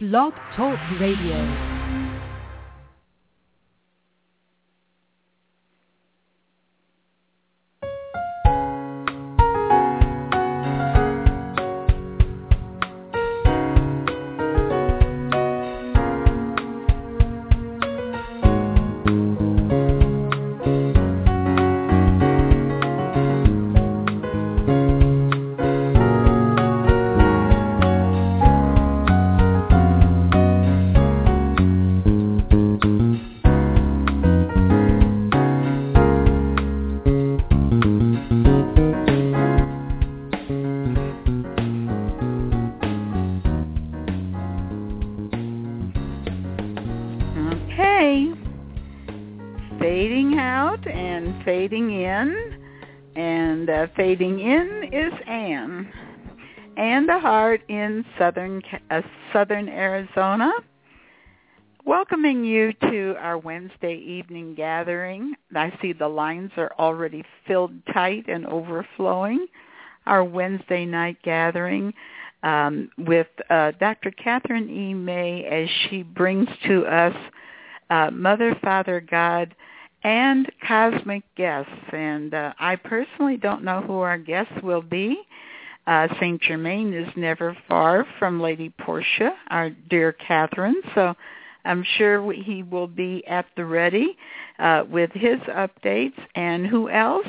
Blog Talk Radio. Fading in is Anne. Anne DeHart in southern uh, southern Arizona. Welcoming you to our Wednesday evening gathering. I see the lines are already filled tight and overflowing. Our Wednesday night gathering um, with uh, Dr. Kathryn E. May as she brings to us uh, Mother, Father, God, and cosmic guests. And uh, I personally don't know who our guests will be. Uh, Saint Germain is never far from Lady Portia, our dear Kathryn. So I'm sure he will be at the ready uh, with his updates. And who else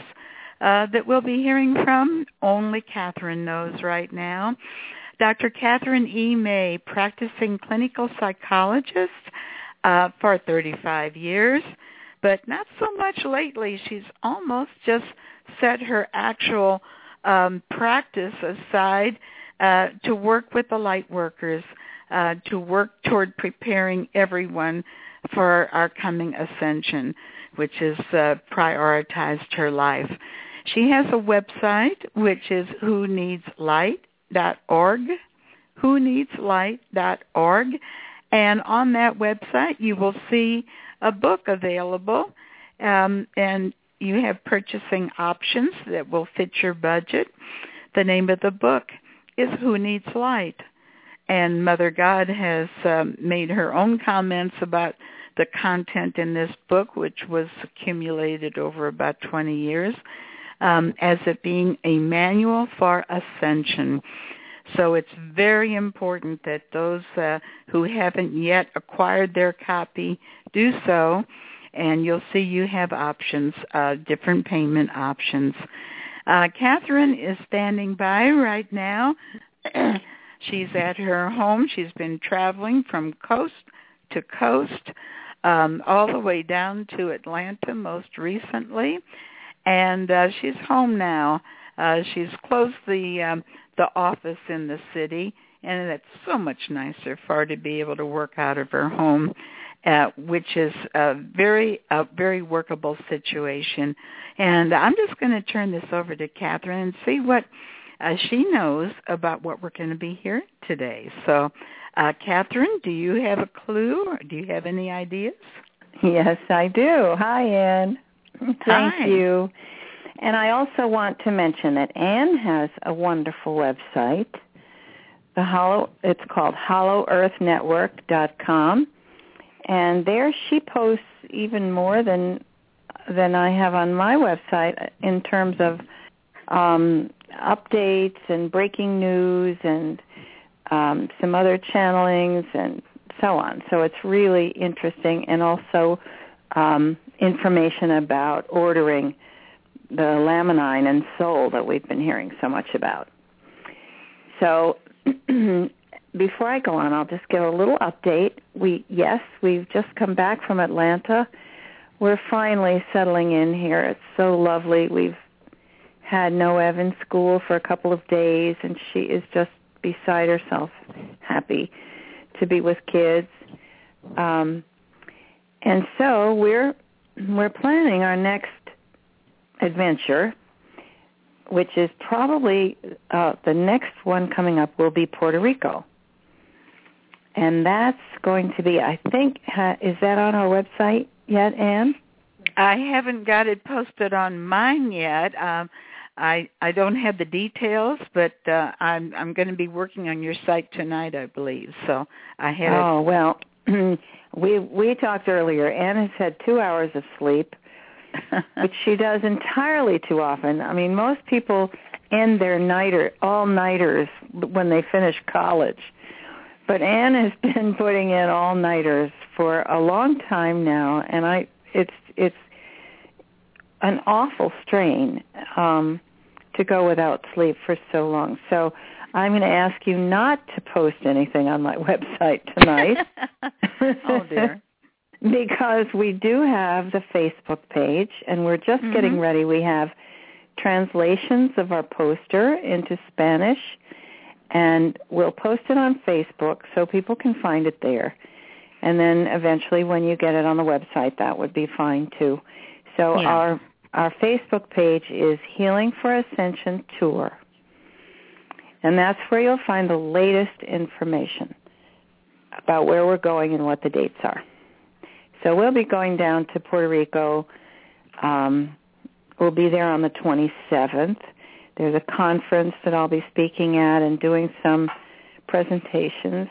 uh, that we'll be hearing from? Only Kathryn knows right now. Dr. Kathryn E. May, practicing clinical psychologist uh, for 35 years, but not so much lately. She's almost just set her actual um, practice aside uh, to work with the light workers, uh, to work toward preparing everyone for our coming ascension, which has uh, prioritized her life. She has a website, which is who needs light www.light.org, who needs light.org, and on that website you will see a book available, um, and you have purchasing options that will fit your budget. The name of the book is Who Needs Light, and Mother God has um, made her own comments about the content in this book, which was accumulated over about 20 years um, as it being a manual for ascension. So it's very important that those uh, who haven't yet acquired their copy do so, and you'll see you have options, uh, different payment options. Uh, Kathryn is standing by right now. She's at her home. She's been traveling from coast to coast, um, all the way down to Atlanta most recently and uh, she's home now. Uh, she's closed the um, the office in the city, and it's so much nicer for her to be able to work out of her home, uh, which is a very a very workable situation. And I'm just going to turn this over to Kathryn and see what uh, she knows about what we're going to be here today. So, uh, Kathryn, do you have a clue, or do you have any ideas? Yes, I do. Hi, Anne. Thank Hi. you. And I also want to mention that Anne has a wonderful website. The Hollow it's called hollowearthnetwork.com and there she posts even more than than I have on my website in terms of um updates and breaking news and um some other channelings and so on. So it's really interesting and also um information about ordering the laminine and soul that we've been hearing so much about. So before I go on, I'll just give a little update. We yes, we've just come back from Atlanta. We're finally settling in here. It's so lovely. We've had Noev in school for a couple of days and she is just beside herself happy to be with kids. Um and so we're we're planning our next adventure, which is probably uh, the next one coming up will be Puerto Rico, and that's going to be. I think ha, is that on our website yet, Anne? I haven't got it posted on mine yet. Um, I I don't have the details, but uh, I'm I'm going to be working on your site tonight, I believe. So I have. Oh well, we we talked earlier. Anne has had two hours of sleep, which she does entirely too often. I mean, most people end their nighter all nighters when they finish college, but Anne has been putting in all nighters for a long time now, and I it's it's an awful strain um, to go without sleep for so long. So I'm going to ask you not to post anything on my website tonight. oh dear. Because we do have the Facebook page and we're just mm-hmm. getting ready. We have translations of our poster into Spanish and we'll post it on Facebook so people can find it there. And then eventually when you get it on the website that would be fine too. So yeah. our our Facebook page is Healing for Ascension Tour. And that's where you'll find the latest information about where we're going and what the dates are. So we'll be going down to Puerto Rico. Um, we'll be there on the 27th. There's a conference that I'll be speaking at and doing some presentations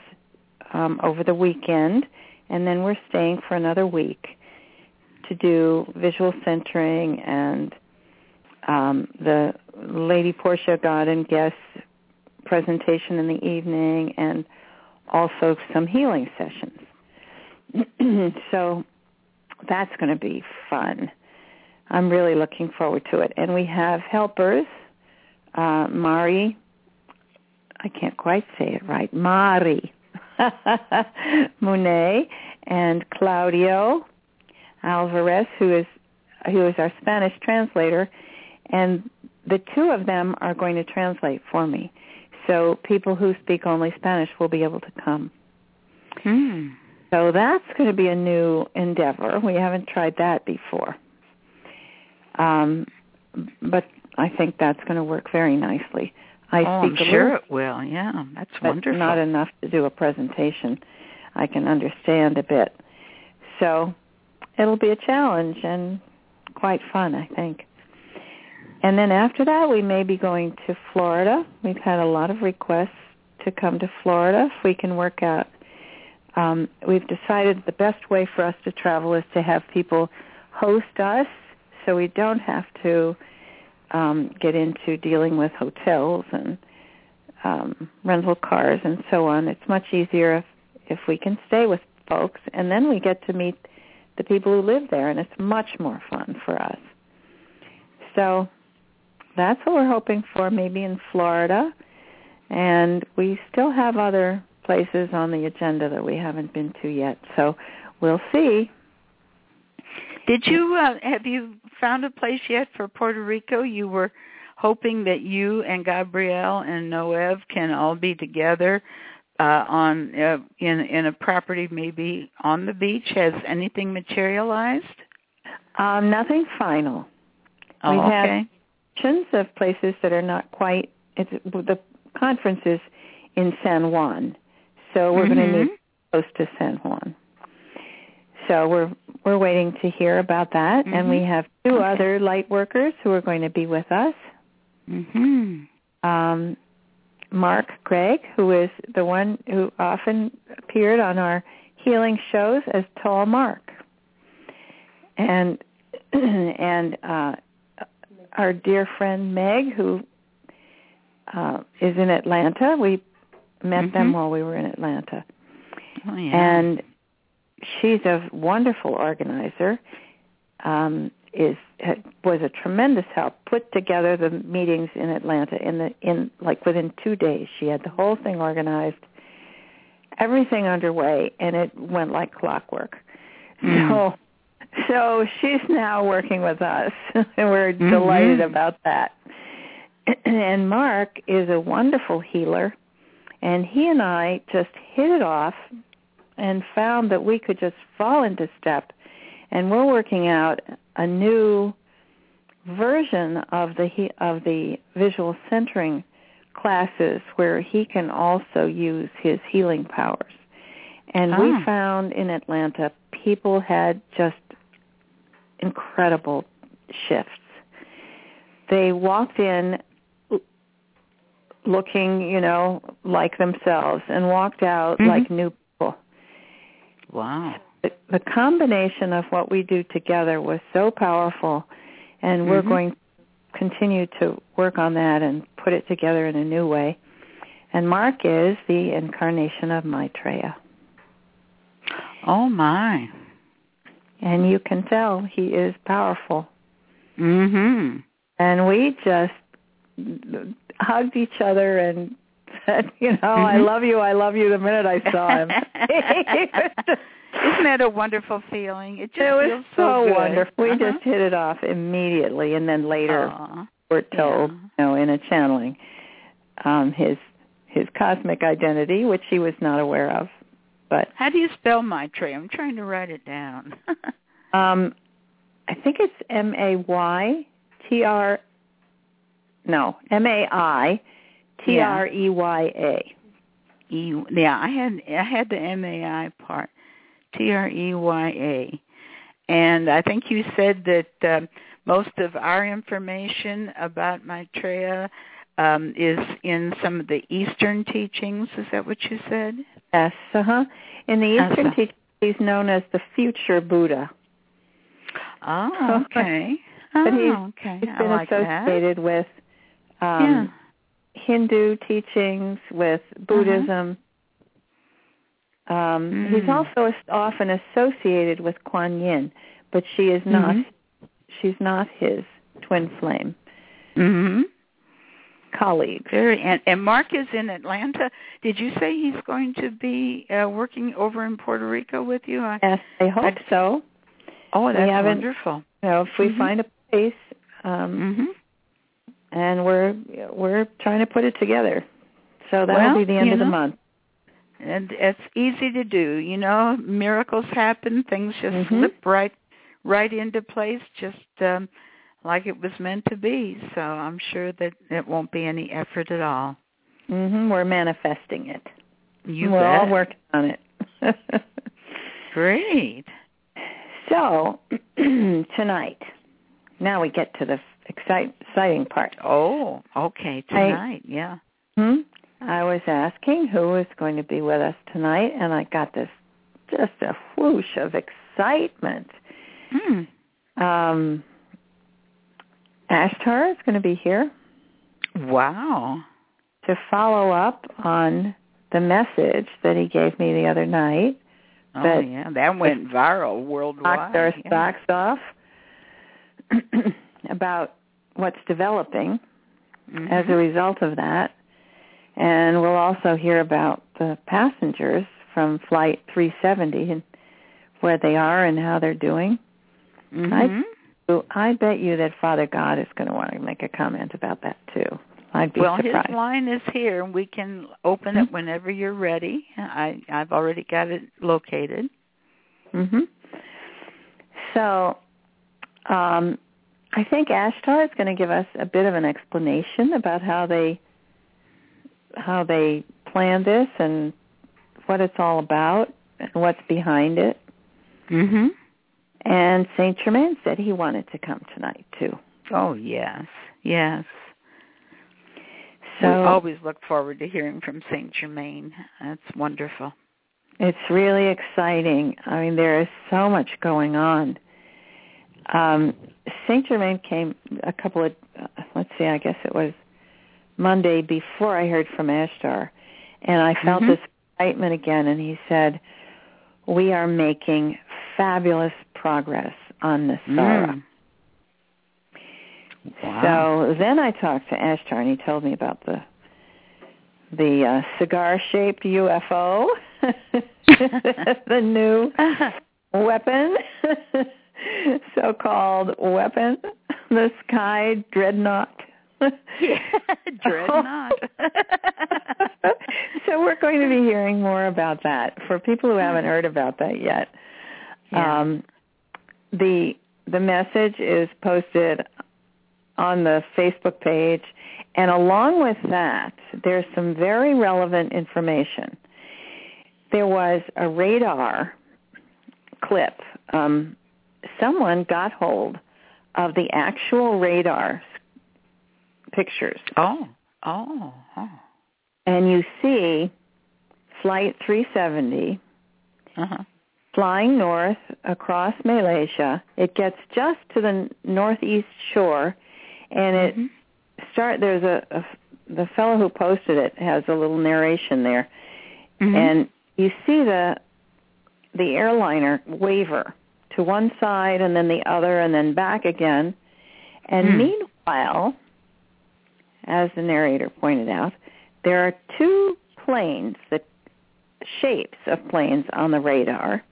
um, over the weekend. And then we're staying for another week to do visual centering and um, the Lady Portia God and Guest presentation in the evening and also some healing sessions. so that's going to be fun. I'm really looking forward to it. And we have helpers, uh, Mari, I can't quite say it right, Mari Monet and Claudio Alvarez, who is who is our Spanish translator, and the two of them are going to translate for me. So people who speak only Spanish will be able to come. Hmm. So that's going to be a new endeavor. We haven't tried that before. Um, but I think that's going to work very nicely. I oh, speak I'm sure little, it will. Yeah, that's but wonderful. Not enough to do a presentation. I can understand a bit. So it'll be a challenge and quite fun, I think. And then after that, we may be going to Florida. We've had a lot of requests to come to Florida if we can work out. Um, we've decided the best way for us to travel is to have people host us so we don't have to um, get into dealing with hotels and um, rental cars and so on. It's much easier if, if we can stay with folks, and then we get to meet the people who live there, and it's much more fun for us. So that's what we're hoping for, maybe in Florida. And we still have other places on the agenda that we haven't been to yet. So we'll see. Did you uh, have you found a place yet for Puerto Rico? You were hoping that you and Gabrielle and Noev can all be together uh, on uh, in in a property maybe on the beach. Has anything materialized? Um, nothing final. Oh, We've okay. had of places that are not quite. It's the conference is in San Juan, so we're mm-hmm. going to meet close to San Juan. So we're we're waiting to hear about that, mm-hmm. and we have two okay. other light workers who are going to be with us. Mm-hmm. Um, Mark Gregg, who is the one who often appeared on our healing shows as Tall Mark, and and uh, our dear friend Meg, who uh, is in Atlanta. We met mm-hmm. them while we were in Atlanta, oh, yeah. and she's a wonderful organizer. Um, is was a tremendous help. Put together the meetings in Atlanta in the in like within two days. She had the whole thing organized, everything underway, and it went like clockwork. Mm. So so she's now working with us, and we're mm-hmm. delighted about that. And Mark is a wonderful healer, and he and I just hit it off and found that we could just fall into step. And we're working out a new version of the of the visual centering classes where he can also use his healing powers. And ah. we found in Atlanta people had just incredible shifts. they walked in looking, you know, like themselves and walked out Mhm. like new people. Wow. The, the combination of what we do together was so powerful, and we're Mhm. going to continue to work on that and put it together in a new way. And Mark is the incarnation of Maitreya. Oh my. And you can tell he is powerful. Mhm. And we just hugged each other and said, you know, I Mhm. love you, I love you the minute I saw him. Isn't that a wonderful feeling? It just it was feels so good. wonderful. We Uh-huh. just hit it off immediately, and then later Aw. we're told, Yeah. you know, in a channeling, um, his his cosmic identity, which he was not aware of. But How do you spell Maitreya? I'm trying to write it down. um, I think it's M A Y T R. No, M A I T R E Y A. yeah, I had I had the M A I part, T R E Y A, and I think you said that um, most of our information about Maitreya um, is in some of the Eastern teachings. Is that what you said? Yes, uh huh. In the Eastern Okay. teaching, he's known as the future Buddha. Oh, okay. But he's- oh, okay. He's I been like that. associated with um, Hindu teachings, with Buddhism. Um, He's Mm. also as- often associated with Kuan Yin, but she is not. Mhm. She's not his twin flame Mhm. colleague. Very. And, and Mark is in Atlanta. Did you say he's going to be uh, working over in Puerto Rico with you? I, Yes, I hope I- so. oh, that's wonderful. You know, if we Mhm. find a place, um, Mhm. And we're we're trying to put it together. So that'll Well, be the end of the month. And it's easy to do. You know, miracles happen. Things just Mhm. slip right right into place, just um, like it was meant to be. So I'm sure that it won't be any effort at all. hmm We're manifesting it. You we're all working on it. Great. so tonight, now we get to the excite, exciting part. Oh, okay. Tonight, yeah. Hmm? I was asking who was going to be with us tonight, and I got this just a whoosh of excitement. Hmm. Um, Ashtar is going to be here Wow. to follow up on the message that he gave me the other night. Oh yeah, that went viral worldwide. knocked our yeah. socks off about what's developing Mhm. as a result of that. And we'll also hear about the passengers from Flight 370 and where they are and how they're doing. Mhm. So I bet you that Father God is going to want to make a comment about that too. I'd be well, surprised. his line is here. And we can open it whenever you're ready. I I've already got it located. hmm So, um, I think Ashtar is going to give us a bit of an explanation about how they how they plan this and what it's all about and what's behind it. Mhm. And Saint Germain said he wanted to come tonight too. Oh yes, yes. So we always look forward to hearing from Saint Germain. That's wonderful. It's really exciting. I mean, there is so much going on. Um, Saint Germain came a couple of, uh, let's see, I guess it was Monday before I heard from Ashtar, and I felt Mhm. this excitement again. And he said, "We are making fabulous progress on the Sara." Mm. Wow. So then I talked to Ashtar, and he told me about the the uh, cigar-shaped UFO, the new weapon, so-called weapon, the Sky Dreadnought. Dreadnought. so we're going to be hearing more about that for people who haven't heard about that yet. Yeah. Um, the the message is posted on the Facebook page, and along with that, there's some very relevant information. There was a radar clip. Um, someone got hold of the actual radar pictures. Oh, oh, oh. And you see Flight 370 Uh-huh. flying north across Malaysia. It gets just to the northeast shore, and it Mhm. start. There's a, a the fellow who posted it has a little narration there, Mhm. and you see the the airliner waver to one side and then the other and then back again. And Hmm. meanwhile, as the narrator pointed out, there are two planes that shapes of planes on the radar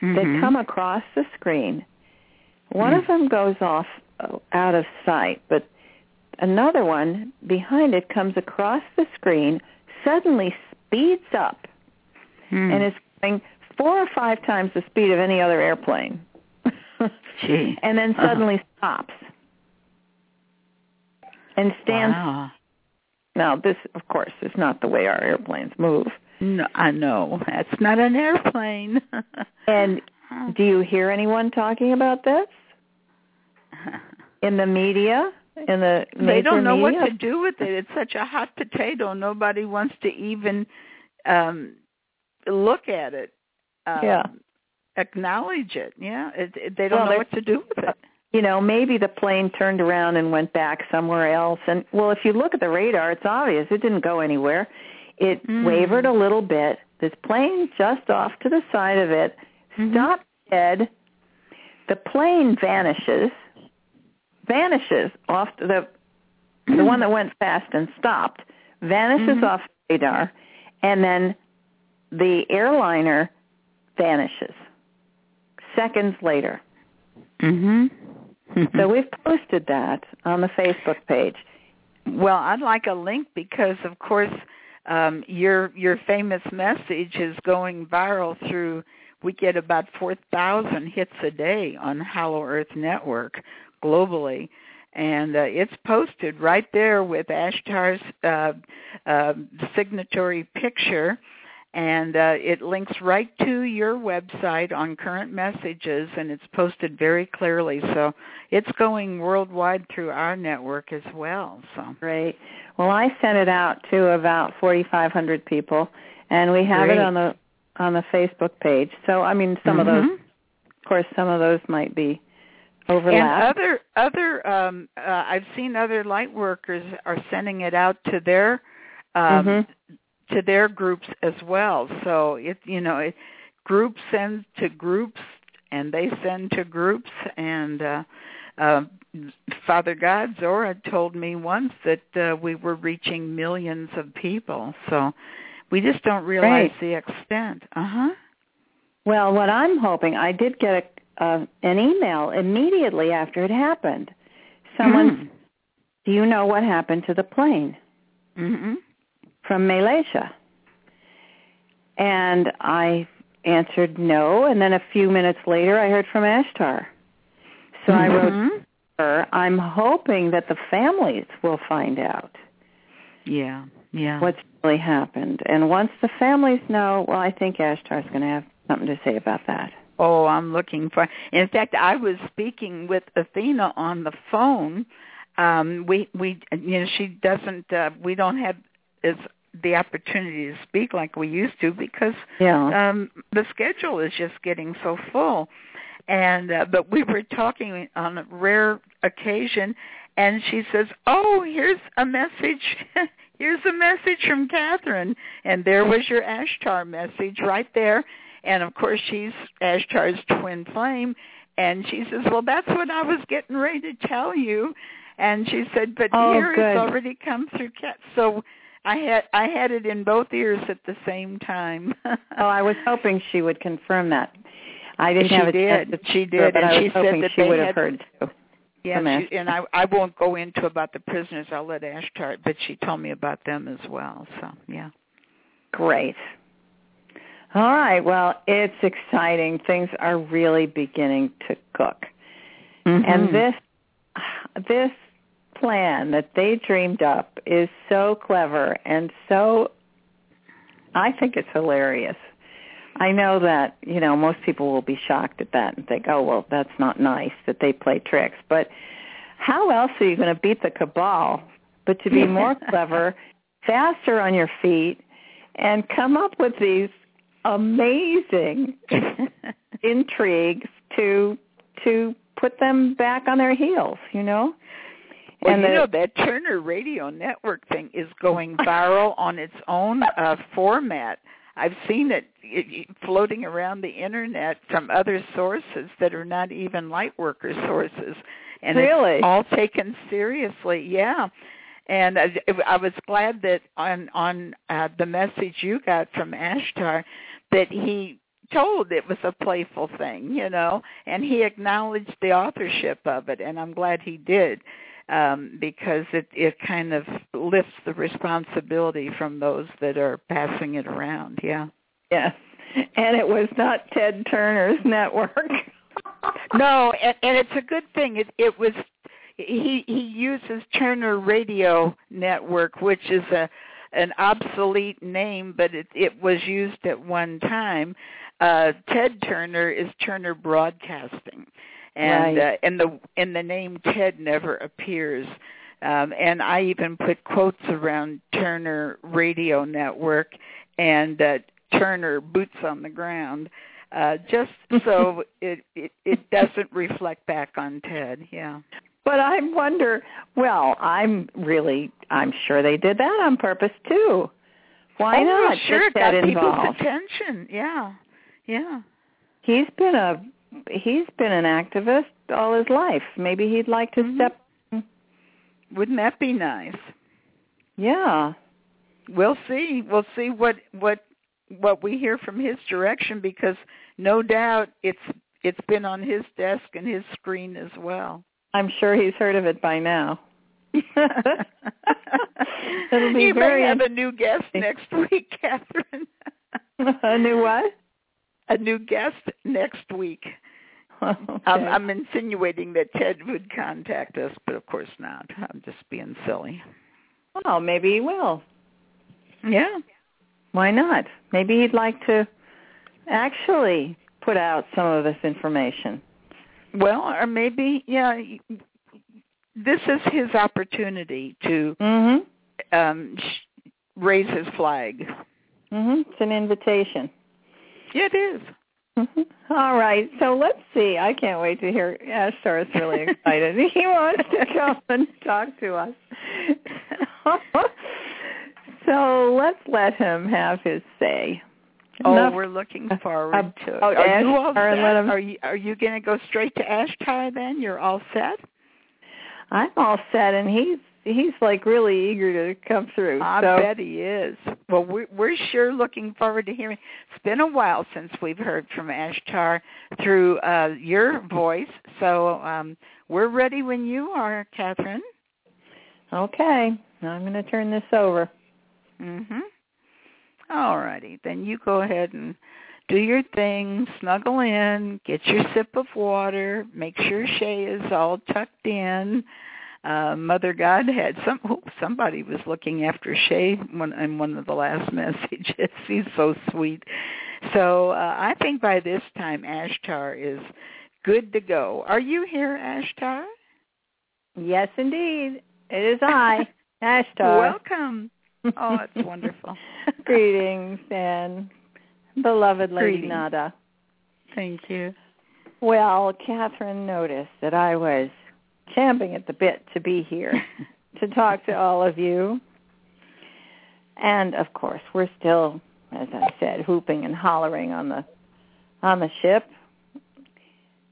that Mhm. come across the screen. One Hmm. of them goes off uh, out of sight, but another one behind it comes across the screen, suddenly speeds up, Hmm. and is going four or five times the speed of any other airplane. Gee. and then Uh-huh. suddenly stops and stands. Wow. Now, this, of course, is not the way our airplanes move. No, I know. That's not an airplane. And do you hear anyone talking about this in the media? In the media. they don't know media? what to do with it. It's such a hot potato. Nobody wants to even um look at it. Um, Yeah. Acknowledge it. Yeah. It, it, they don't Well, know what to do with it. you know, maybe the plane turned around and went back somewhere else. And well, if you look at the radar, it's obvious it didn't go anywhere. It Mm. wavered a little bit. This plane just off to the side of it Mhm. stopped dead. The plane vanishes, vanishes off the the one that went fast and stopped, vanishes Mhm. off radar, and then the airliner vanishes seconds later. Mhm. So we've posted that on the Facebook page. Well, I'd like a link because, of course, um, your your famous message is going viral through. We get about four thousand hits a day on Hollow Earth Network globally, and uh, it's posted right there with Ashtar's uh, uh, signatory picture. And uh, it links right to your website on current messages, and it's posted very clearly. So it's going worldwide through our network as well. So Great. Well, I sent it out to about 4,500 people, and we have Great. it on the on the Facebook page. So, I mean, some of those, Mhm. of course, some of those might be and other other um uh, I've seen other light workers are sending it out to their um Mhm. To their groups as well. So it you know it groups send to groups and they send to groups and uh uh Father God Zora told me once that uh, we were reaching millions of people. So we just don't realize Right. the extent. Uh-huh. Well, what I'm hoping, I did get a, uh, an email immediately after it happened. Someone, do you know what happened to the plane Mhm. From Malaysia? And I answered no, and then a few minutes later I heard from Ashtar. So I wrote Mhm. her, I'm hoping that the families will find out Yeah. Yeah. what's really happened. And once the families know, well, I think Ashtar's going to have something to say about that. Oh, I'm looking for. In fact, I was speaking with Athena on the phone. Um, we we you know she doesn't. Uh, we don't have as the opportunity to speak like we used to because Yeah. um, the schedule is just getting so full. And uh, but we were talking on a rare occasion, and she says, "Oh, here's a message. here's a message from Kathryn." And there was your Ashtar message right there. And of course, she's Ashtar's twin flame. And she says, "Well, that's what I was getting ready to tell you." And she said, "But Oh, here good. it's already come through Cat." So I had I had it in both ears at the same time. Oh, I was hoping she would confirm that. I didn't She have a did. chance to She to her, did, but and I was she said hoping that she they would have had- heard too. yeah, she, and I I won't go into about the prisoners. I'll let Ashtar, but she told me about them as well. So yeah. Great. All right. Well, it's exciting. Things are really beginning to cook. Mm-hmm. And this this plan that they dreamed up is so clever and so I think it's hilarious. I know that, you know, most people will be shocked at that and think, "Oh, well, that's not nice that they play tricks." But how else are you going to beat the cabal but to be more clever, faster on your feet, and come up with these amazing intrigues to to put them back on their heels, you know? Well, and you the- know that Turner Radio Network thing is going viral on its own uh, format. I've seen it, it floating around the internet from other sources that are not even Lightworker sources, and Really? it's all taken seriously. Yeah, and I, I was glad that on on uh, the message you got from Ashtar that he told it was a playful thing, you know, and he acknowledged the authorship of it, and I'm glad he did um, because it it kind of lifts the responsibility from those that are passing it around. Yeah. Yes. And it was not Ted Turner's network. No, and, and it's a good thing. It it was he he uses Turner Radio Network, which is a an obsolete name, but it it was used at one time. Uh Ted Turner is Turner Broadcasting. And Right. uh, and the and the name Ted never appears. Um and I even put quotes around Turner Radio Network and uh Turner boots on the ground uh just so it, it it doesn't reflect back on Ted. Yeah. But I wonder, well, I'm really, I'm sure they did that on purpose too. Why oh, not Sure, it got that people's involved? attention. Yeah. Yeah. He's been a, he's been an activist all his life. Maybe he'd like to Mhm. step, Wouldn't that be nice? yeah. We'll see. We'll see what what what we hear from his direction because no doubt it's it's been on his desk and his screen as well. I'm sure he's heard of it by now. It'll be you very may have a new guest next week, Kathryn. a new what? A new guest next week. Okay. I'm, I'm insinuating that Ted would contact us, but of course not. I'm just being silly. well, maybe he will. Yeah. Why not? Maybe he'd like to actually put out some of this information. Well, or maybe, yeah, this is his opportunity to Mhm. um sh- raise his flag. Mm-hmm. It's an invitation. It is. Mhm. All right. So let's see. I can't wait to hear. Ashtar is really excited. he wants to come and talk to us. so let's let him have his say. Oh, Enough- we're looking forward uh, to it. oh, Are you all set? let him- Are you are you going to go straight to Ashtar then? You're all set? I'm all set, and he's he's like really eager to come through. I so bet he is. Well, we're, we're sure looking forward to hearing. It's been a while since we've heard from Ashtar through uh, your voice, so um, we're ready when you are, Kathryn. okay, now I'm going to turn this over. Mhm. All righty, then you go ahead and do your thing. Snuggle in, get your sip of water. Make sure Shay is all tucked in. Uh, Mother God had some. Oh, somebody was looking after Shay one, in one of the last messages. He's so sweet. So uh, I think by this time Ashtar is good to go. Are you here, Ashtar? Yes, indeed, it is I, Ashtar. Welcome. Oh, it's wonderful. Greetings and beloved Lady Greetings. Nada. Thank you. Well, Kathryn noticed that I was champing at the bit to be here to talk to all of you. And of course, we're still, as I said, hooping and hollering on the on the ship.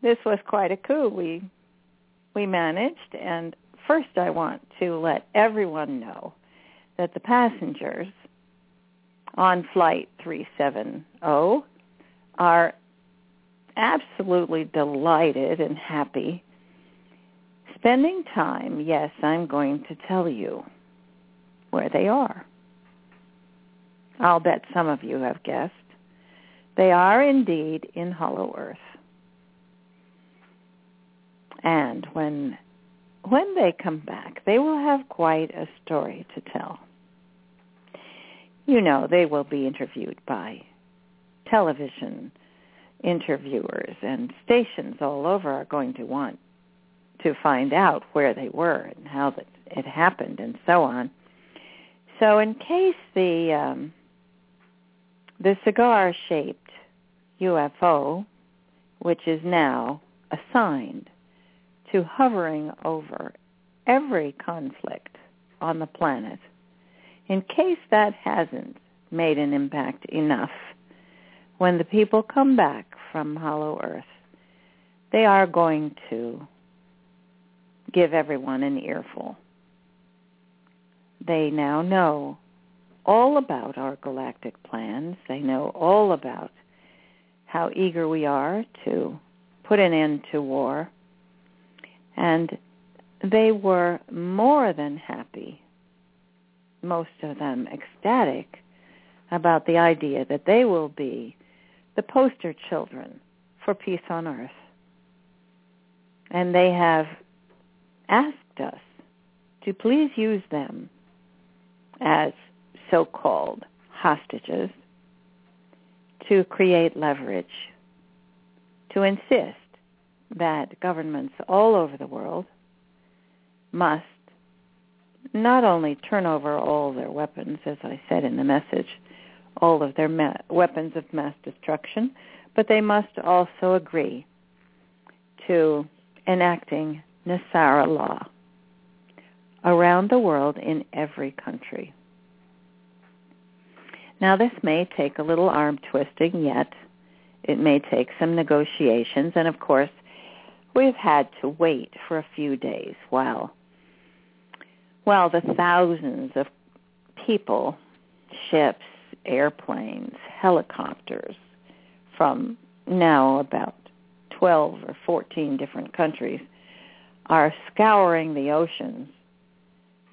This was quite a coup. We we managed, and first I want to let everyone know that the passengers on flight 370 are absolutely delighted and happy spending time, yes, I'm going to tell you where they are. I'll bet some of you have guessed. They are indeed in Hollow Earth. And when when they come back, they will have quite a story to tell. You know, they will be interviewed by television interviewers and stations all over are going to want to find out where they were and how that it happened and so on. So in case the um, the cigar-shaped UFO, which is now assigned to hovering over every conflict on the planet, in case that hasn't made an impact enough, when the people come back from Hollow Earth, they are going to give everyone an earful. They now know all about our galactic plans. They know all about how eager we are to put an end to war. And they were more than happy, most of them ecstatic, about the idea that they will be the poster children for peace on earth. And they have asked us to please use them as so-called hostages to create leverage, to insist that governments all over the world must not only turn over all their weapons, as I said in the message, all of their ma- weapons of mass destruction, but they must also agree to enacting NESARA law around the world in every country. Now this may take a little arm twisting yet. It may take some negotiations and of course we've had to wait for a few days while while the thousands of people, ships, airplanes, helicopters from now about 12 or 14 different countries are scouring the oceans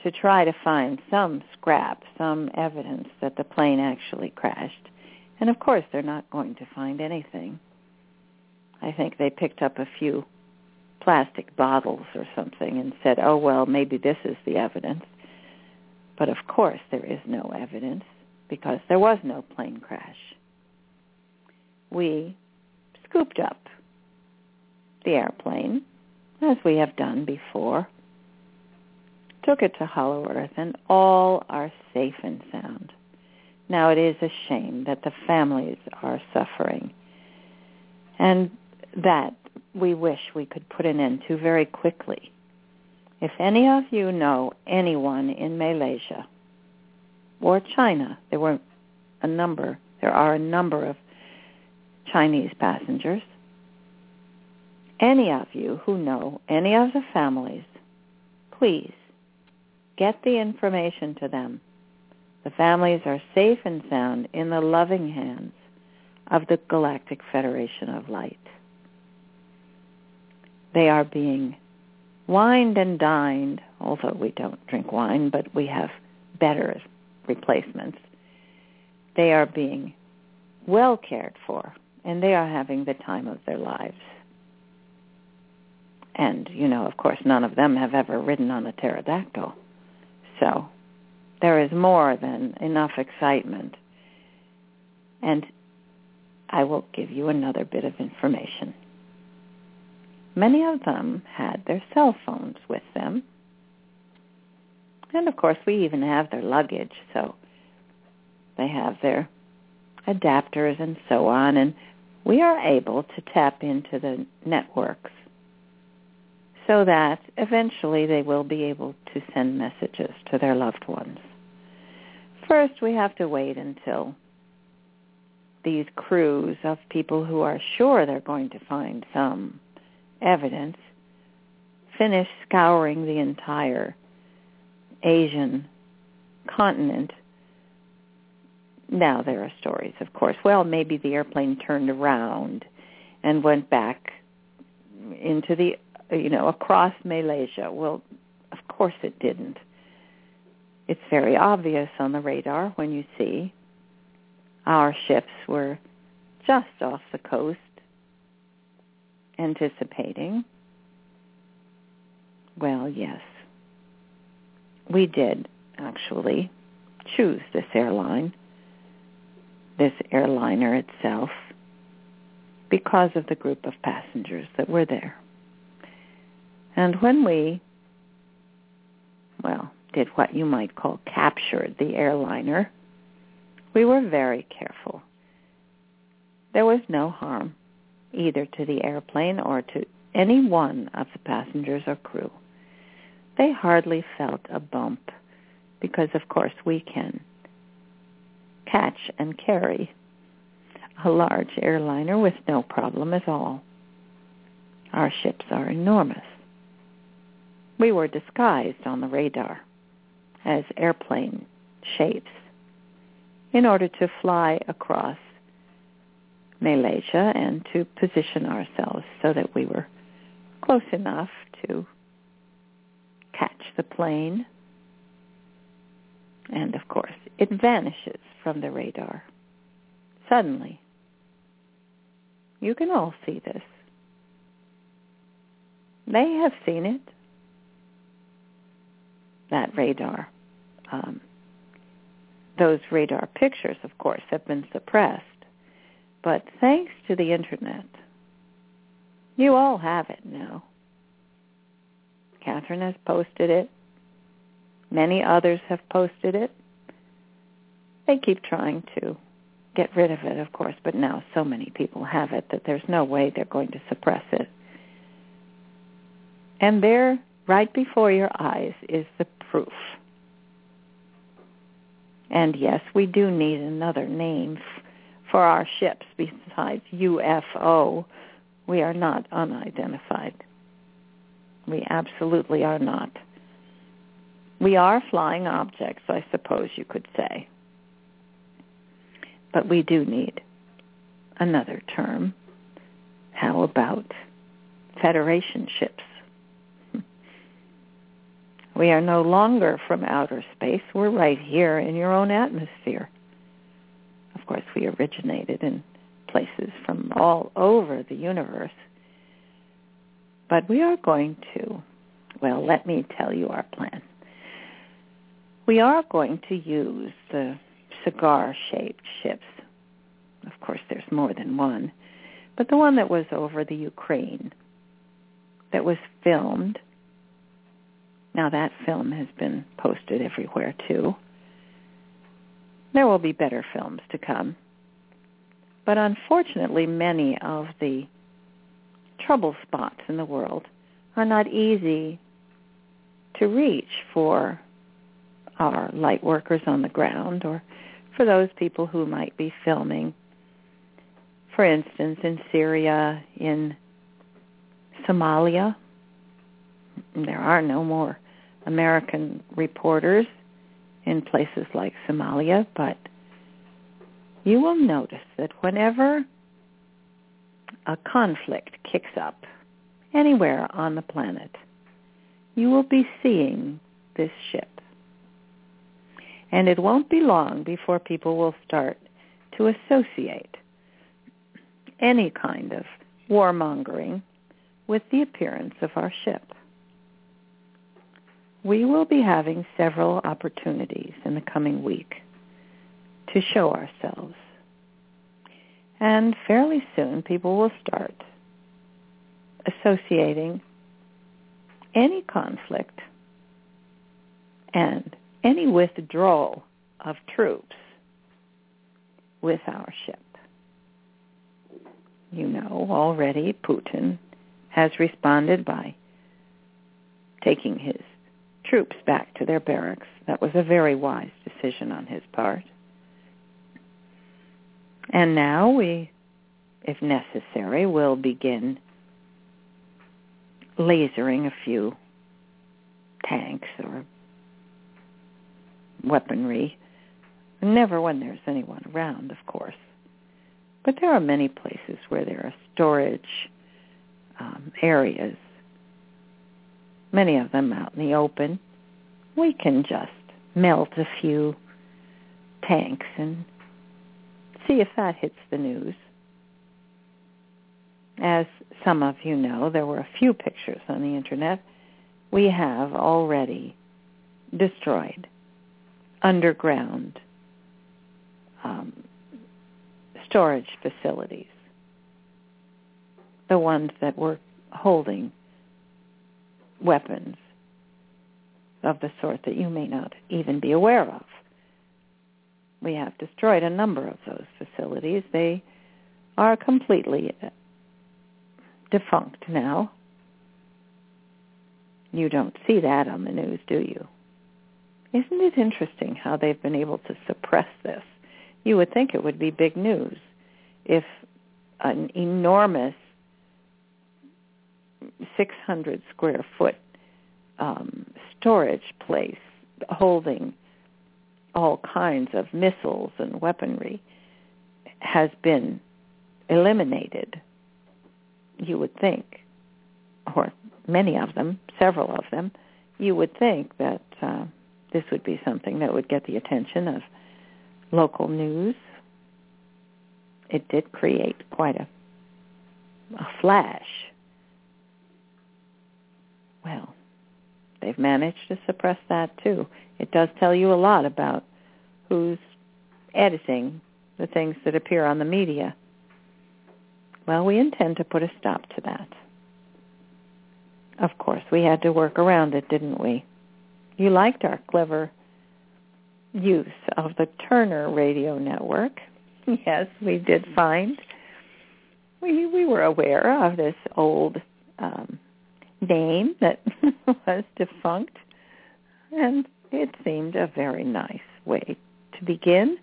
to try to find some scrap, some evidence that the plane actually crashed. And of course, they're not going to find anything. I think they picked up a few plastic bottles or something and said, oh, well, maybe this is the evidence. But of course, there is no evidence because there was no plane crash. We scooped up the airplane, as we have done before, took it to Hollow Earth, and all are safe and sound. Now it is a shame that the families are suffering, and that we wish we could put an end to very quickly. If any of you know anyone in Malaysia or China. There were a number, there are a number of Chinese passengers. Any of you who know any of the families, please get the information to them. The families are safe and sound in the loving hands of the Galactic Federation of Light. They are being wined and dined, although we don't drink wine, but we have better replacements. They are being well cared for, and they are having the time of their lives. And, you know, of course, none of them have ever ridden on a pterodactyl. So there is more than enough excitement. And I will give you another bit of information. Many of them had their cell phones with them and of course, we even have their luggage, so they have their adapters and so on, and we are able to tap into the networks so that eventually they will be able to send messages to their loved ones. First, we have to wait until these crews of people who are sure they're going to find some evidence finish scouring the entire Asian continent. Now there are stories, of course. Well, maybe the airplane turned around and went back into the, Uh, you know, across Malaysia. Well, of course it didn't. It's very obvious on the radar when you see our ships were just off the coast anticipating. Well, yes, we did actually choose this airline, this airliner itself, because of the group of passengers that were there. And when we well, did what you might call captured the airliner, we were very careful. There was no harm either to the airplane or to any one of the passengers or crew. They hardly felt a bump because, of course, we can catch and carry a large airliner with no problem at all. Our ships are enormous. We were disguised on the radar as airplane shapes in order to fly across Malaysia and to position ourselves so that we were close enough to catch the plane. And of course, it vanishes from the radar. Suddenly. You can all see this. They have seen it. That radar. Um, those radar pictures, of course, have been suppressed. But thanks to the Internet, you all have it now. Kathryn has posted it. Many others have posted it. They keep trying to get rid of it, of course, but now so many people have it that there's no way they're going to suppress it. And there, right before your eyes, is the proof. And yes, we do need another name for our ships besides UFO. We are not unidentified. We absolutely are not. We are flying objects, I suppose you could say. But we do need another term. How about Federation ships? We are no longer from outer space. We're right here in your own atmosphere. Of course, we originated in places from all over the universe. But we are going to, well, let me tell you our plan. We are going to use the cigar-shaped ships. Of course, there's more than one. But the one that was over the Ukraine, that was filmed. Now that film has been posted everywhere too. There will be better films to come. But unfortunately, many of the trouble spots in the world are not easy to reach for our light workers on the ground or for those people who might be filming. For instance, in Syria, in Somalia, there are no more American reporters in places like Somalia, but you will notice that whenever a conflict kicks up anywhere on the planet, you will be seeing this ship. And it won't be long before people will start to associate any kind of warmongering with the appearance of our ship we will be having several opportunities in the coming week to show ourselves. And fairly soon people will start associating any conflict and any withdrawal of troops with our ship. You know already Putin has responded by taking his troops back to their barracks. That was a very wise decision on his part. And now we, if necessary, will begin lasering a few tanks or weaponry. Never when there's anyone around, of course. But there are many places where there are storage um, areas many of them out in the open, we can just melt a few tanks and see if that hits the news. As some of you know, there were a few pictures on the internet. We have already destroyed underground um, storage facilities, the ones that were holding weapons of the sort that you may not even be aware of. We have destroyed a number of those facilities. They are completely defunct now. You don't see that on the news, do you? Isn't it interesting how they've been able to suppress this? You would think it would be big news if an enormous 600 square foot um, storage place holding all kinds of missiles and weaponry has been eliminated, you would think, or many of them, several of them, you would think that uh, this would be something that would get the attention of local news. It did create quite a, a flash. Well, they've managed to suppress that too. It does tell you a lot about who's editing the things that appear on the media. Well, we intend to put a stop to that. Of course, we had to work around it, didn't we? You liked our clever use of the Turner radio network. Yes, we did find. We we were aware of this old um, name that was defunct, and it seemed a very nice way to begin.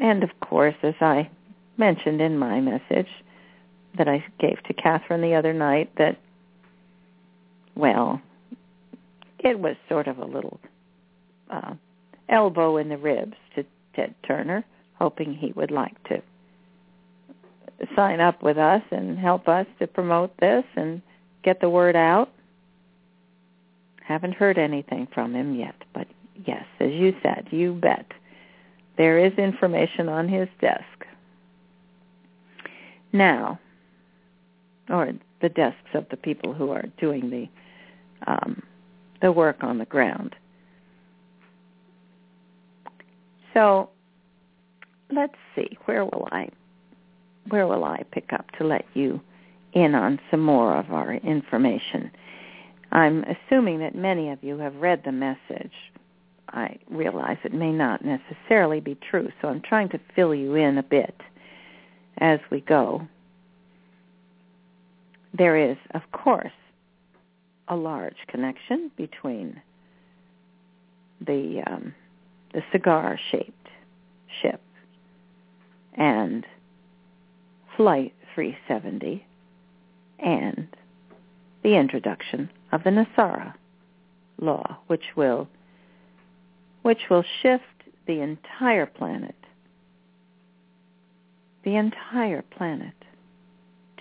And of course, as I mentioned in my message that I gave to Kathryn the other night, that, well, it was sort of a little uh, elbow in the ribs to Ted Turner, hoping he would like to sign up with us and help us to promote this and get the word out. Haven't heard anything from him yet, but yes, as you said, you bet. There is information on his desk. Now, or the desks of the people who are doing the um, the work on the ground. So let's see, where will I where will I pick up to let you in on some more of our information? I'm assuming that many of you have read the message. I realize it may not necessarily be true, so I'm trying to fill you in a bit as we go. There is, of course, a large connection between the um, the cigar-shaped ship and Flight 370 and the introduction of the NESARA law, which will which will shift the entire planet, the entire planet,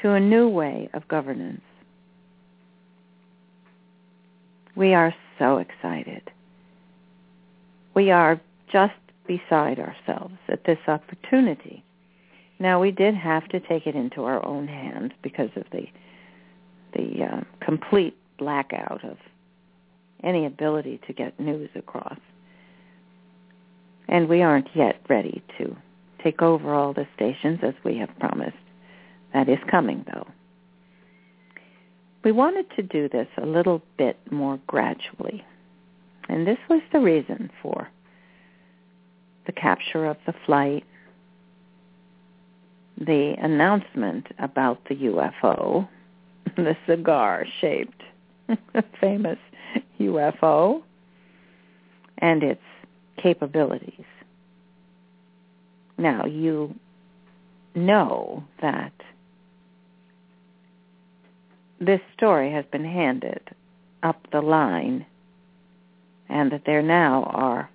to a new way of governance we are so excited. We are just beside ourselves at this opportunity. Now we did have to take it into our own hands because of the the uh, complete blackout of any ability to get news across. And we aren't yet ready to take over all the stations as we have promised. That is coming though. We wanted to do this a little bit more gradually. And this was the reason for the capture of the flight, the announcement about the UFO, the cigar-shaped famous UFO, and its capabilities. Now, you know that this story has been handed up the line and that there now are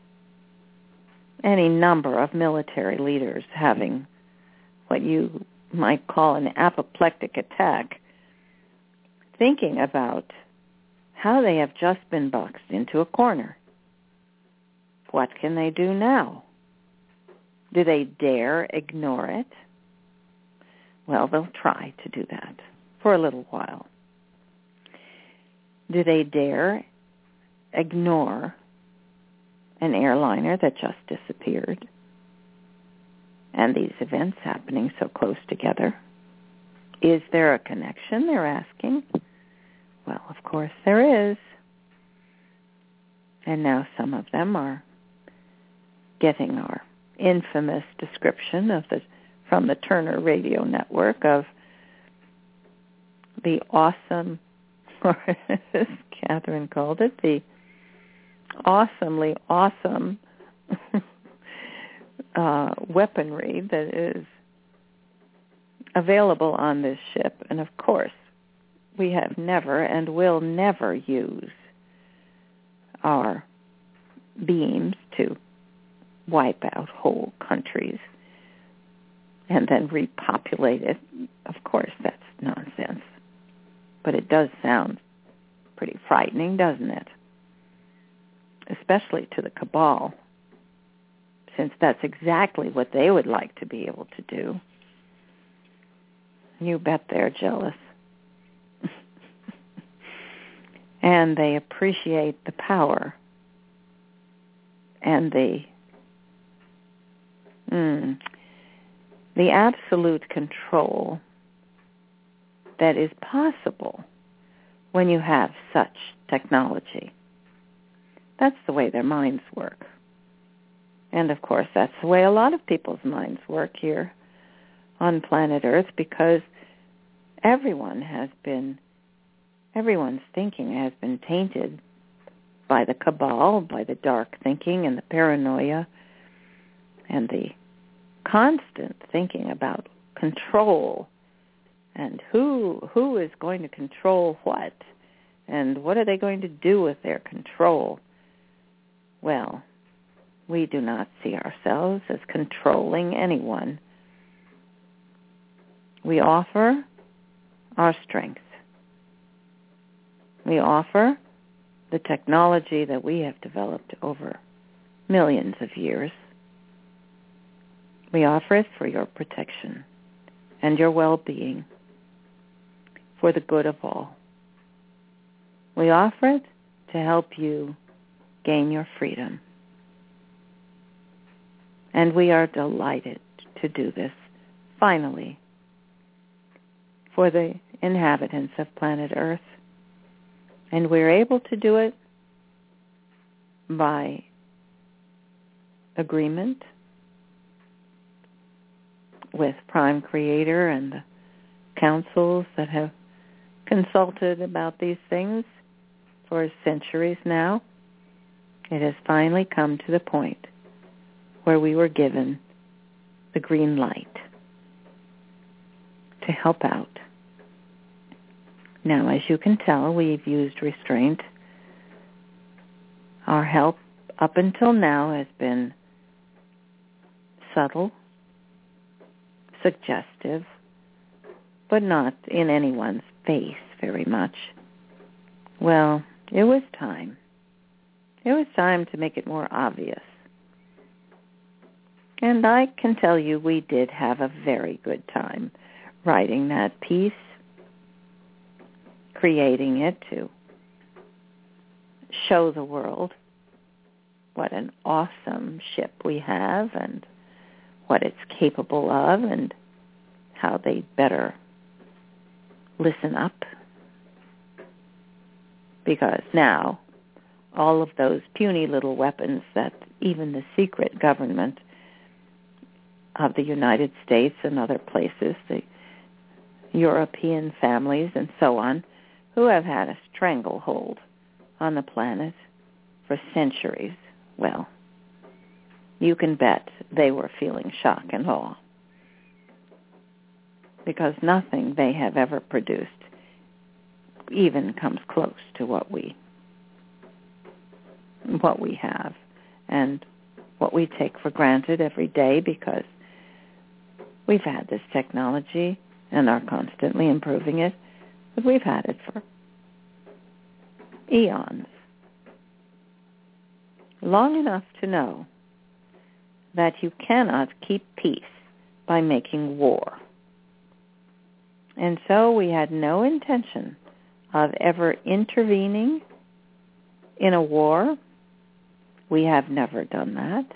any number of military leaders having what you might call an apoplectic attack, thinking about how they have just been boxed into a corner. What can they do now? Do they dare ignore it? Well, they'll try to do that for a little while. Do they dare ignore an airliner that just disappeared and these events happening so close together? Is there a connection, they're asking? Well, of course there is. And now some of them are getting our infamous description of the from the Turner Radio Network of the awesome, or as Kathryn called it, the awesomely awesome uh, weaponry that is available on this ship. And of course, we have never and will never use our beams to wipe out whole countries and then repopulate it. Of course, that's nonsense. But it does sound pretty frightening, doesn't it? Especially to the cabal, since that's exactly what they would like to be able to do. You bet they're jealous. And they appreciate the power and the mm, the absolute control that is possible when you have such technology. That's the way their minds work. And of course, that's the way a lot of people's minds work here on planet Earth because everyone has been, everyone's thinking has been tainted by the cabal, by the dark thinking and the paranoia and the constant thinking about control and who who is going to control what and what are they going to do with their control. Well we do not see ourselves as controlling anyone. We offer our strength we offer the technology that we have developed over millions of years we offer it for your protection and your well-being, for the good of all. We offer it to help you gain your freedom. And we are delighted to do this, finally, for the inhabitants of planet Earth. And we're able to do it by agreement with Prime Creator and the councils that have consulted about these things for centuries now, it has finally come to the point where we were given the green light to help out. Now, as you can tell, we've used restraint. Our help up until now has been subtle suggestive, but not in anyone's face very much. Well, it was time. It was time to make it more obvious. And I can tell you we did have a very good time writing that piece, creating it to show the world what an awesome ship we have and what it's capable of and how they better listen up. Because now all of those puny little weapons that even the secret government of the United States and other places, the European families and so on, who have had a stranglehold on the planet for centuries, well, you can bet they were feeling shock and awe because nothing they have ever produced even comes close to what we what we have and what we take for granted every day because we've had this technology and are constantly improving it, but we've had it for eons. Long enough to know that you cannot keep peace by making war. And so we had no intention of ever intervening in a war. We have never done that.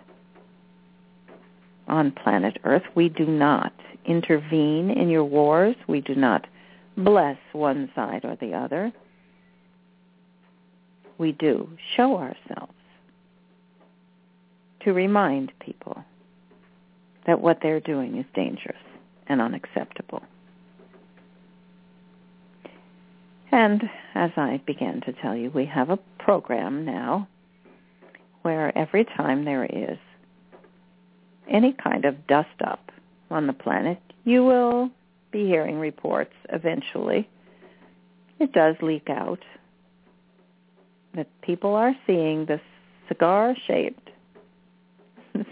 On planet Earth, we do not intervene in your wars. We do not bless one side or the other. We do show ourselves to remind people that what they're doing is dangerous and unacceptable. And as I began to tell you, we have a program now where every time there is any kind of dust up on the planet, you will be hearing reports eventually. It does leak out that people are seeing the cigar-shaped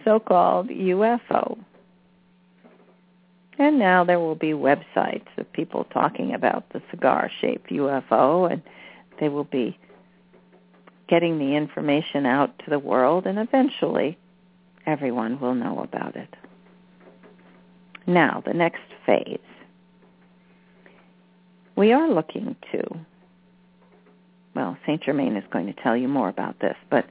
so-called UFO. And now there will be websites of people talking about the cigar-shaped UFO, and they will be getting the information out to the world, and eventually everyone will know about it. Now, the next phase. We are looking to, well, St. Germain is going to tell you more about this, but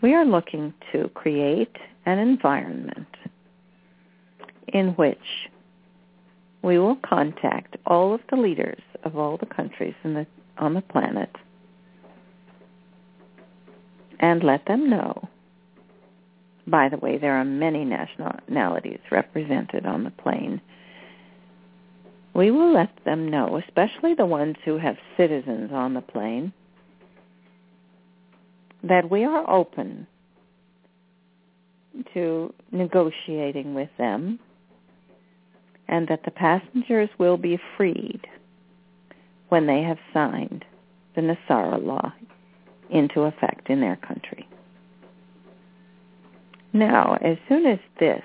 we are looking to create an environment in which we will contact all of the leaders of all the countries the, on the planet and let them know. By the way, there are many nationalities represented on the plane. We will let them know, especially the ones who have citizens on the plane, that we are open to negotiating with them and that the passengers will be freed when they have signed the NESARA law into effect in their country. Now, as soon as this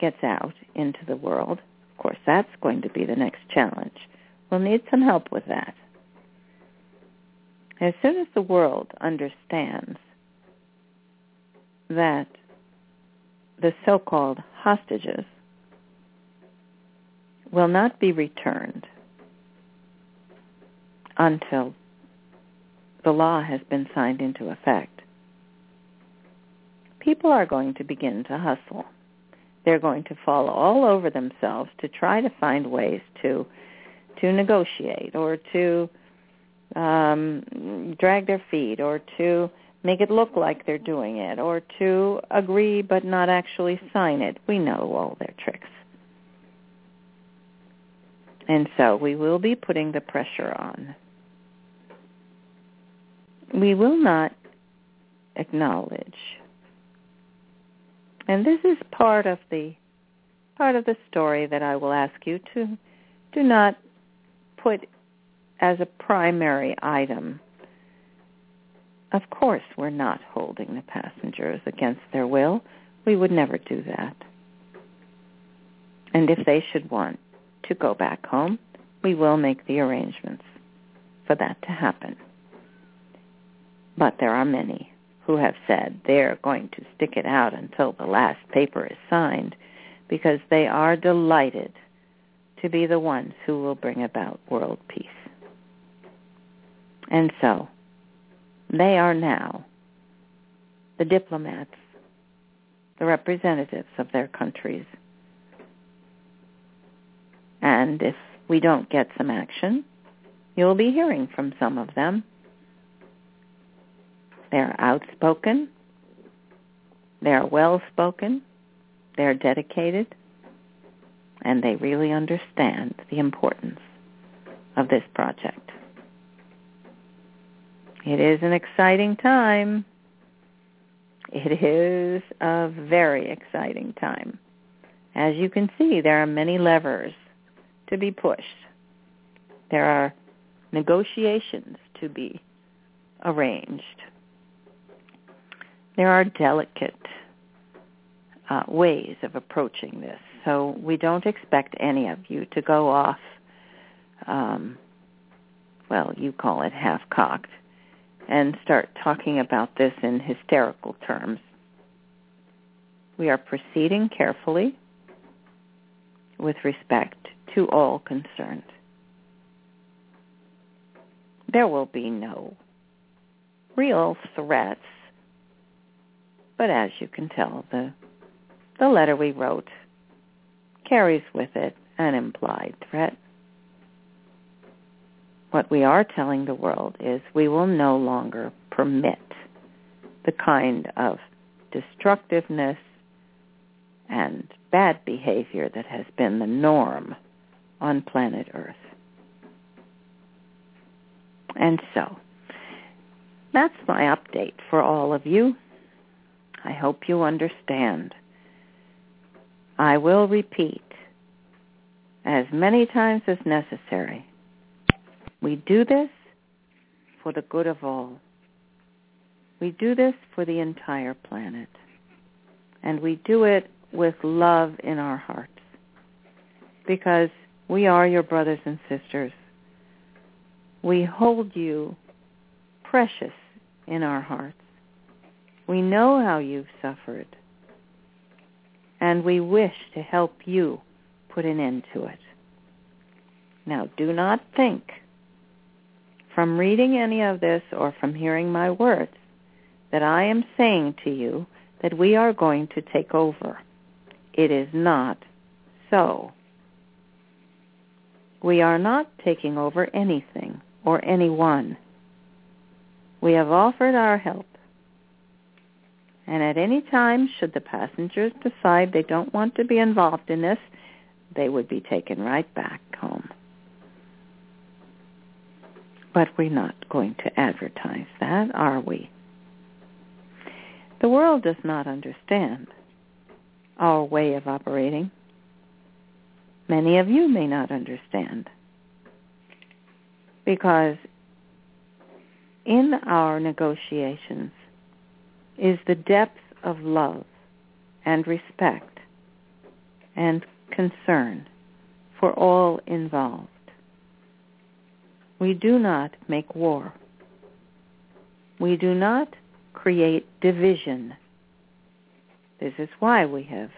gets out into the world, course, that's going to be the next challenge. We'll need some help with that. As soon as the world understands that the so-called hostages will not be returned until the law has been signed into effect, people are going to begin to hustle. They're going to fall all over themselves to try to find ways to to negotiate or to um, drag their feet or to make it look like they're doing it or to agree but not actually sign it. We know all their tricks. And so we will be putting the pressure on. We will not acknowledge. And this is part of the part of the story that I will ask you to do not put as a primary item. Of course, we're not holding the passengers against their will. We would never do that. And if they should want to go back home, we will make the arrangements for that to happen. But there are many who have said they're going to stick it out until the last paper is signed because they are delighted to be the ones who will bring about world peace. And so they are now the diplomats, the representatives of their countries and if we don't get some action, you'll be hearing from some of them. They're outspoken. They're well-spoken. They're dedicated. And they really understand the importance of this project. It is an exciting time. It is a very exciting time. As you can see, there are many levers to be pushed. There are negotiations to be arranged. There are delicate uh, ways of approaching this. So we don't expect any of you to go off, um, well, you call it half-cocked, and start talking about this in hysterical terms. We are proceeding carefully with respect to all concerned. There will be no real threats, but as you can tell, the, the letter we wrote carries with it an implied threat. What we are telling the world is we will no longer permit the kind of destructiveness and bad behavior that has been the norm on planet Earth. And so, that's my update for all of you. I hope you understand. I will repeat as many times as necessary. We do this for the good of all. We do this for the entire planet. And we do it with love in our hearts because we are your brothers and sisters. We hold you precious in our hearts. We know how you've suffered, and we wish to help you put an end to it. Now, do not think from reading any of this or from hearing my words that I am saying to you that we are going to take over. It is not so. We are not taking over anything or anyone. We have offered our help. And at any time, should the passengers decide they don't want to be involved in this, they would be taken right back home. But we're not going to advertise that, are we? The world does not understand our way of operating. Many of you may not understand because in our negotiations is the depth of love and respect and concern for all involved. We do not make war. We do not create division. This is why we have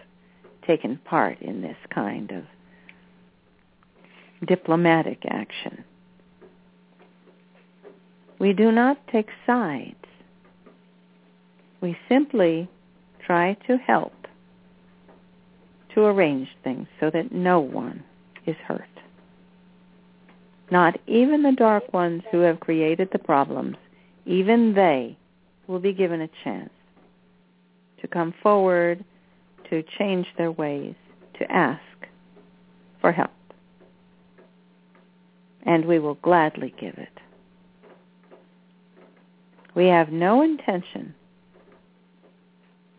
taken part in this kind of diplomatic action. We do not take sides. We simply try to help to arrange things so that no one is hurt. Not even the dark ones who have created the problems, even they will be given a chance to come forward, to change their ways, to ask for help. And we will gladly give it. We have no intention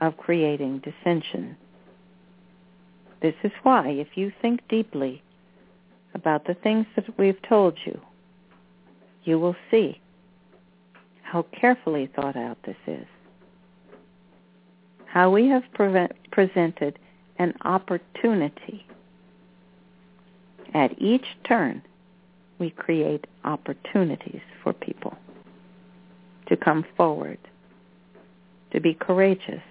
of creating dissension. This is why, if you think deeply about the things that we've told you, you will see how carefully thought out this is. How we have pre- presented an opportunity. At each turn, we create opportunities for people to come forward, to be courageous,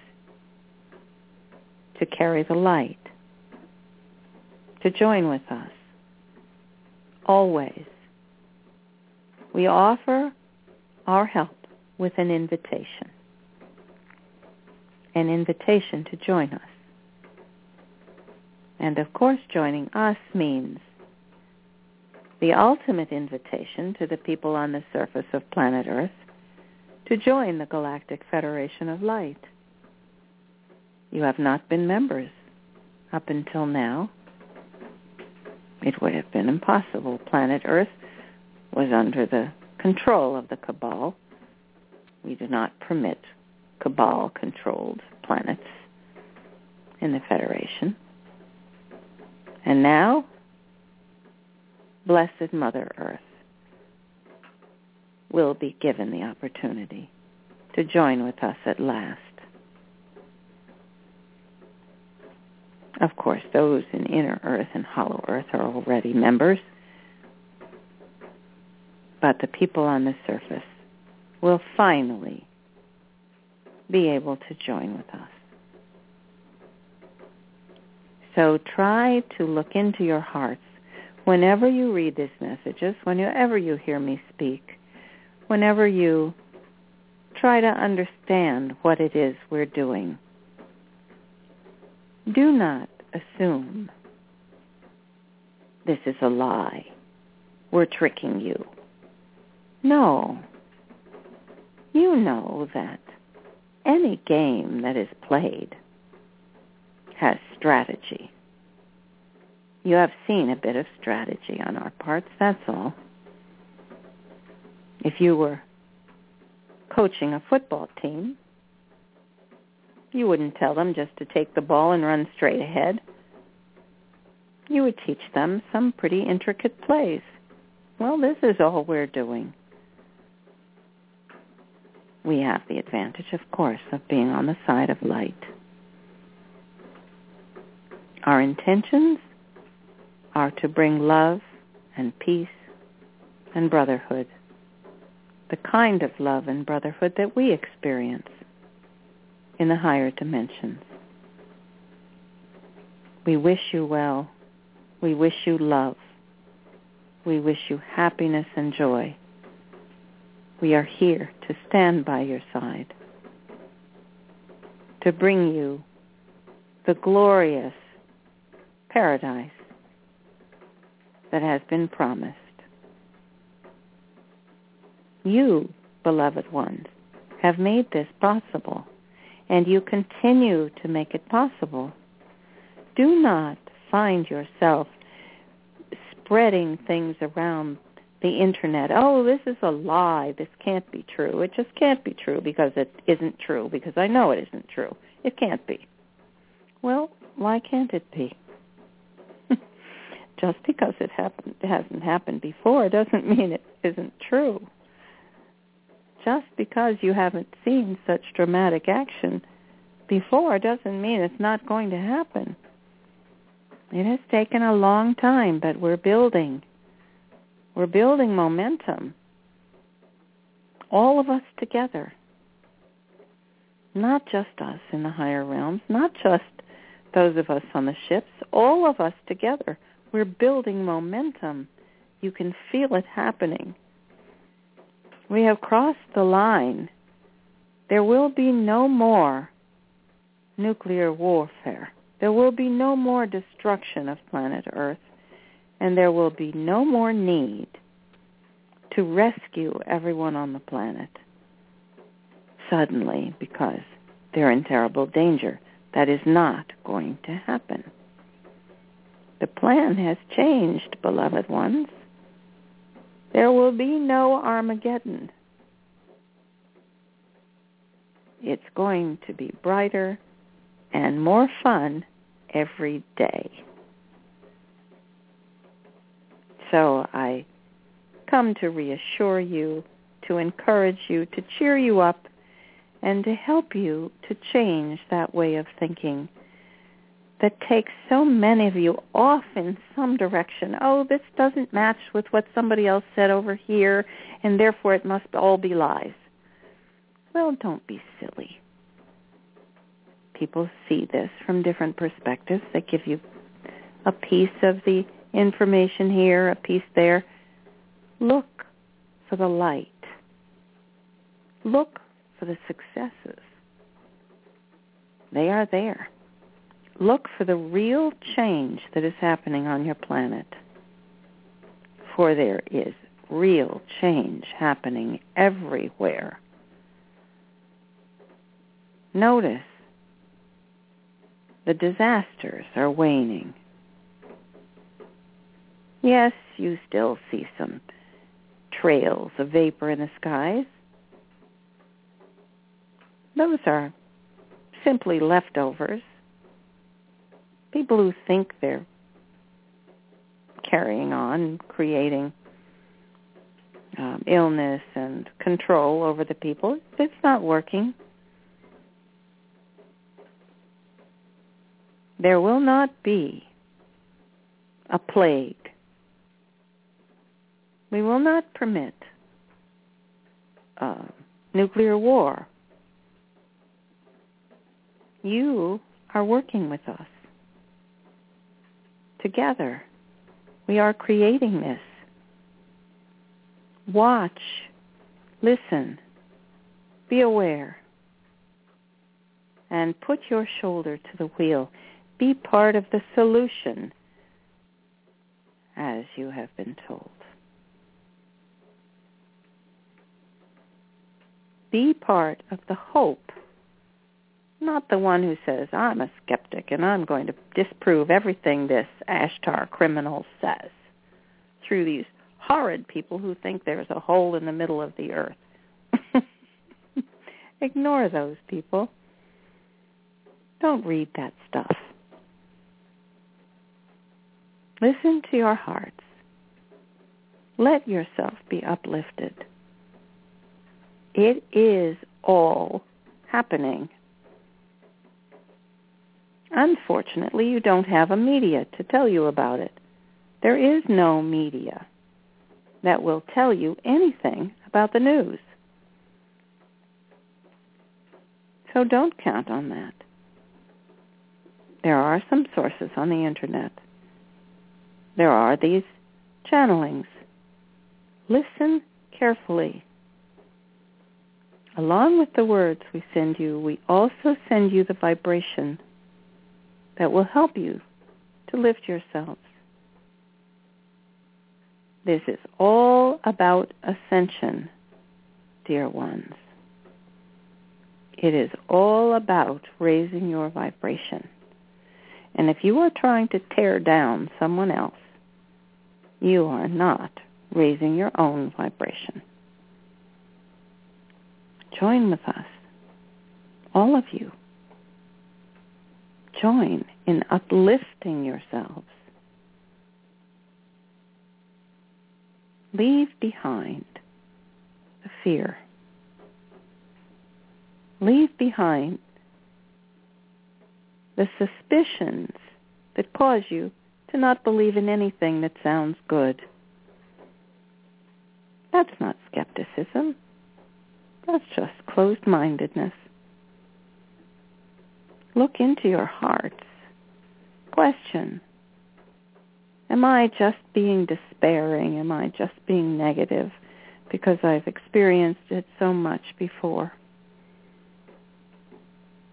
to carry the light, to join with us. Always. We offer our help with an invitation. An invitation to join us. And of course, joining us means the ultimate invitation to the people on the surface of planet Earth to join the Galactic Federation of Light. You have not been members up until now. It would have been impossible. Planet Earth was under the control of the Cabal. We do not permit Cabal-controlled planets in the Federation. And now, Blessed Mother Earth will be given the opportunity to join with us at last. Of course, those in Inner Earth and Hollow Earth are already members, but the people on the surface will finally be able to join with us. So try to look into your hearts whenever you read these messages, whenever you hear me speak, whenever you try to understand what it is we're doing. Do not assume this is a lie. We're tricking you. No. You know that any game that is played has strategy. You have seen a bit of strategy on our parts, that's all. If you were coaching a football team, you wouldn't tell them just to take the ball and run straight ahead. You would teach them some pretty intricate plays. Well, this is all we're doing. We have the advantage, of course, of being on the side of light. Our intentions are to bring love and peace and brotherhood, the kind of love and brotherhood that we experience in the higher dimensions. We wish you well. We wish you love. We wish you happiness and joy. We are here to stand by your side, to bring you the glorious paradise that has been promised. You, beloved ones, have made this possible, and you continue to make it possible. Do not find yourself spreading things around the internet. Oh, this is a lie. This can't be true. It just can't be true because it isn't true because I know it isn't true. It can't be. Well, why can't it be? just because it happened hasn't happened before doesn't mean it isn't true. Just because you haven't seen such dramatic action before doesn't mean it's not going to happen. It has taken a long time, but we're building. We're building momentum. All of us together. Not just us in the higher realms, not just those of us on the ships, all of us together. We're building momentum. You can feel it happening. We have crossed the line. There will be no more nuclear warfare. There will be no more destruction of planet Earth, and there will be no more need to rescue everyone on the planet suddenly because they're in terrible danger. That is not going to happen. The plan has changed, beloved ones. There will be no Armageddon. It's going to be brighter and more fun every day. So I come to reassure you, to encourage you, to cheer you up, and to help you to change that way of thinking that takes so many of you off in some direction. Oh, this doesn't match with what somebody else said over here, and therefore it must all be lies. Well, don't be silly people see this from different perspectives. They give you a piece of the information here, a piece there. Look for the light. Look for the successes. They are there. Look for the real change that is happening on your planet. For there is real change happening everywhere. Notice the disasters are waning. Yes, you still see some trails of vapor in the skies. Those are simply leftovers. People who think they're carrying on, creating um, illness and control over the people, it's not working. There will not be a plague. We will not permit uh, nuclear war. You are working with us. Together, we are creating this. Watch, listen, be aware, and put your shoulder to the wheel. Be part of the solution as you have been told. Be part of the hope not the one who says, I'm a skeptic and I'm going to disprove everything this Ashtar criminal says through these horrid people who think there's a hole in the middle of the earth. Ignore those people. Don't read that stuff. Listen to your hearts. Let yourself be uplifted. It is all happening. Unfortunately, you don't have a media to tell you about it. There is no media that will tell you anything about the news. So don't count on that. There are some sources on the internet. There are these channelings. Listen carefully. Along with the words we send you, we also send you the vibration that will help you to lift yourselves. This is all about ascension, dear ones. It is all about raising your vibration. And if you are trying to tear down someone else, you are not raising your own vibration. Join with us, all of you. Join in uplifting yourselves. Leave behind the fear. Leave behind the suspicions that cause you to not believe in anything that sounds good. That's not skepticism. That's just closed-mindedness. Look into your hearts. Question. Am I just being despairing? Am I just being negative because I've experienced it so much before?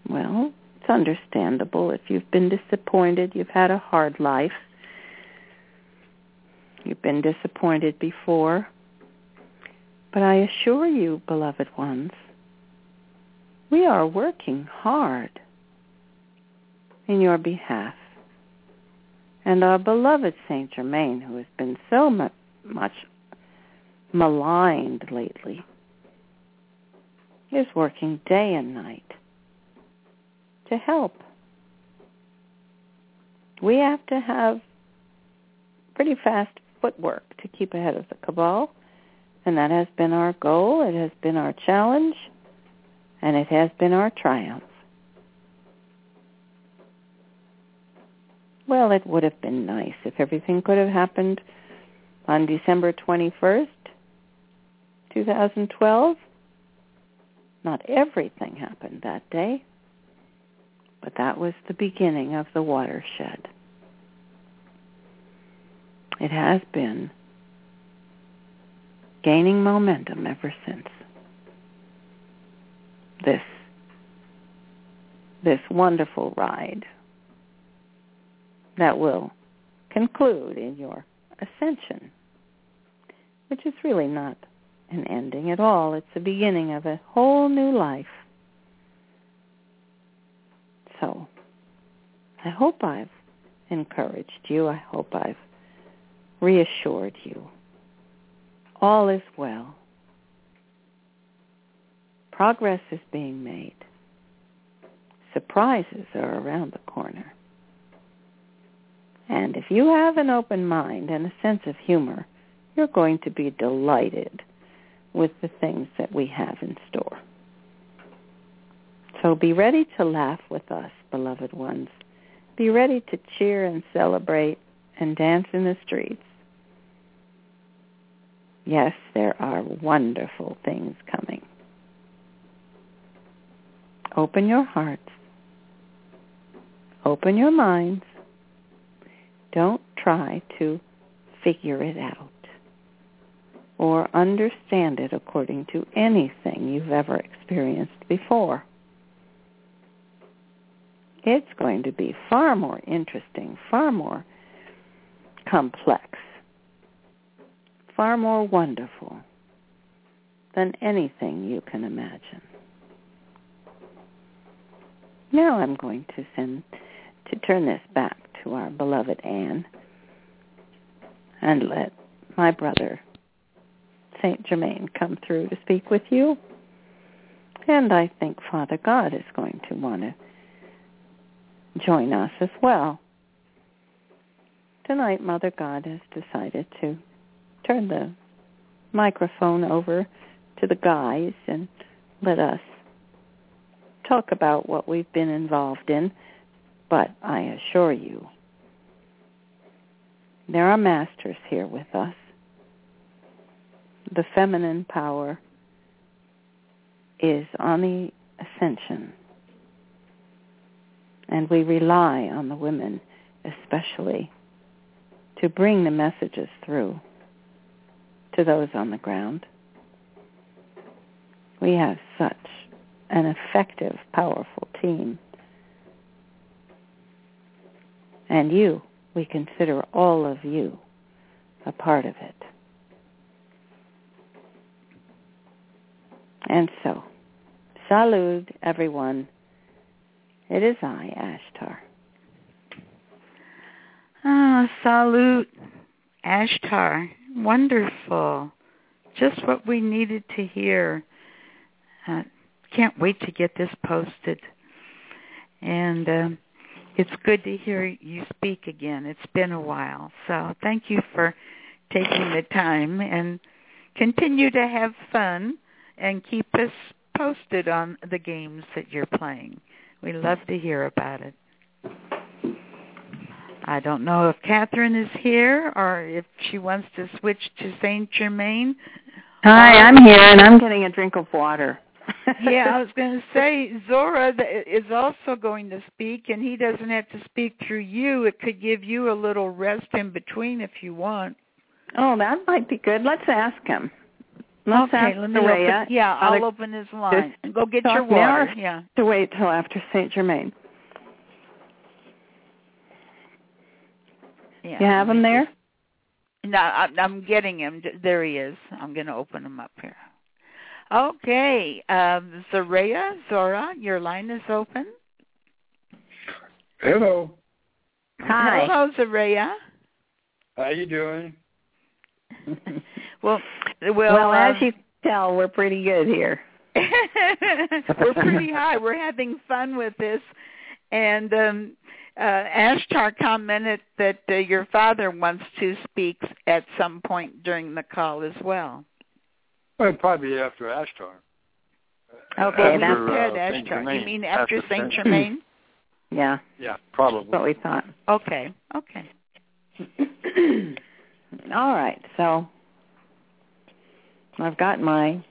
Well, it's understandable if you've been disappointed, you've had a hard life. You've been disappointed before. But I assure you, beloved ones, we are working hard in your behalf. And our beloved Saint Germain, who has been so much, maligned lately, is working day and night to help. We have to have pretty fast footwork to keep ahead of the cabal, and that has been our goal, it has been our challenge, and it has been our triumph. Well, it would have been nice if everything could have happened on December 21st, 2012. Not everything happened that day. But that was the beginning of the watershed. It has been gaining momentum ever since. This this wonderful ride that will conclude in your ascension, which is really not an ending at all. It's the beginning of a whole new life. So I hope I've encouraged you. I hope I've reassured you. All is well. Progress is being made. Surprises are around the corner. And if you have an open mind and a sense of humor, you're going to be delighted with the things that we have in store. So be ready to laugh with us, beloved ones. Be ready to cheer and celebrate and dance in the streets. Yes, there are wonderful things coming. Open your hearts. Open your minds. Don't try to figure it out or understand it according to anything you've ever experienced before. It's going to be far more interesting, far more complex, far more wonderful than anything you can imagine. Now I'm going to send to turn this back to our beloved Anne and let my brother Saint Germain come through to speak with you. And I think Father God is going to want to join us as well. Tonight, Mother God has decided to turn the microphone over to the guys and let us talk about what we've been involved in. But I assure you, there are masters here with us. The feminine power is on the ascension. And we rely on the women especially to bring the messages through to those on the ground. We have such an effective, powerful team. And you, we consider all of you a part of it. And so, salud everyone. It is I, Ashtar. Ah, salute, Ashtar. Wonderful. Just what we needed to hear. Uh, can't wait to get this posted. And uh, it's good to hear you speak again. It's been a while. So thank you for taking the time and continue to have fun and keep us posted on the games that you're playing. We love to hear about it. I don't know if Kathryn is here or if she wants to switch to Saint Germain. Hi, I'm here and I'm getting a drink of water. Yeah, I was going to say Zora is also going to speak, and he doesn't have to speak through you. It could give you a little rest in between if you want. Oh, that might be good. Let's ask him. Let's okay, ask let me Maria. open, yeah, how I'll open his line. Go get your water. Yeah. To wait till after Saint Germain. Yeah. You have him there? No, I'm getting him. There he is. I'm going to open him up here. Okay, um, Zoraya, Zora, your line is open. Hello. Hi. Hello, Zoraya. How you doing? Well, well, well, as um, you can tell, we're pretty good here. we're pretty high. We're having fun with this. And um uh Ashtar commented that uh, your father wants to speak at some point during the call as well. Well, probably after Ashtar. Okay, that's- After, said uh, Ashtar. You mean after Saint Saint- Germain? Yeah, Yeah, that's probably. what we thought. Okay. Okay. All right, so I've got my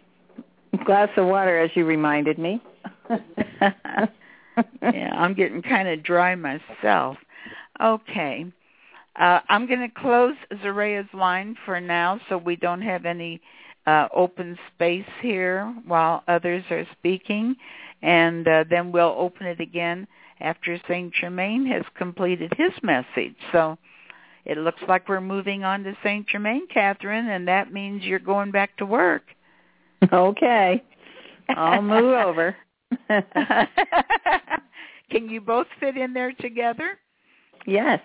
glass of water, as you reminded me. yeah, I'm getting kind of dry myself. Okay. Uh, I'm going to close Zoraya's line for now so we don't have any uh, open space here while others are speaking. And uh, then we'll open it again after St. Germain has completed his message. So it looks like we're moving on to St. Germain, Kathryn, and that means you're going back to work. okay, I'll move over. Can you both fit in there together? yes,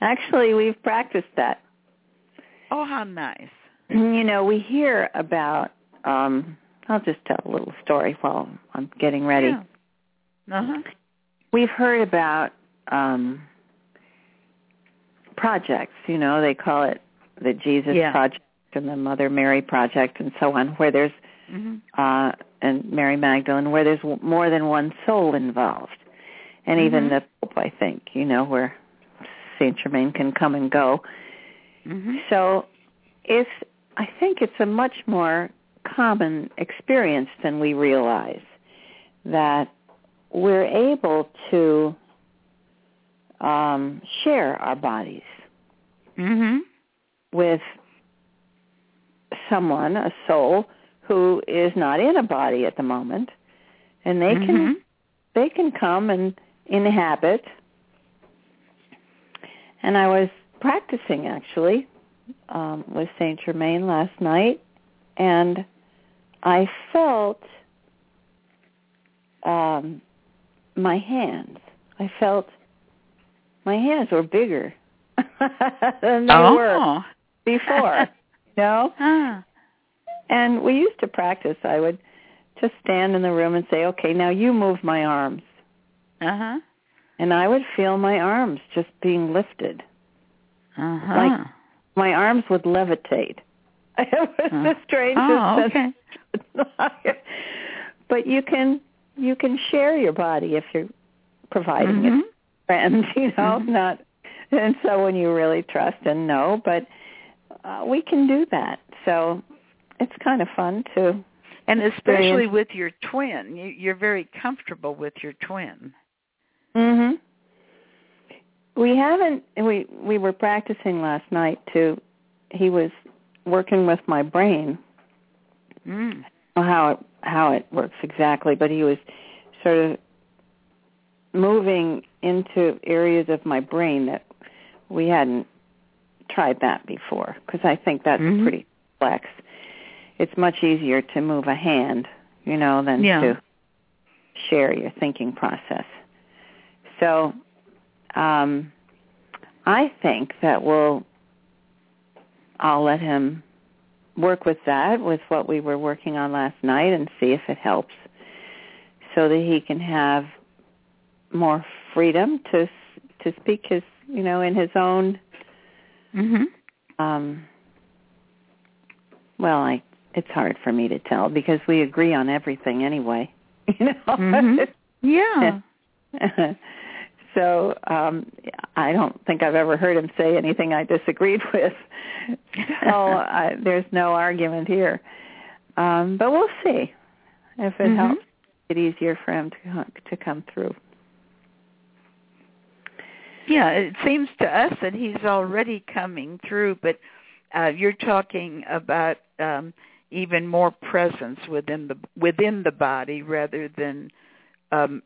actually, we've practiced that. Oh, how nice. You know, we hear about. um I'll just tell a little story while I'm getting ready. Yeah. Uh-huh. We've heard about um projects, you know, they call it the Jesus Yeah. Project and the Mother Mary Project and so on, where there's hmm uh and Mary Magdalene where there's more than one soul involved. And even Mhm. the Pope, I think, you know, where Saint Germain can come and go. hmm So it's I think it's a much more common experience than we realize that we're able to um, share our bodies hmm with someone, a soul, who is not in a body at the moment, and they Mm-hmm. can they can come and inhabit. And I was practicing actually um, with Saint Germain last night, and I felt um, my hands. I felt my hands were bigger than they oh. were before. you know? Huh. And we used to practice. I would just stand in the room and say, "Okay, now you move my arms." Uh-huh. And I would feel my arms just being lifted. Uh-huh. Like my arms would levitate. It was the strangest oh, okay. but you can you can share your body if you're providing Mhm. it to friends, you know, Mhm. not and so when you really trust and know, but uh, we can do that. So it's kind of fun to And especially with your twin, you, you're very comfortable with your twin. Mhm. We haven't we we were practicing last night too. He was working with my brain Mm. how it how it works exactly, but he was sort of moving into areas of my brain that we hadn't tried that before because I think that's Mhm. pretty complex. It's much easier to move a hand, you know, than Yeah. to share your thinking process. So, um I think that we'll I'll let him work with that with what we were working on last night and see if it helps so that he can have more freedom to to speak his you know in his own Mhm. um well i it's hard for me to tell because we agree on everything anyway you know Mhm. Yeah. so um i don't think i've ever heard him say anything i disagreed with. So I, there's no argument here. Um but we'll see if it Mhm. helps. It easier for him to to come through. Yeah, it seems to us that he's already coming through, but uh, you're talking about um, even more presence within the within the body rather than um,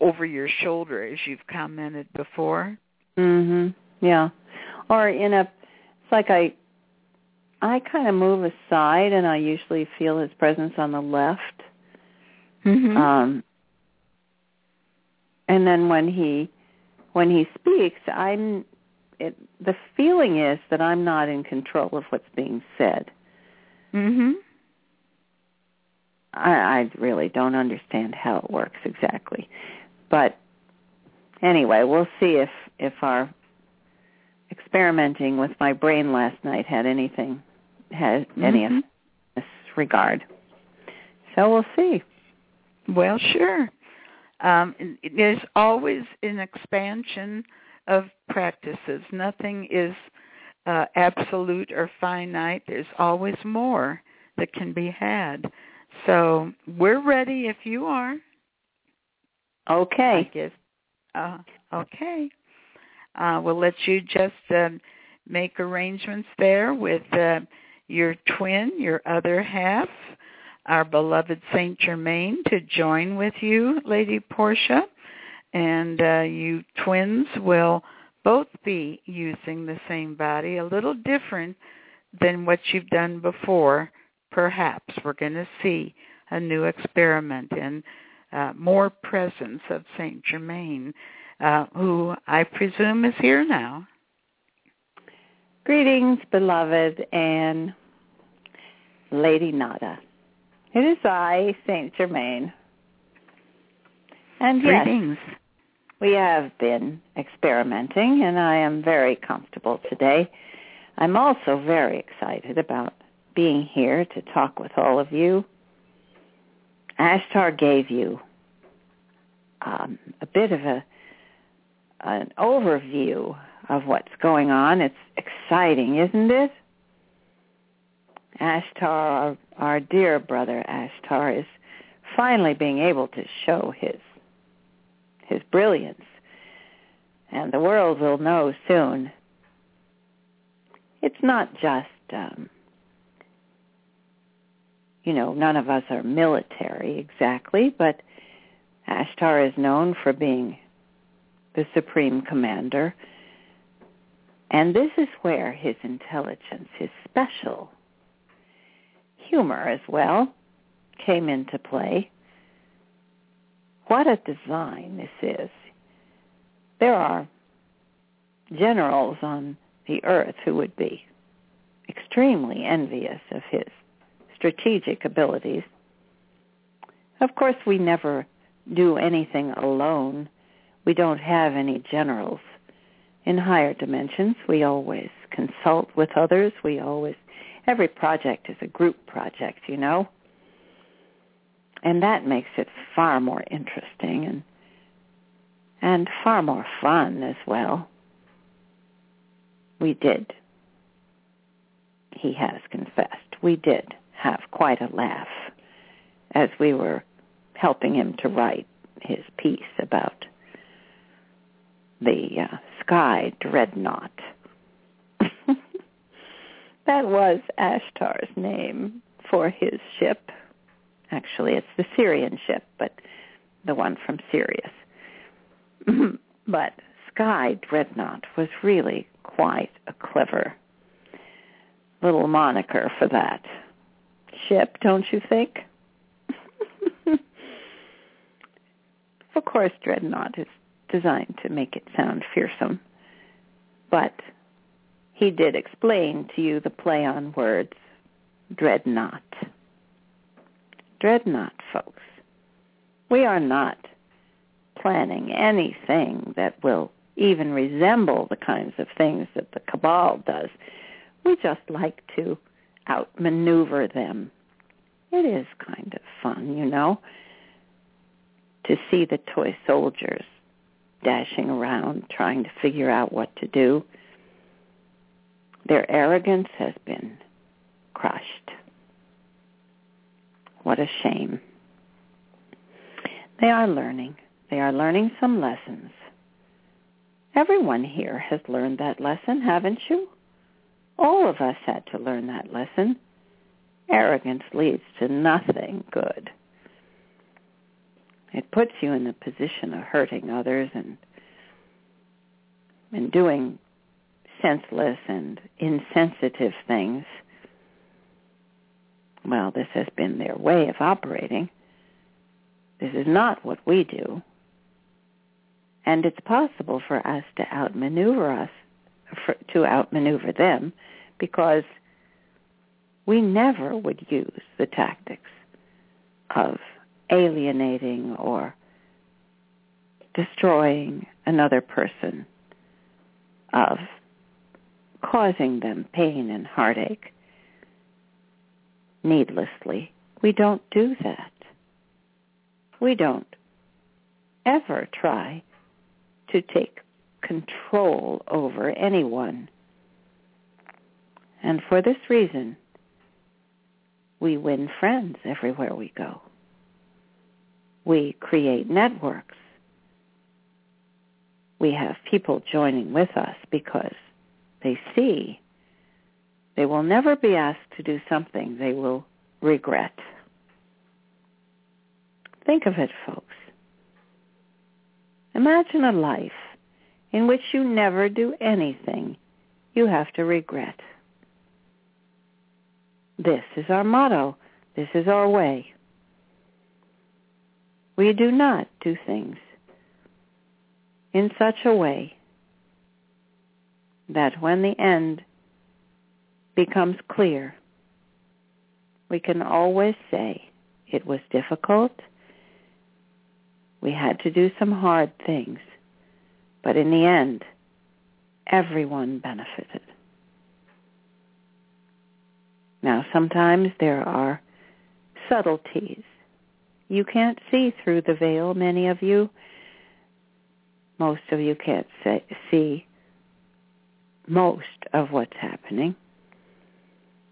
over your shoulder, as you've commented before. mhm yeah or in a it's like i i kind of move aside and i usually feel his presence on the left Mm-hmm. um and then when he when he speaks i'm it the feeling is that i'm not in control of what's being said mhm. i i really don't understand how it works exactly but anyway we'll see if if our experimenting with my brain last night had anything had any of this regard so we'll see Well, sure. Um, there's always an expansion of practices. Nothing is uh, absolute or finite. There's always more that can be had. So we're ready if you are. I okay guess. Uh, okay. Uh, we'll let you just um, make arrangements there with uh, your twin, your other half, our beloved Saint Germain, to join with you, Lady Portia, and uh, you twins will both be using the same body, a little different than what you've done before. Perhaps we're going to see a new experiment and uh, more presence of Saint Germain, uh, who I presume is here now. Greetings, beloved and Lady Nada. It is I, Saint Germain. And yes, Greetings. we have been experimenting, and I am very comfortable today. I'm also very excited about being here to talk with all of you. Ashtar gave you um, a bit of a an overview of what's going on. It's exciting, isn't it? Ashtar, our, our dear brother Ashtar, is finally being able to show his his brilliance, and the world will know soon. It's not just, um, you know, none of us are military exactly, but Ashtar is known for being the supreme commander. And this is where his intelligence, his special humor as well, came into play. what a design this is. There are generals on the earth who would be extremely envious of his strategic abilities. Of course, we never do anything alone. We don't have any generals. In higher dimensions, we always consult with others. We always, every project is a group project, you know. And that makes it far more interesting and and far more fun as well. We did. He has confessed. We did have quite a laugh as we were helping him to write his piece about the uh, sky dreadnought. that was Ashtar's name for his ship. Actually, it's the Sirian ship, but the one from Sirius. but Sky Dreadnought was really quite a clever little moniker for that ship, don't you think? of course, Dreadnought is designed to make it sound fearsome, but he did explain to you the play on words, Dreadnought. Dreadnought, folks. We are not planning anything that will even resemble the kinds of things that the cabal does. We just like to outmaneuver them. It is kind of fun, you know, to see the toy soldiers dashing around trying to figure out what to do. Their arrogance has been crushed. What a shame. They are learning. They are learning some lessons. Everyone here has learned that lesson, haven't you? All of us had to learn that lesson. Arrogance leads to nothing good. It puts you in the position of hurting others and and doing senseless and insensitive things. Well, this has been their way of operating. This is not what we do. And it's possible for us to outmaneuver us, for, to outmaneuver them, because we never would use the tactics of alienating or destroying another person, of causing them pain and heartache needlessly. We don't do that. We don't ever try to take control over anyone. And for this reason, we win friends everywhere we go. We create networks. We have people joining with us because they see they will never be asked to do something they will regret. Think of it, folks. Imagine a life in which you never do anything you have to regret. This is our motto. This is our way. We do not do things in such a way that when the end becomes clear, we can always say it was difficult. We had to do some hard things. But in the end, everyone benefited. Now, sometimes there are subtleties. You can't see through the veil, many of you. Most of you can't see most of what's happening.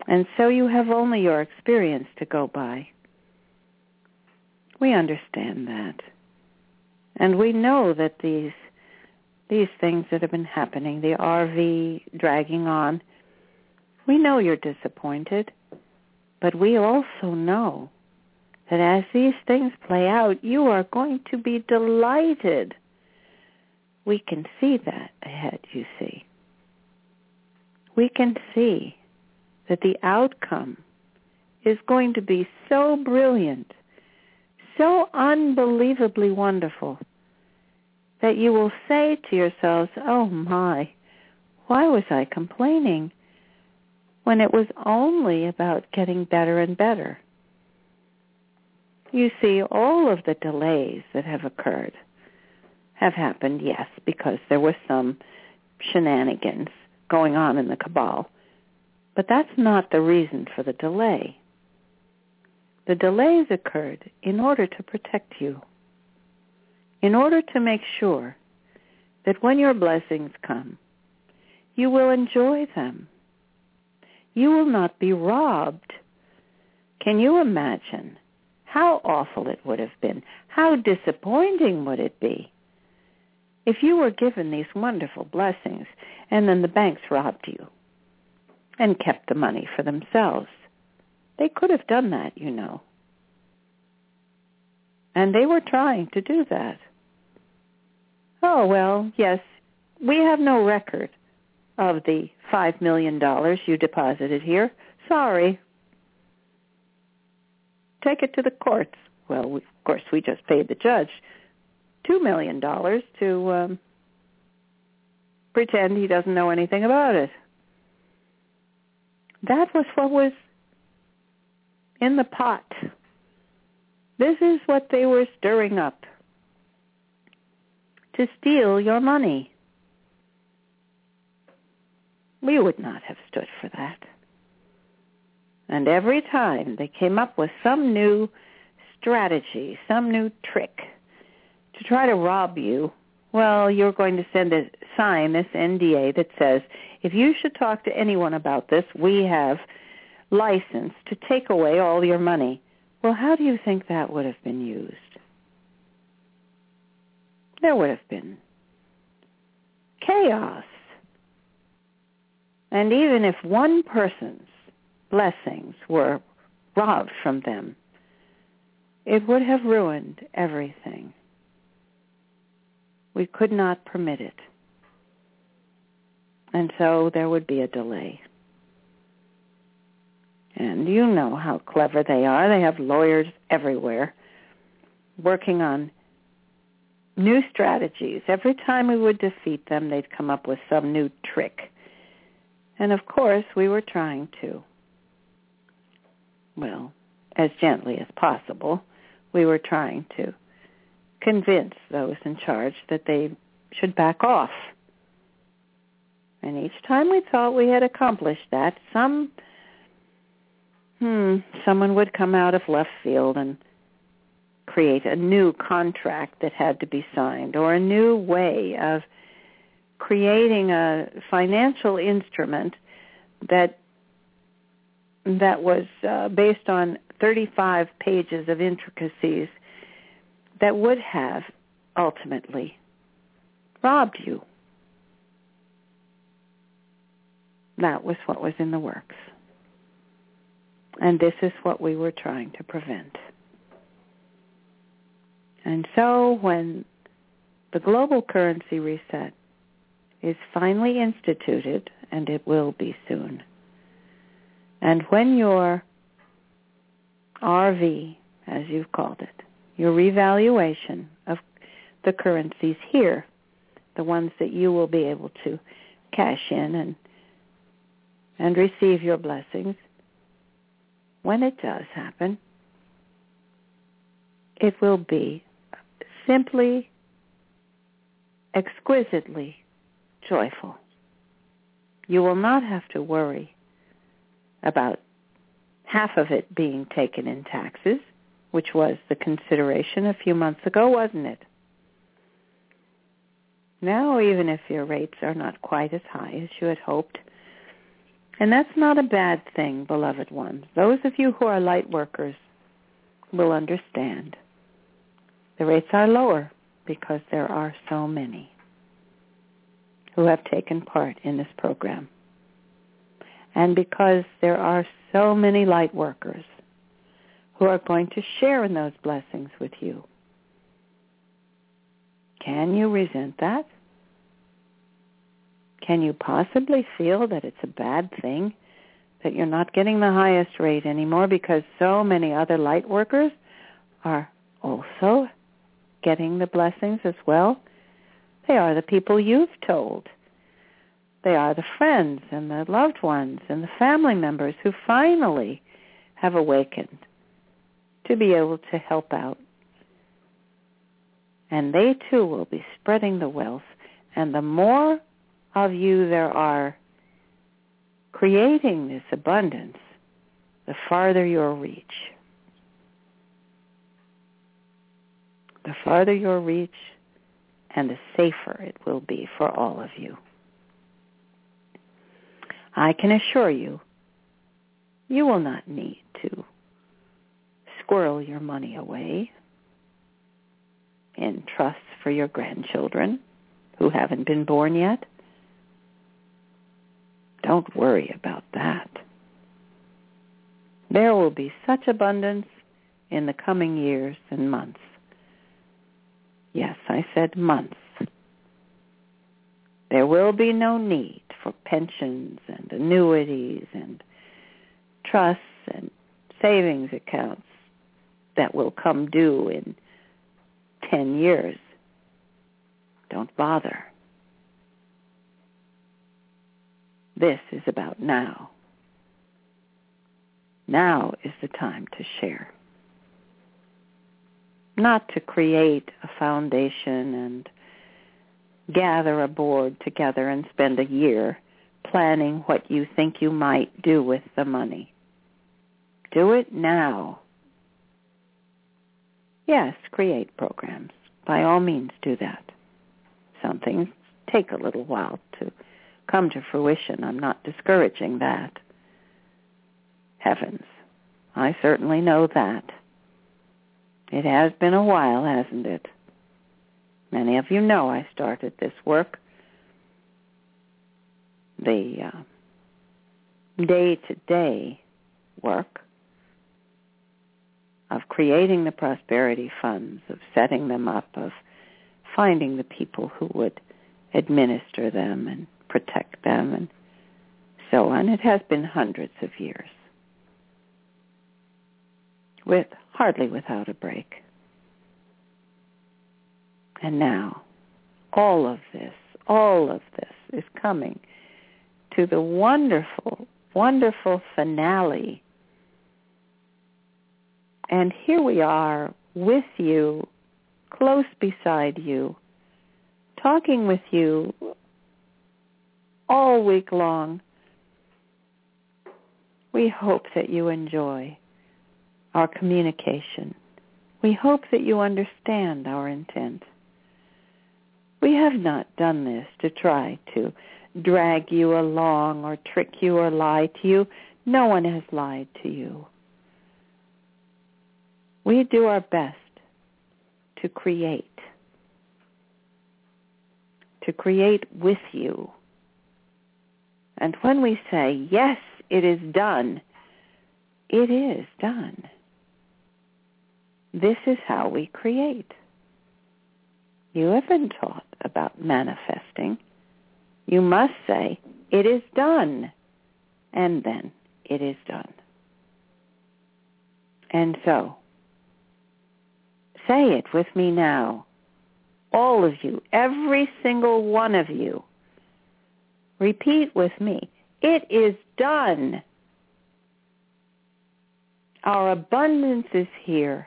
And so you have only your experience to go by. We understand that. And we know that these these things that have been happening, the RV dragging on, we know you're disappointed, but we also know that as these things play out, you are going to be delighted. We can see that ahead, you see. We can see that the outcome is going to be so brilliant, so unbelievably wonderful that you will say to yourselves, oh my, why was I complaining when it was only about getting better and better? You see, all of the delays that have occurred have happened, yes, because there was some shenanigans going on in the cabal. But that's not the reason for the delay. The delays occurred in order to protect you, in order to make sure that when your blessings come, you will enjoy them. You will not be robbed. Can you imagine how awful it would have been? How disappointing would it be if you were given these wonderful blessings and then the banks robbed you and kept the money for themselves? They could have done that, you know. And they were trying to do that. Oh, well, yes, we have no record of the $5 million you deposited here. Sorry. Take it to the courts. Well, we, of course, we just paid the judge $2 million to um, pretend he doesn't know anything about it. That was what was in the pot. This is what they were stirring up to steal your money. We would not have stood for that. And every time they came up with some new strategy, some new trick to try to rob you, well, you're going to send a sign this NDA that says, if you should talk to anyone about this, we have license to take away all your money. Well, how do you think that would have been used? There would have been chaos. And even if one person's blessings were robbed from them, it would have ruined everything. We could not permit it. And so there would be a delay. And you know how clever they are. They have lawyers everywhere working on new strategies. Every time we would defeat them, they'd come up with some new trick. And of course, we were trying to, well, as gently as possible, we were trying to convince those in charge that they should back off. And each time we thought we had accomplished that, some hmm, someone would come out of left field and create a new contract that had to be signed or a new way of creating a financial instrument that that was uh, based on 35 pages of intricacies that would have ultimately robbed you. That was what was in the works. And this is what we were trying to prevent. And so when the global currency reset is finally instituted, and it will be soon, and when your RV, as you've called it, your revaluation of the currencies here, the ones that you will be able to cash in and and receive your blessings, when it does happen, it will be simply exquisitely joyful. You will not have to worry about half of it being taken in taxes, which was the consideration a few months ago, wasn't it? Now, even if your rates are not quite as high as you had hoped, and that's not a bad thing, beloved ones. Those of you who are light workers will understand. The rates are lower because there are so many who have taken part in this program. And because there are so many light workers who are going to share in those blessings with you. Can you resent that? Can you possibly feel that it's a bad thing that you're not getting the highest rate anymore because so many other light workers are also getting the blessings as well. They are the people you've told. They are the friends and the loved ones and the family members who finally have awakened to be able to help out. And they too will be spreading the wealth. And the more of you there are creating this abundance, the farther your reach. The farther your reach and the safer it will be for all of you. I can assure you, you will not need to squirrel your money away in trusts for your grandchildren who haven't been born yet. Don't worry about that. There will be such abundance in the coming years and months. Yes, I said months. There will be no need for pensions and annuities and trusts and savings accounts that will come due in 10 years. Don't bother. This is about now. Now is the time to share. Not to create a foundation and gather a board together and spend a year planning what you think you might do with the money. Do it now. Yes, create programs. By all means do that. Some things take a little while to come to fruition. I'm not discouraging that. Heavens, I certainly know that. It has been a while, hasn't it? Many of you know I started this work. The uh, day-to-day work of creating the prosperity funds, of setting them up, of finding the people who would administer them and protect them and so on. It has been hundreds of years with hardly without a break. And now all of this, all of this is coming to the wonderful, wonderful finale and here we are with you, close beside you, talking with you all week long. We hope that you enjoy our communication. We hope that you understand our intent. We have not done this to try to drag you along or trick you or lie to you. No one has lied to you. We do our best to create, to create with you. And when we say, yes, it is done, it is done. This is how we create. You have been taught about manifesting. You must say, it is done. And then it is done. And so Say it with me now. All of you, every single one of you. Repeat with me. It is done. Our abundance is here.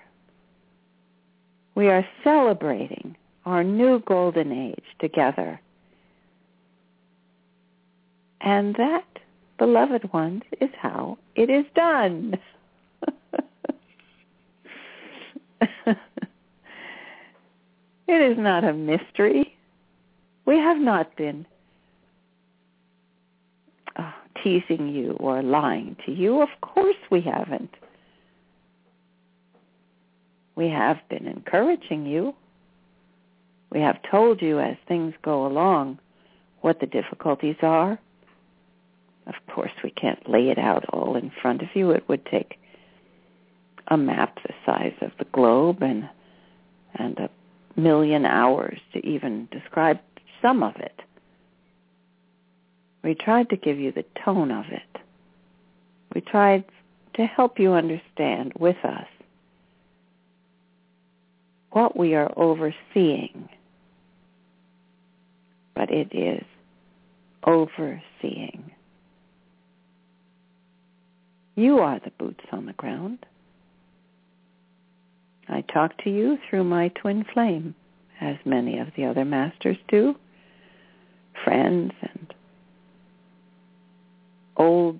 We are celebrating our new golden age together. And that, beloved ones, is how it is done. It is not a mystery. We have not been uh, teasing you or lying to you. Of course we haven't. We have been encouraging you. We have told you as things go along what the difficulties are. Of course, we can't lay it out all in front of you. It would take a map the size of the globe and and a million hours to even describe some of it. We tried to give you the tone of it. We tried to help you understand with us what we are overseeing, but it is overseeing. You are the boots on the ground. I talk to you through my twin flame, as many of the other masters do, friends and old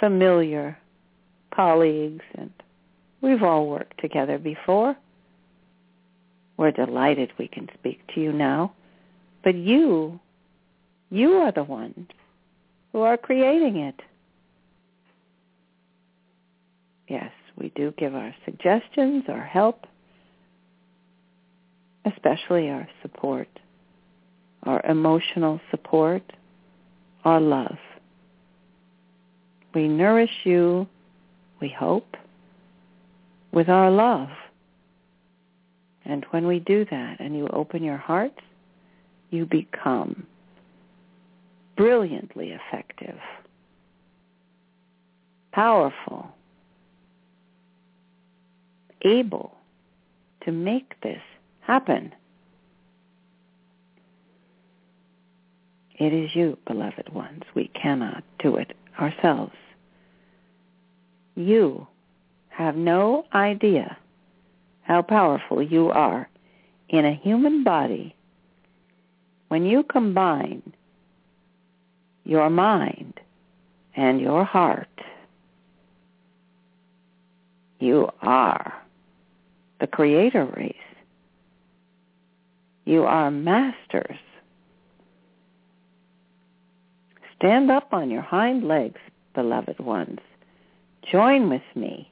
familiar colleagues, and we've all worked together before. We're delighted we can speak to you now. But you, you are the ones who are creating it. Yes, we do give our suggestions, our help, especially our support, our emotional support, our love. We nourish you, we hope, with our love. And when we do that and you open your hearts, you become brilliantly effective, powerful, able to make this happen. It is you, beloved ones. We cannot do it ourselves. You have no idea how powerful you are in a human body when you combine your mind and your heart. You are the creator race. You are masters. Stand up on your hind legs, beloved ones. Join with me.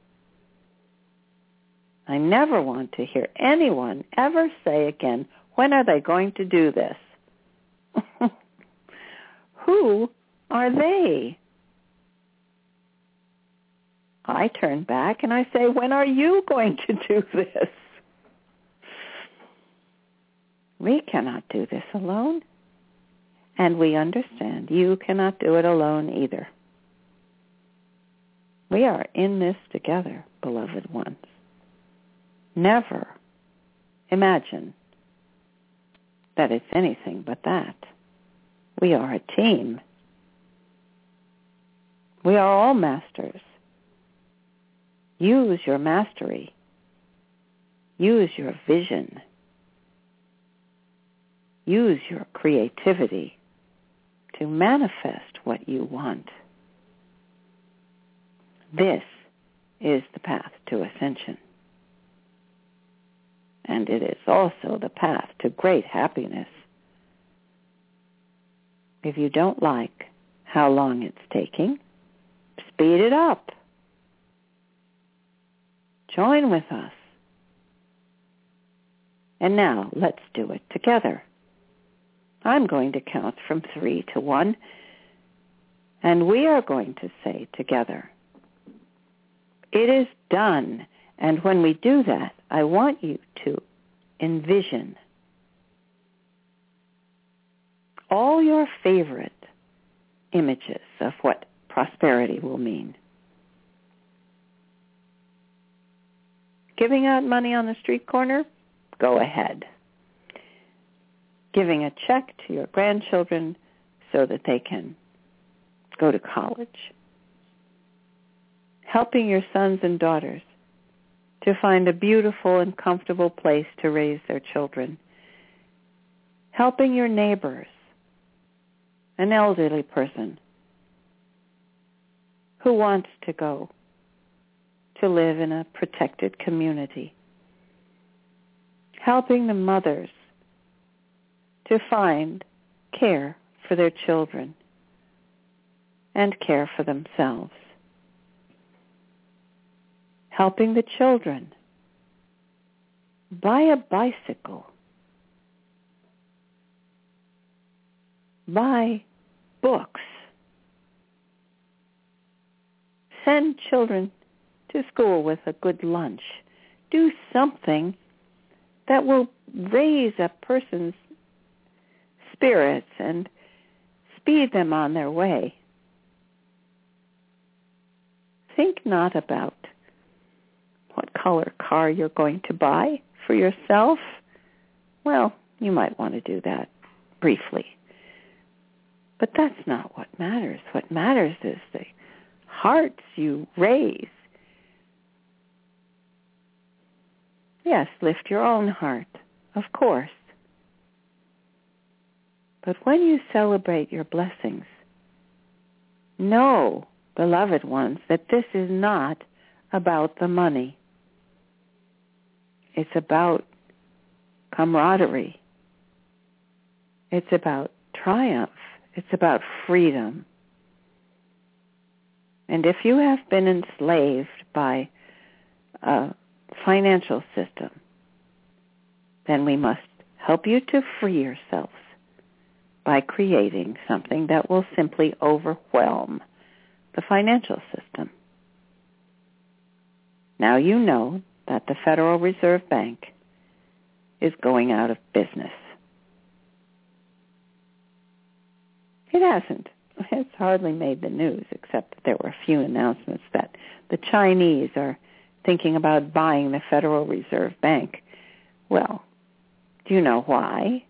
I never want to hear anyone ever say again, when are they going to do this? Who are they? I turn back and I say, when are you going to do this? We cannot do this alone. And we understand you cannot do it alone either. We are in this together, beloved ones. Never imagine that it's anything but that. We are a team. We are all masters. Use your mastery. Use your vision. Use your creativity to manifest what you want. This is the path to ascension. And it is also the path to great happiness. If you don't like how long it's taking, speed it up. Join with us. And now let's do it together. I'm going to count from three to one, and we are going to say together, it is done. And when we do that, I want you to envision all your favorite images of what prosperity will mean. Giving out money on the street corner? Go ahead giving a check to your grandchildren so that they can go to college, helping your sons and daughters to find a beautiful and comfortable place to raise their children, helping your neighbors, an elderly person who wants to go to live in a protected community, helping the mothers to find care for their children and care for themselves. Helping the children buy a bicycle, buy books, send children to school with a good lunch, do something that will raise a person's spirits and speed them on their way. Think not about what color car you're going to buy for yourself, well, you might want to do that briefly. But that's not what matters. What matters is the hearts you raise. Yes, lift your own heart, of course. But when you celebrate your blessings, know, beloved ones, that this is not about the money. It's about camaraderie. It's about triumph. It's about freedom. And if you have been enslaved by a financial system, then we must help you to free yourselves by creating something that will simply overwhelm the financial system. Now you know that the Federal Reserve Bank is going out of business. It hasn't. It's hardly made the news, except that there were a few announcements that the Chinese are thinking about buying the Federal Reserve Bank. Well, do you know why?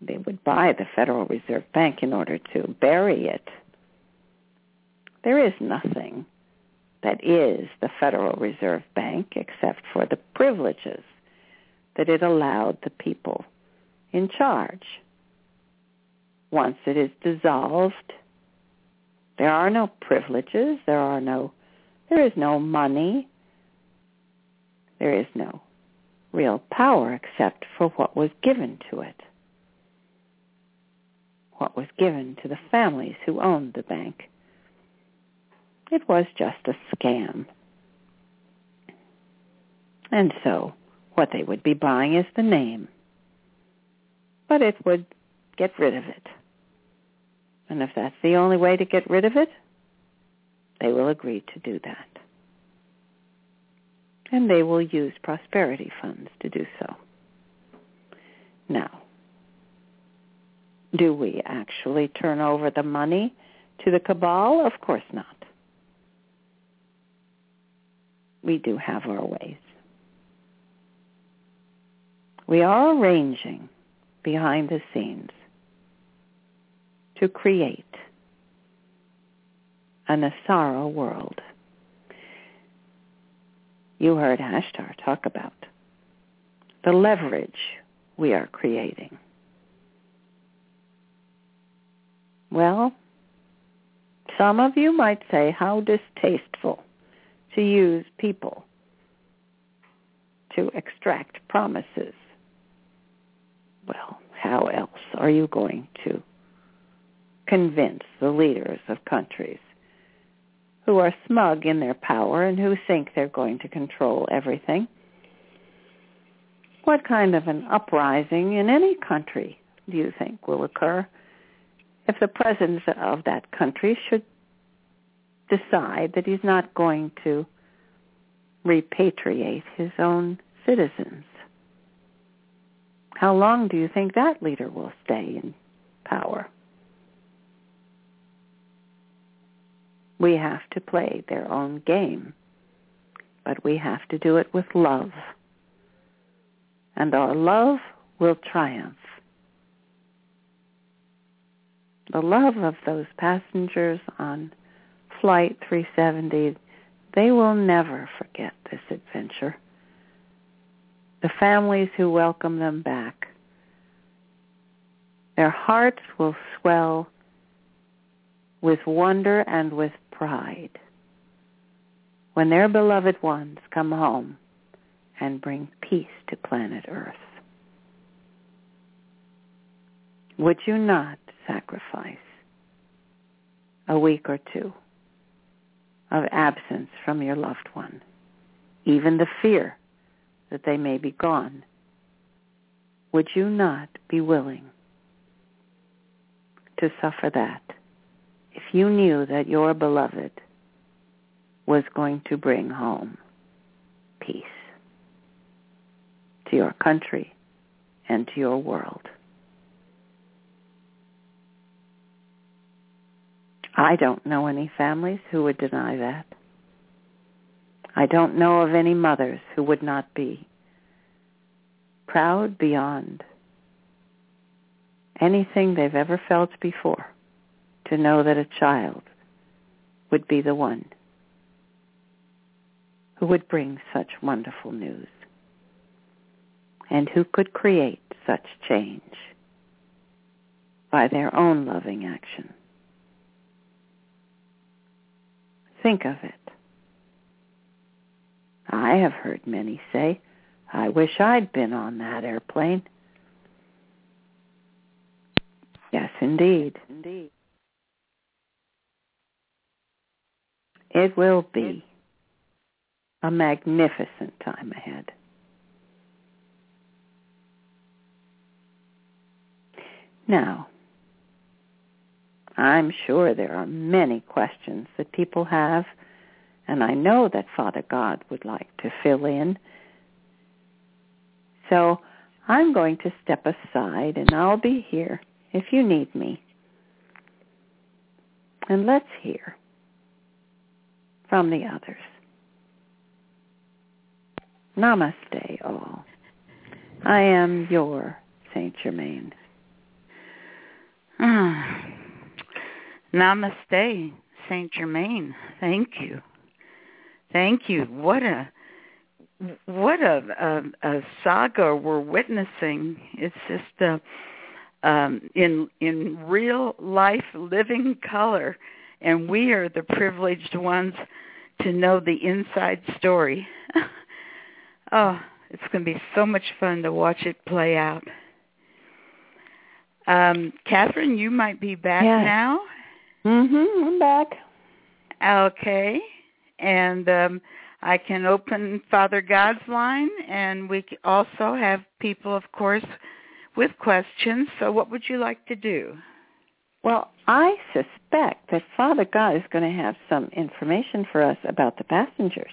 They would buy the Federal Reserve Bank in order to bury it. There is nothing that is the Federal Reserve Bank except for the privileges that it allowed the people in charge. Once it is dissolved, there are no privileges, there are no there is no money, there is no real power except for what was given to it. What was given to the families who owned the bank. It was just a scam. And so what they would be buying is the name. But it would get rid of it. And if that's the only way to get rid of it, they will agree to do that. And they will use prosperity funds to do so. Now, do we actually turn over the money to the cabal? Of course not. We do have our ways. We are arranging behind the scenes to create an NESARA world. You heard Ashtar talk about the leverage we are creating. Well, some of you might say, how distasteful to use people to extract promises. Well, how else are you going to convince the leaders of countries who are smug in their power and who think they're going to control everything. What kind of an uprising in any country do you think will occur if the president of that country should decide that he's not going to repatriate his own citizens? How long do you think that leader will stay in power? We have to play their own game, but we have to do it with love. And our love will triumph. The love of those passengers on Flight 370, they will never forget this adventure. The families who welcome them back, their hearts will swell with wonder and with pride when their beloved ones come home and bring peace to planet Earth. Would you not sacrifice a week or two of absence from your loved one, even the fear that they may be gone? Would you not be willing to suffer that if you knew that your beloved was going to bring home peace to your country and to your world. I don't know any families who would deny that. I don't know of any mothers who would not be proud beyond anything they've ever felt before to know that a child would be the one who would bring such wonderful news and who could create such change by their own loving action. Think of it. I have heard many say, I wish I'd been on that airplane. Yes, indeed. Indeed. It will be a magnificent time ahead. Now, I'm sure there are many questions that people have, and I know that Father God would like to fill in. So I'm going to step aside and I'll be here if you need me. And let's hear from the others. Namaste, all. I am your Saint Germain. Namaste, Saint Germain. Thank you. Thank you. What a what a, a, a saga we're witnessing. It's just uh, um, in in real life, living color, and we are the privileged ones to know the inside story. oh, it's going to be so much fun to watch it play out. Um, Kathryn, you might be back yes. now. Mhm, I'm back. Okay, and um, I can open Father God's line, and we also have people, of course, with questions. So, what would you like to do? Well, I suspect that Father God is going to have some information for us about the passengers.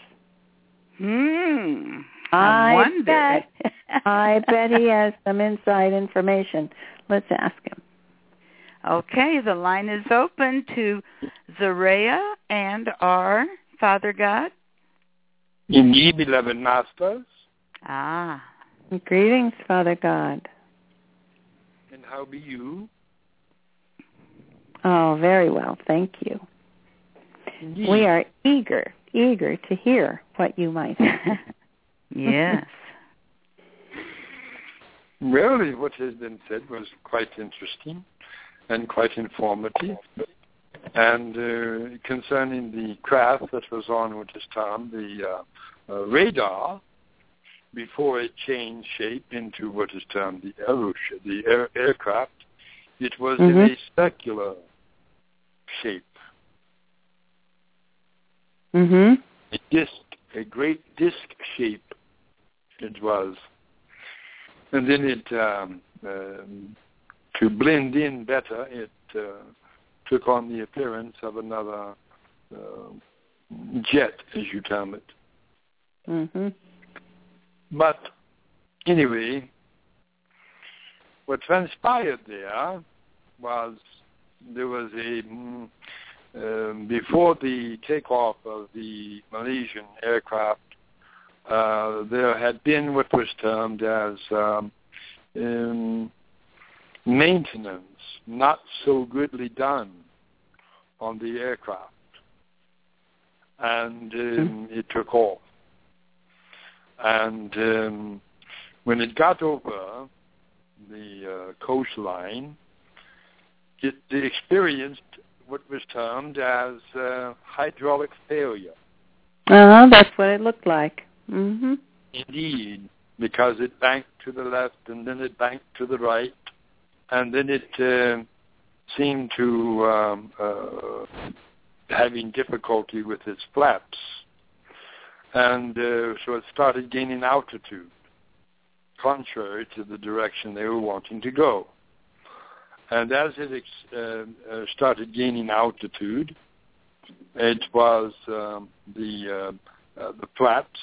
Hmm. I, wonder. bet. I bet he has some inside information. Let's ask him. Okay, the line is open to Zaria and our Father God. Indeed, beloved masters. Ah. Greetings, Father God. And how be you? Oh, very well, thank you. Indeed. We are eager, eager to hear what you might have. yes. Really, what has been said was quite interesting and quite informative. And uh, concerning the craft that was on at this time, the uh, uh, radar, before it changed shape into what is termed the, aero- the air- aircraft, it was Mhm. in a circular shape, mhm. a disc, a great disc shape it was. And then it, um, um, to blend in better, it uh, took on the appearance of another uh, jet, as you term it. Mhm. But anyway, what transpired there was there was a mm, um, before the takeoff of the Malaysian aircraft, uh, there had been what was termed as um, um, maintenance not so goodly done on the aircraft, and um, it took off. And um, when it got over the uh, coastline, it, it experienced what was termed as uh, hydraulic failure. Uh-huh, that's what it looked like. Mhm. Indeed, because it banked to the left and then it banked to the right, and then it uh, seemed to um, uh, having difficulty with its flaps, and uh, so it started gaining altitude, contrary to the direction they were wanting to go. And as it ex- uh, uh, started gaining altitude, it was um, the uh, the flaps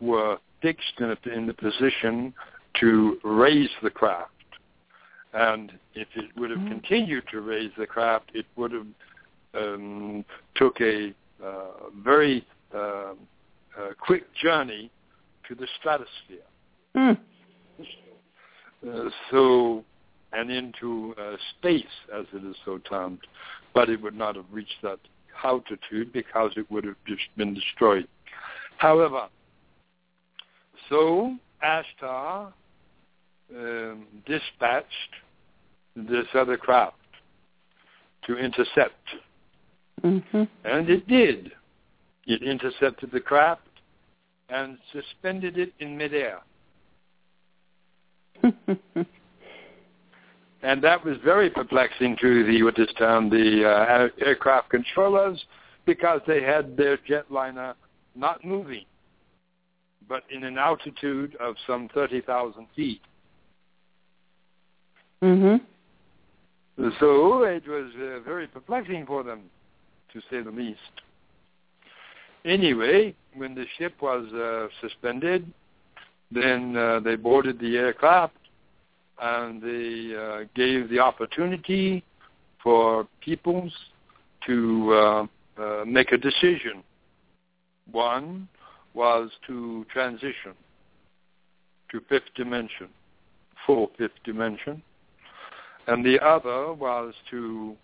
were fixed in, a, in the position to raise the craft. And if it would have continued to raise the craft, it would have um, took a uh, very uh, uh, quick journey to the stratosphere. Mm. Uh, so, and into uh, space, as it is so termed, but it would not have reached that altitude because it would have just been destroyed. However, so Ashtar um, dispatched this other craft to intercept, Mm-hmm. and it did. It intercepted the craft and suspended it in midair. And that was very perplexing to the what is termed the uh, aircraft controllers because they had their jetliner not moving, but in an altitude of some 30,000 feet. Mhm. So it was uh, very perplexing for them, to say the least. Anyway, when the ship was uh, suspended, then uh, they boarded the aircraft and they uh, gave the opportunity for peoples to uh, uh, make a decision. One was to transition to fifth dimension, full fifth dimension, and the other was to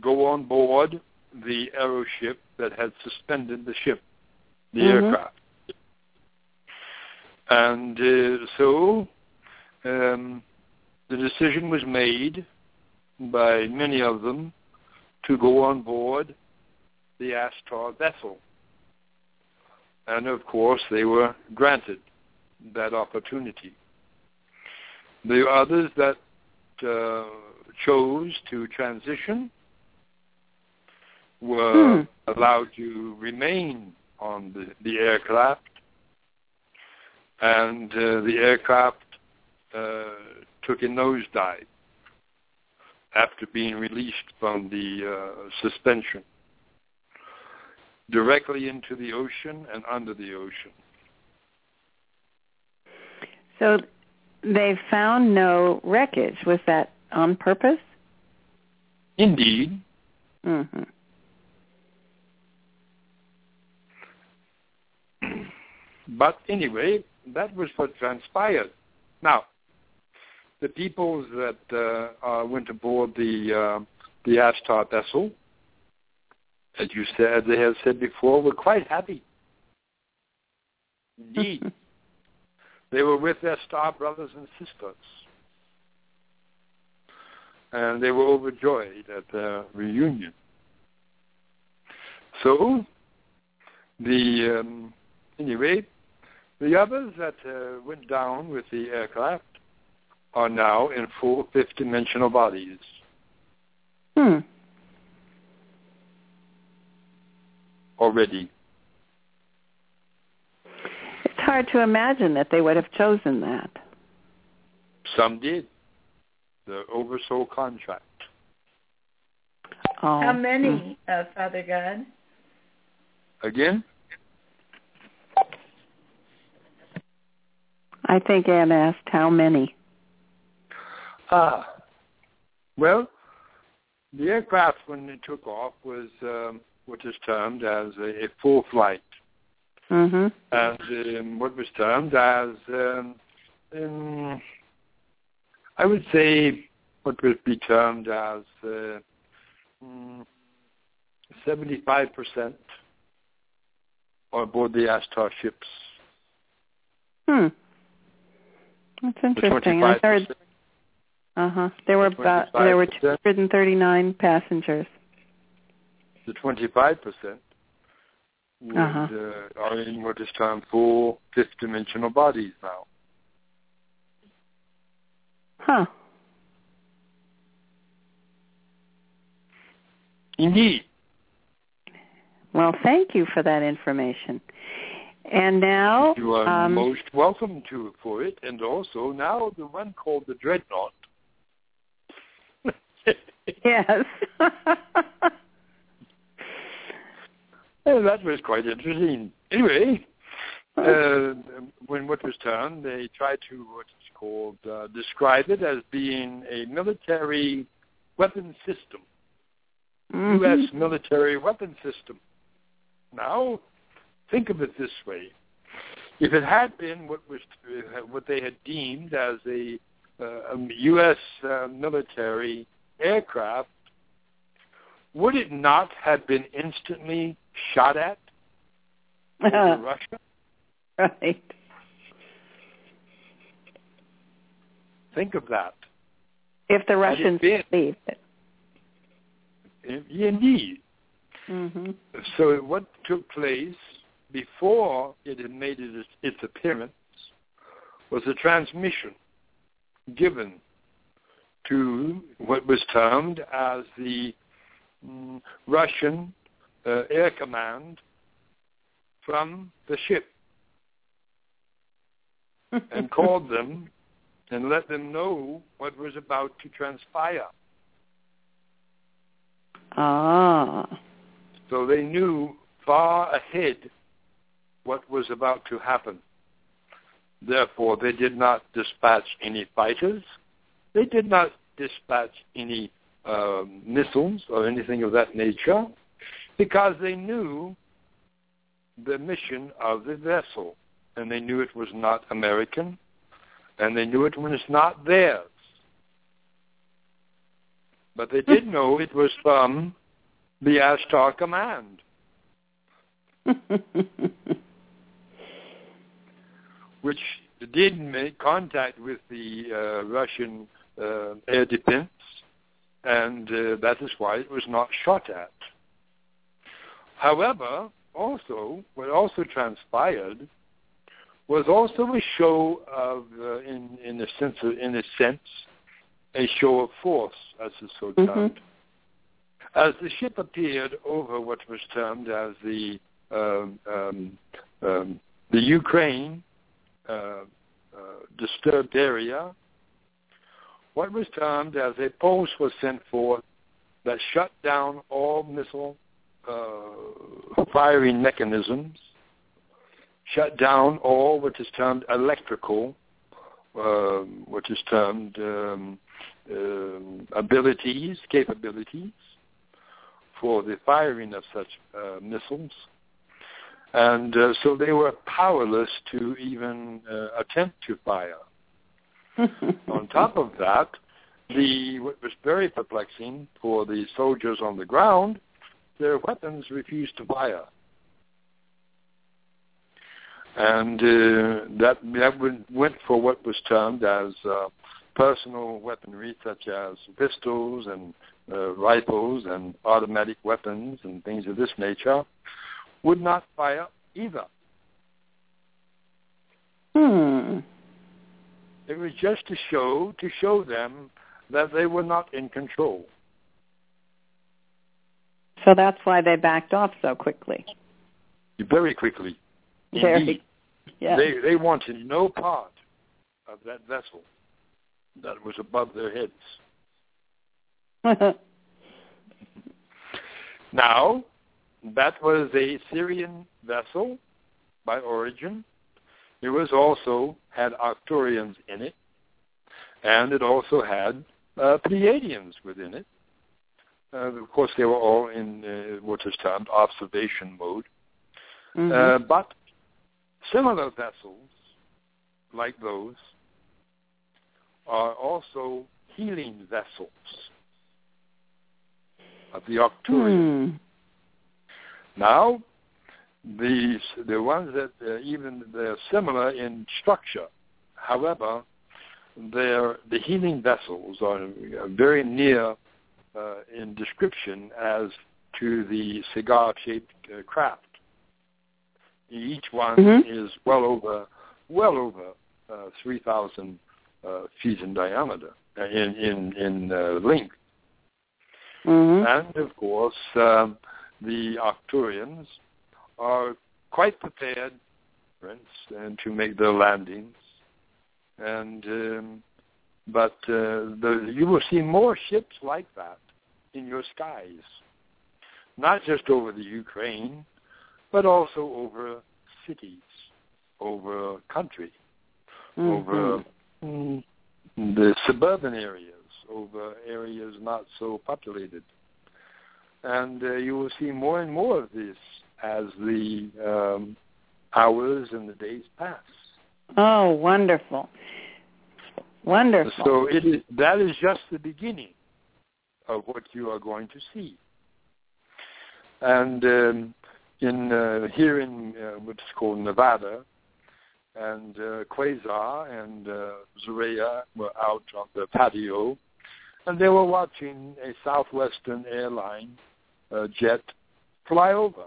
go on board the aeroship that had suspended the ship, the Mhm. aircraft. And uh, so um, the decision was made by many of them to go on board the Ashtar vessel. And of course, they were granted that opportunity. The others that uh, chose to transition were allowed to remain on the, the aircraft, and uh, the aircraft uh, took a nosedive after being released from the uh, suspension directly into the ocean and under the ocean. So they found no wreckage. Was that on purpose? Indeed, Mm-hmm. but anyway, that was what transpired. Now, the people that uh, uh, went aboard the uh, the Ashtar vessel, as you said, they have said before, were quite happy. Indeed, they were with their star brothers and sisters, and they were overjoyed at their reunion. So, the um, anyway, the others that uh, went down with the aircraft are now in full fifth-dimensional bodies. Hmm. already. It's hard to imagine that they would have chosen that. Some did. The oversoul contract. Oh. How many, uh, Father God? Again, I think Anne asked how many. ah, well, the aircraft when it took off was um, what is termed as a, a full flight, Mm-hmm. and um, what was termed as, um, um, I would say, what would be termed as uh, mm, 75% on board the Ashtar ships. Hmm. That's interesting. I heard. Uh huh. There were about there were 239 passengers. the 25% would, Uh-huh. uh, are in what is termed full fifth-dimensional bodies now. Huh. Indeed. Well, thank you for that information. And now, You are um, most welcome to for it, and also now the one called the Dreadnought. yes. That was quite interesting. Anyway, uh, when what was done, they tried to what's called uh, describe it as being a military weapon system, Mhm. U.S. military weapon system. Now, think of it this way: if it had been what was uh, what they had deemed as a, uh, a U.S. Uh, military aircraft, would it not have been instantly shot at over Russia? Right. Think of that. If the Russians believed it. Indeed. hmm So what took place before it had made its, its appearance was a transmission given to what was termed as the mm, Russian uh, Air Command from the ship and called them and let them know what was about to transpire. Ah. So they knew far ahead what was about to happen. Therefore, they did not dispatch any fighters. They did not dispatch any um, missiles or anything of that nature because they knew the mission of the vessel and they knew it was not American and they knew it was not theirs. But they did know it was from the Ashtar Command. which did make contact with the uh, Russian uh, air defense, and uh, that is why it was not shot at. However, also what also transpired was also a show of, uh, in in a sense, of, in a sense, a show of force, as is so Mhm. termed. As the ship appeared over what was termed as the um, um, um, the Ukraine uh, uh, disturbed area, what was termed as a post was sent forth that shut down all missile uh, firing mechanisms, shut down all what is termed electrical, um, what is termed um, um abilities, capabilities for the firing of such uh, missiles. And uh, so they were powerless to even uh, attempt to fire. On top of that, the what was very perplexing for the soldiers on the ground, their weapons refused to fire, and uh, that that went- for what was termed as uh, personal weaponry, such as pistols and uh, rifles and automatic weapons and things of this nature, would not fire either. hmm. It was just to show to show them that they were not in control. So that's why they backed off so quickly. Very quickly. Very. Indeed. Yeah. They they wanted no part of that vessel that was above their heads. Now, that was a Sirian vessel by origin. It was also had Arcturians in it, and it also had uh, Pleiadians within it. Uh, of course, they were all in uh, what is termed observation mode. Mhm. Uh, but similar vessels, like those, are also healing vessels of the Arcturian. Hmm. Now, these the ones that uh, even they're similar in structure. However, they're the healing vessels are very near uh, in description as to the cigar-shaped uh, craft. Each one Mhm. is well over well over uh, 3,000 uh, feet in diameter, uh, in in in uh, length. Mhm. And of course, um, the Arcturians are quite prepared, and to make their landings. And um, but uh, the, you will see more ships like that in your skies, not just over the Ukraine, but also over cities, over country, over mm, the suburban areas, over areas not so populated. And uh, you will see more and more of this as the um, hours and the days pass. Oh, wonderful. Wonderful. So it is, that is just the beginning of what you are going to see. And um, in uh, here in uh, what's called Nevada, and uh, Quasar and uh, Zaria were out on the patio, and they were watching a Southwestern airline uh, jet fly over.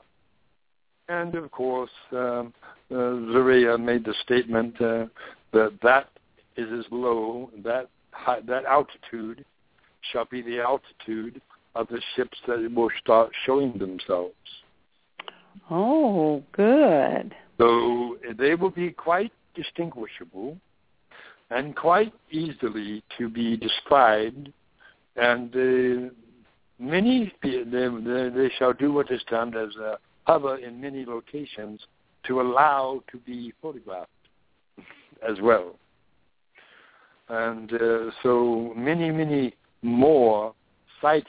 And of course, um, uh, Zaria made the statement uh, that that is as low that high, that altitude shall be the altitude of the ships that will start showing themselves. Oh, good. So they will be quite distinguishable and quite easily to be described. And uh, many they, they, they shall do what is termed as a hover in many locations to allow to be photographed as well. And uh, so many, many more sightings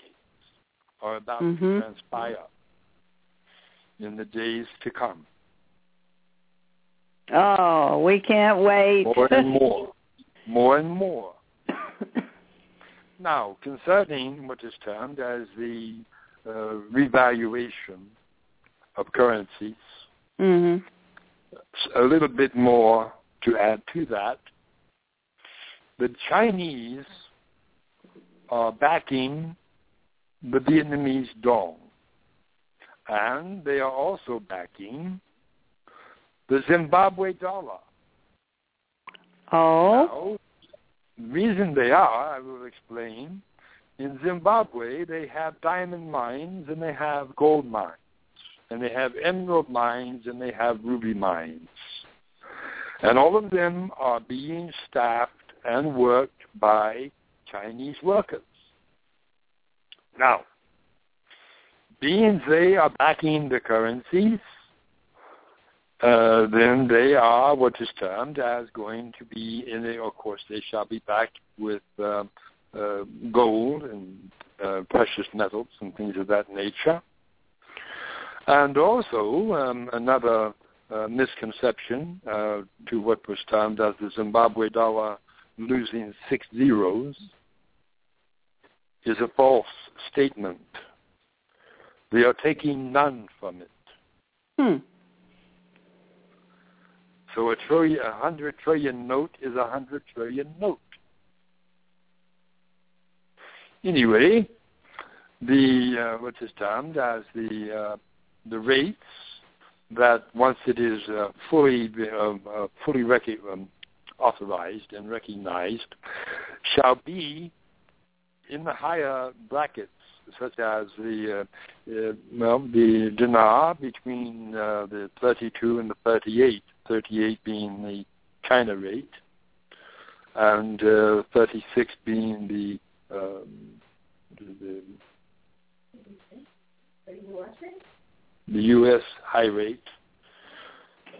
are about mm-hmm. to transpire in the days to come. Oh, we can't wait. More and more. More and more. now, concerning what is termed as the uh, revaluation of currencies, mm-hmm. a little bit more to add to that. The Chinese are backing the Vietnamese dong, and they are also backing the Zimbabwe dollar. Oh. Now, the reason they are, I will explain. In Zimbabwe, they have diamond mines and they have gold mines, and they have emerald mines and they have ruby mines. And all of them are being staffed and worked by Chinese workers. Now, being they are backing the currencies, uh, then they are what is termed as going to be in a, of course they shall be backed with uh, uh, gold and uh, precious metals and things of that nature. And also um, another uh, misconception uh, to what was termed as the Zimbabwe dollar losing six zeros is a false statement. They are taking none from it. Hmm. So a trillion, a hundred trillion note is a hundred trillion note. Anyway, the uh, what is termed as the uh, the rates that once it is uh, fully uh, uh, fully rec- um, authorized and recognized shall be in the higher brackets, such as the uh, uh, well the dinar between uh, the 32 and the 38, 38 being the China rate, and uh, 36 being the um, the, the U.S. high rate,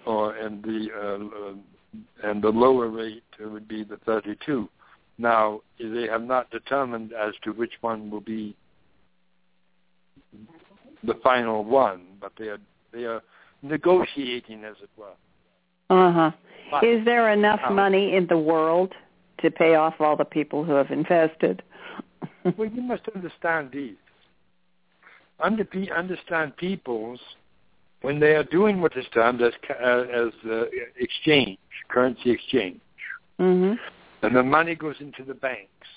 or and the uh, and the lower rate would be the 32. Now, they have not determined as to which one will be the final one, but they are they are negotiating, as it were. Uh huh. But, Is there enough money in the world to pay off all the people who have invested? well, you must understand these. Under, understand peoples when they are doing what is termed as uh, as uh, exchange, currency exchange, mhm. and the money goes into the banks.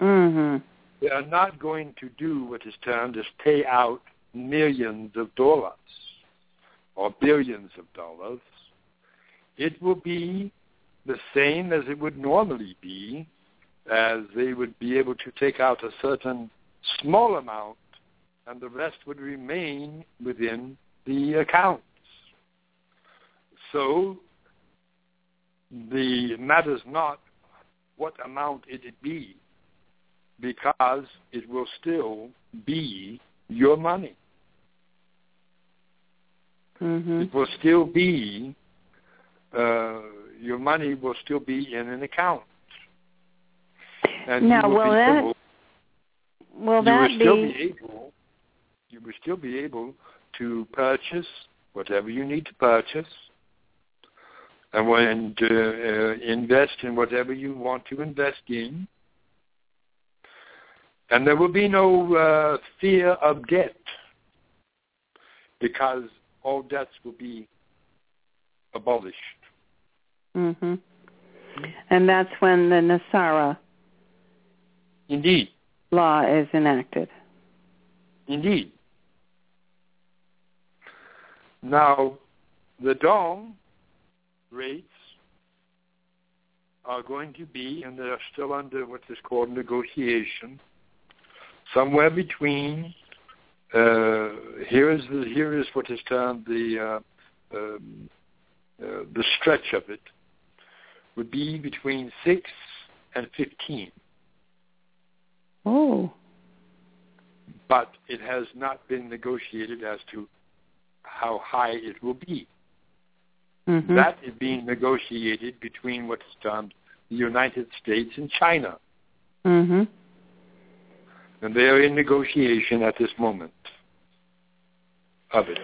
Mhm. They are not going to do what is termed as pay out millions of dollars or billions of dollars. It will be the same as it would normally be, as they would be able to take out a certain small amount and the rest would remain within the accounts. So the matters not what amount it be, because it will still be your money. Mhm. It will still be uh, your money will still be in an account. And Now, will will be that able, will that be be able you will still be able to purchase whatever you need to purchase and when to uh, invest in whatever you want to invest in. And there will be no uh, fear of debt because all debts will be abolished. Mm-hmm. And that's when the NESARA Indeed. law is enacted. Indeed. Now, the dong rates are going to be, and they're still under what is called negotiation, somewhere between. Uh, here is the, here is what is termed the uh, um, uh, the stretch of it would be between six and fifteen. Oh. but it has not been negotiated as to how high it will be. Mhm. That is being negotiated between what's termed the United States and China, Mhm. and they are in negotiation at this moment of it.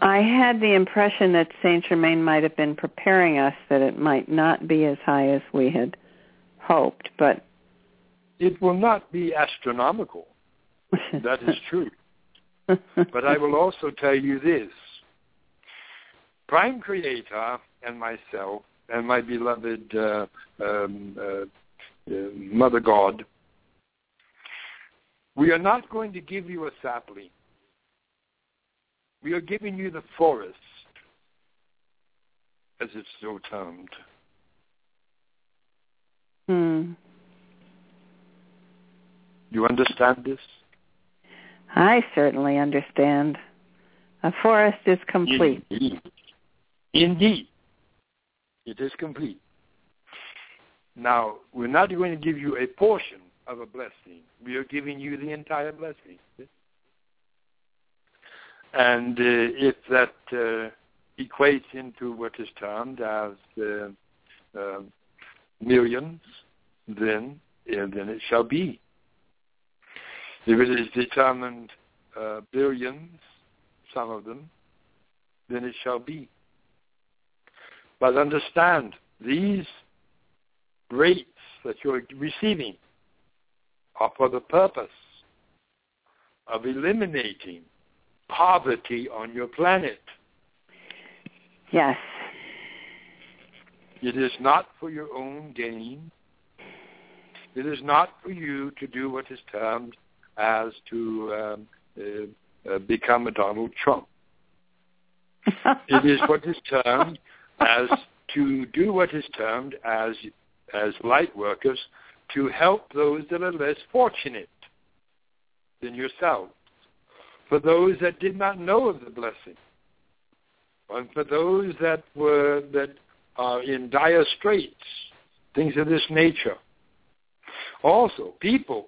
I had the impression that Saint Germain might have been preparing us that it might not be as high as we had hoped, but It will not be astronomical. That is true. But I will also tell you this. Prime Creator and myself and my beloved uh, um, uh, uh, Mother God, we are not going to give you a sapling. We are giving you the forest, as it's so termed. hmm. You understand this? I certainly understand. A forest is complete. Indeed. Indeed. It is complete. Now, we're not going to give you a portion of a blessing. We are giving you the entire blessing. And uh, if that uh, equates into what is termed as uh, uh, millions, then then it shall be. If it is determined uh, billions, some of them, then it shall be. But understand, these rates that you're receiving are for the purpose of eliminating poverty on your planet. Yes. It is not for your own gain. It is not for you to do what is termed as to um, uh, uh, become a Donald Trump. It is what is termed as to do what is termed as as light workers to help those that are less fortunate than yourself. For those that did not know of the blessing. And for those that were that are in dire straits, things of this nature. Also, peoples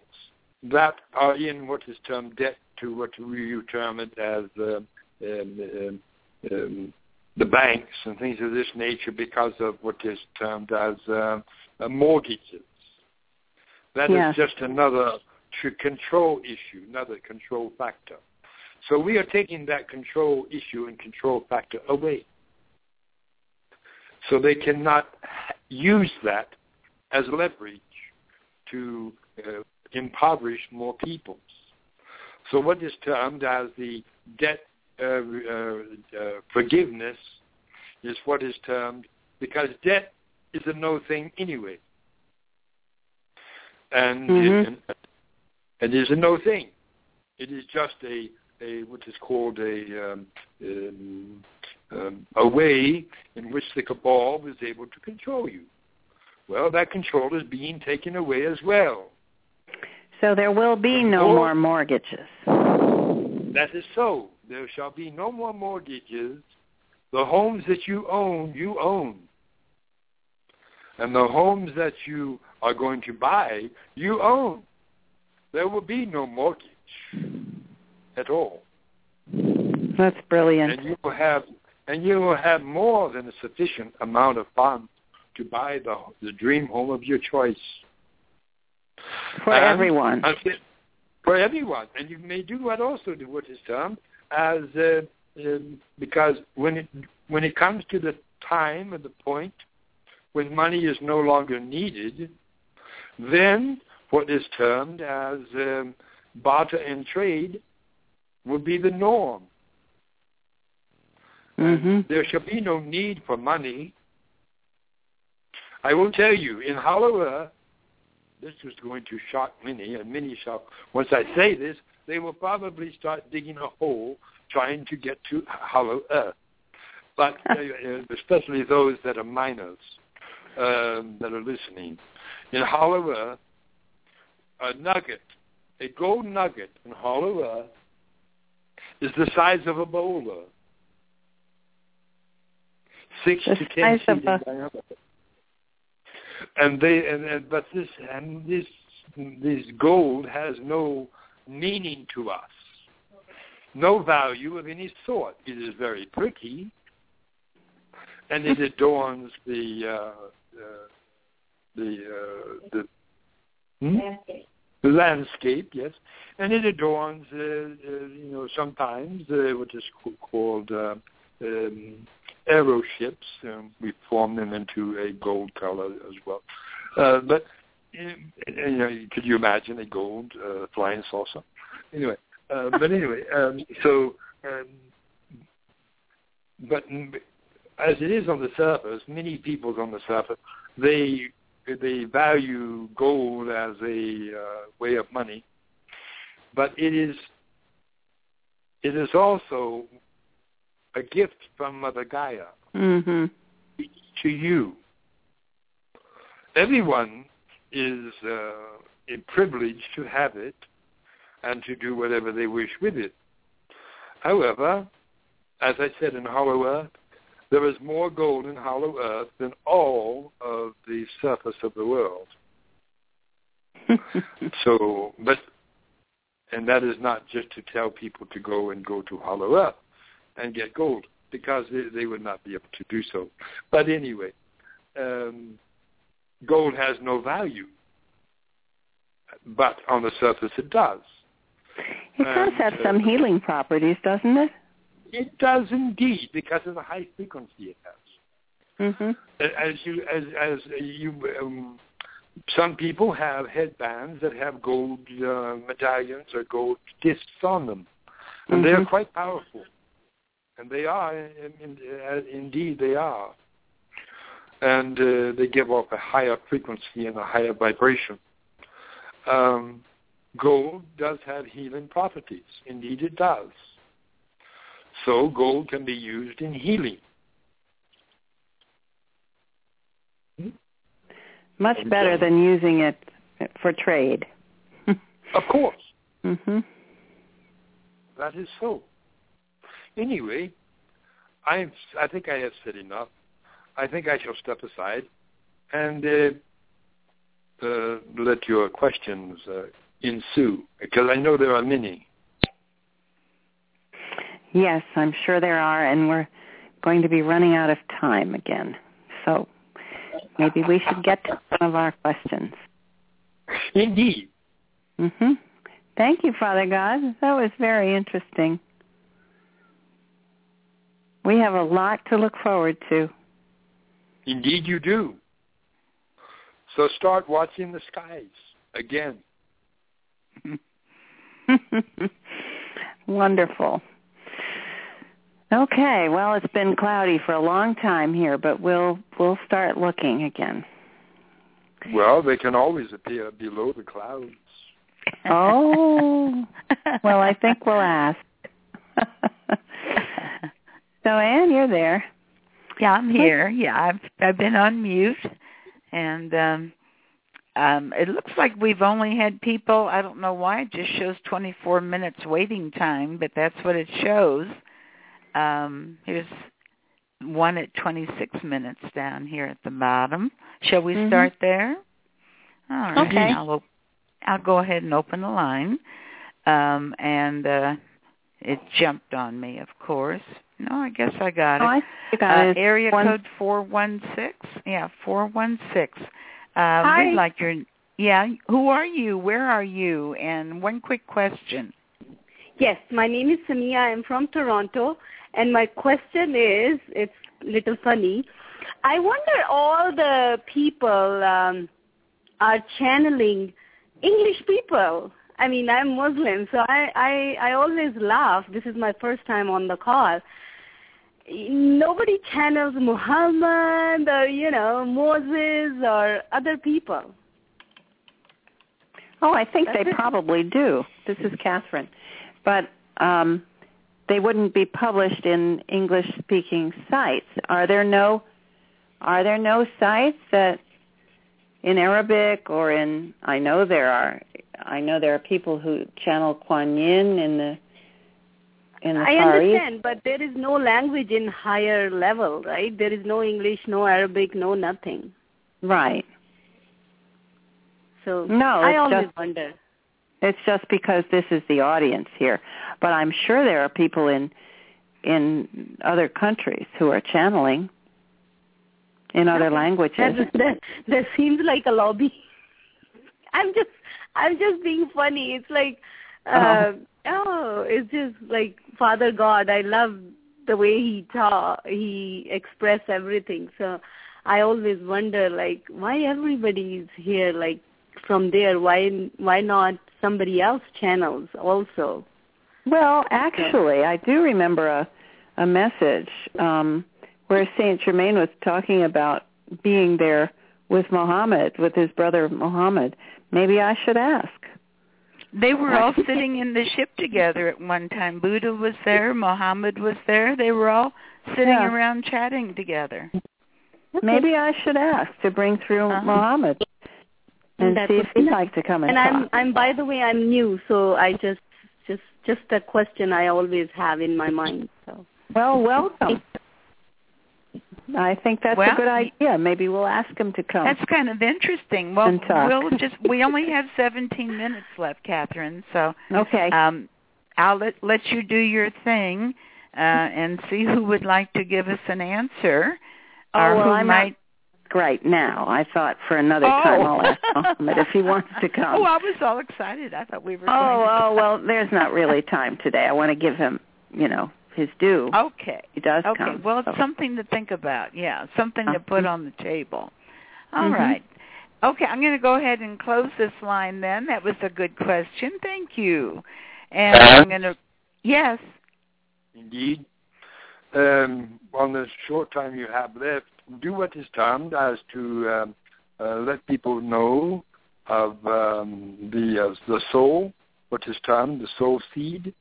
that are in what is termed debt to what you term it as uh, um, um, um, the banks and things of this nature because of what is termed as uh, uh, mortgages. That is just another tr- control issue, another control factor. So we are taking that control issue and control factor away. So they cannot use that as leverage to uh, impoverish more peoples. So what is termed as the debt uh, uh, uh, forgiveness is what is termed because debt is a no thing anyway, and Mhm. it, it is a no thing. It is just a a what is called a um, um, um, a way in which the cabal was able to control you. Well, that control is being taken away as well. So there will be no Or- more mortgages. That is so. There shall be no more mortgages. The homes that you own, you own. And the homes that you are going to buy, you own. There will be no mortgage at all. That's brilliant. And you will have and you will have more than a sufficient amount of funds to buy the the dream home of your choice. For everyone. for everyone, and you may do what also do what is termed as uh, um, because when it when it comes to the time and the point when money is no longer needed, then what is termed as um, barter and trade will be the norm. Mm-hmm. There shall be no need for money. I will tell you, in Hollow Earth, this is going to shock many, and many shall, once I say this, they will probably start digging a hole trying to get to Hollow Earth. But especially those that are minors um, that are listening. In Hollow Earth, a nugget, a gold nugget in Hollow Earth is the size of a boulder six The to ten feet in diameter. And they and, and but this and this this gold has no meaning to us, no value of any sort. It is very pretty, and it adorns the uh, uh, the uh, the hmm? the landscape, yes, and it adorns, uh, uh, you know, sometimes uh, what is called uh, um, aeroships. Um, we form them into a gold color as well. Uh, but um, you know, could you imagine a gold uh, flying saucer? Anyway, uh, but anyway, um, so um, but as it is on the surface, many people on the surface they they value gold as a uh, way of money, but it is it is also a gift from Mother Gaia Mm-hmm. to you. Everyone is uh, privileged to have it and to do whatever they wish with it. However, as I said in Hollow Earth, there is more gold in Hollow Earth than all of the surface of the world. So, but, and that is not just to tell people to go and go to Hollow Earth and get gold because they, they would not be able to do so. But anyway, um, gold has no value, but on the surface it does. It does And, have uh, some healing properties, doesn't it? It does indeed because of the high frequency it has. Mm-hmm. As you, as as you, um, some people have headbands that have gold uh, medallions or gold discs on them, and they are Mhm. quite powerful. And they are, uh, indeed, they are. And uh, they give off a higher frequency and a higher vibration. Um, gold does have healing properties. Indeed, it does. So gold can be used in healing. Much better than using it for trade. Of course, Mm-hmm. that is so. Anyway, I I think I have said enough. I think I shall step aside and uh, uh, let your questions uh, ensue because I know there are many. Yes, I'm sure there are, and we're going to be running out of time again. So maybe we should get to some of our questions. Indeed. Mm-hmm. Thank you, Father God. That was very interesting. We have a lot to look forward to. Indeed you do. So start watching the skies again. Wonderful. Okay, well, it's been cloudy for a long time here, but we'll we'll start looking again. Well, they can always appear below the clouds. Oh, well, I think we'll ask. so, Anne, you're there. Yeah, I'm here. Yeah, I've I've been on mute, and um, um, it looks like we've only had people. I don't know why it just shows 24 minutes waiting time, but that's what it shows. Um, here's one at 26 minutes down here at the bottom. Shall we Mhm. start there? All right. Okay. I'll, op- I'll go ahead and open the line. Um, and uh, it jumped on me, of course. No, I guess I got it. Oh, I got Uh, it. area One- code four one six. Yeah, four one six. Uh, Hi. we'd like your Yeah, who are you? Where are you? And one quick question. Yes, my name is Samia. I'm from Toronto, and my question is, it's a little funny. I wonder all the people um, are channeling English people. I mean, I'm Muslim, so I, I I always laugh. This is my first time on the call. Nobody channels Muhammad or you know Moses or other people. Oh, I think That's they it. probably do. This is Kathryn, but um, they wouldn't be published in English-speaking sites. Are there no Are there no sites that in Arabic or in? I know there are. I know there are people who channel Kuan Yin in the in the I Far East. understand, but there is no language in higher level, right? There is no English, no Arabic, no nothing. Right. So No, I always just- wonder. It's just because this is the audience here, but I'm sure there are people in in other countries who are channeling in other languages. That, that that seems like a lobby. I'm just I'm just being funny. It's like uh, oh, it's just like Father God. I love the way he taught, he expressed everything. So I always wonder like why everybody is here like from there. Why why not somebody else channels also? Well, actually, I do remember a a message um, where Saint Germain was talking about being there with Muhammad, with his brother Muhammad. Maybe I should ask. They were all sitting in the ship together at one time. Buddha was there, Muhammad was there. They were all sitting Yeah. around chatting together. Maybe I should ask to bring through Uh-huh. Muhammad and That see if he'd like to come and, And I'm talk. I'm by the way I'm new, so I just just just a question I always have in my mind. So Well, welcome. I think that's Well, a good idea. Maybe we'll ask him to come. That's kind of interesting. Well, we'll just we only have 17 minutes left, Kathryn. So okay. um, I'll let let you do your thing uh, and see who would like to give us an answer, Oh, or well, who I'm might. Great. Now, I thought for another time I'll ask Muhammad if he wants to come. Oh, I was all excited. I thought we were. Oh, going to... oh, well, there's not really time today. I want to give him, you know, his due. Okay. He does Okay. come. Well, it's so. something to think about. Yeah, something to put Uh-huh. on the table. All right. Mhm. Okay, I'm going to go ahead and close this line then. That was a good question. Thank you. And I'm going to. Yes. Indeed. Um, on the short time you have left, do what is termed as to um, uh, let people know of um, the uh, the soul, what is termed the soul seed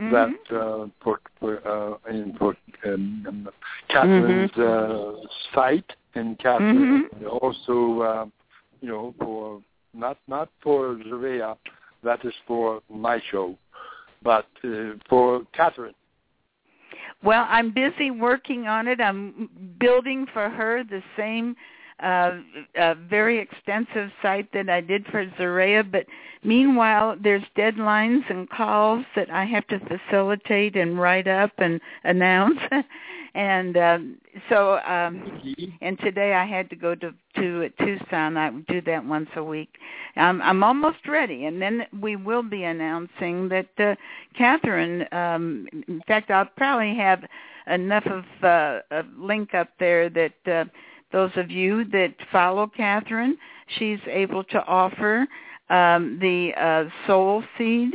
Mhm. that uh, for, for uh, in for um, Kathryn's uh, site and Kathryn also uh, you know for not not for Zaria, that is for my show, but uh, for Kathryn. Well, I'm busy working on it. I'm building for her the same uh, uh, very extensive site that I did for Zarea, but meanwhile, there's deadlines and calls that I have to facilitate and write up and announce. and um, so, um, and today I had to go to to Tucson. I do that once a week. I'm I'm almost ready, and then we will be announcing that uh, Kathryn. Um, in fact, I'll probably have enough of uh, a link up there that uh, those of you that follow Kathryn, she's able to offer um, the uh, soul seed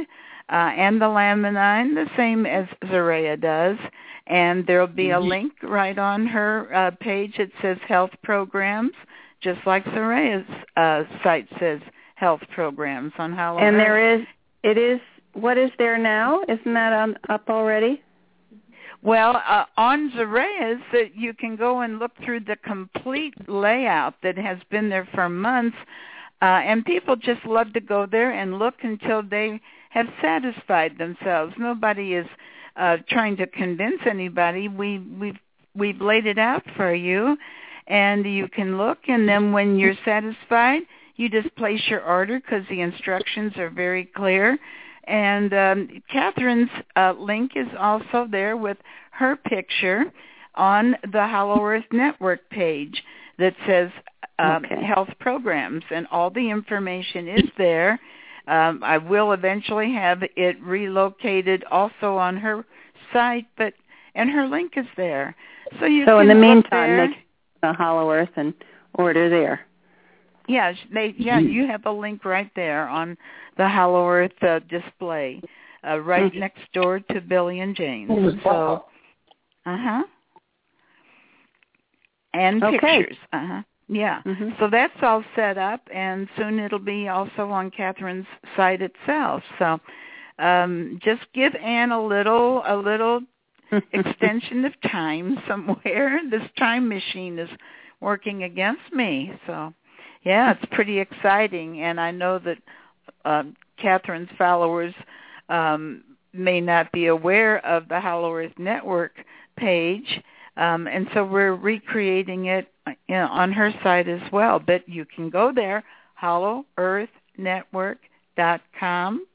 uh, and the laminine, the same as Zarea does. And there'll be a link right on her uh, page that says health programs, just like Zarea's uh, site says health programs on how. and there is, it is, what is there now? Isn't that on, up already? Well, uh, on Zarea's, uh, you can go and look through the complete layout that has been there for months, uh, and people just love to go there and look until they have satisfied themselves. Nobody is uh, trying to convince anybody. We we've we've laid it out for you, and you can look, and then when you're satisfied, you just place your order because the instructions are very clear. And um, Kathryn's uh, link is also there with her picture on the Hollow Earth Network page that says um, Okay. health programs, and all the information is there. Um, I will eventually have it relocated also on her site, but and her link is there. So you So can in the meantime, they can Hollow Earth and order there. Yeah, sh- they yeah, you have a link right there on the Hollow Earth uh, display, uh, right Mhm. next door to Billy and Jane's. So, uh huh. And Okay. pictures. Uh huh. Yeah. Mhm. So that's all set up, and soon it'll be also on Kathryn's site itself. So, um, just give Anne a little a little extension of time somewhere. This time machine is working against me. So, yeah, it's pretty exciting, and I know that um, Kathryn's followers um, may not be aware of the Hollow Earth Network page, um, and so we're recreating it you know, on her site as well. But you can go there, hollowearthnetwork.com,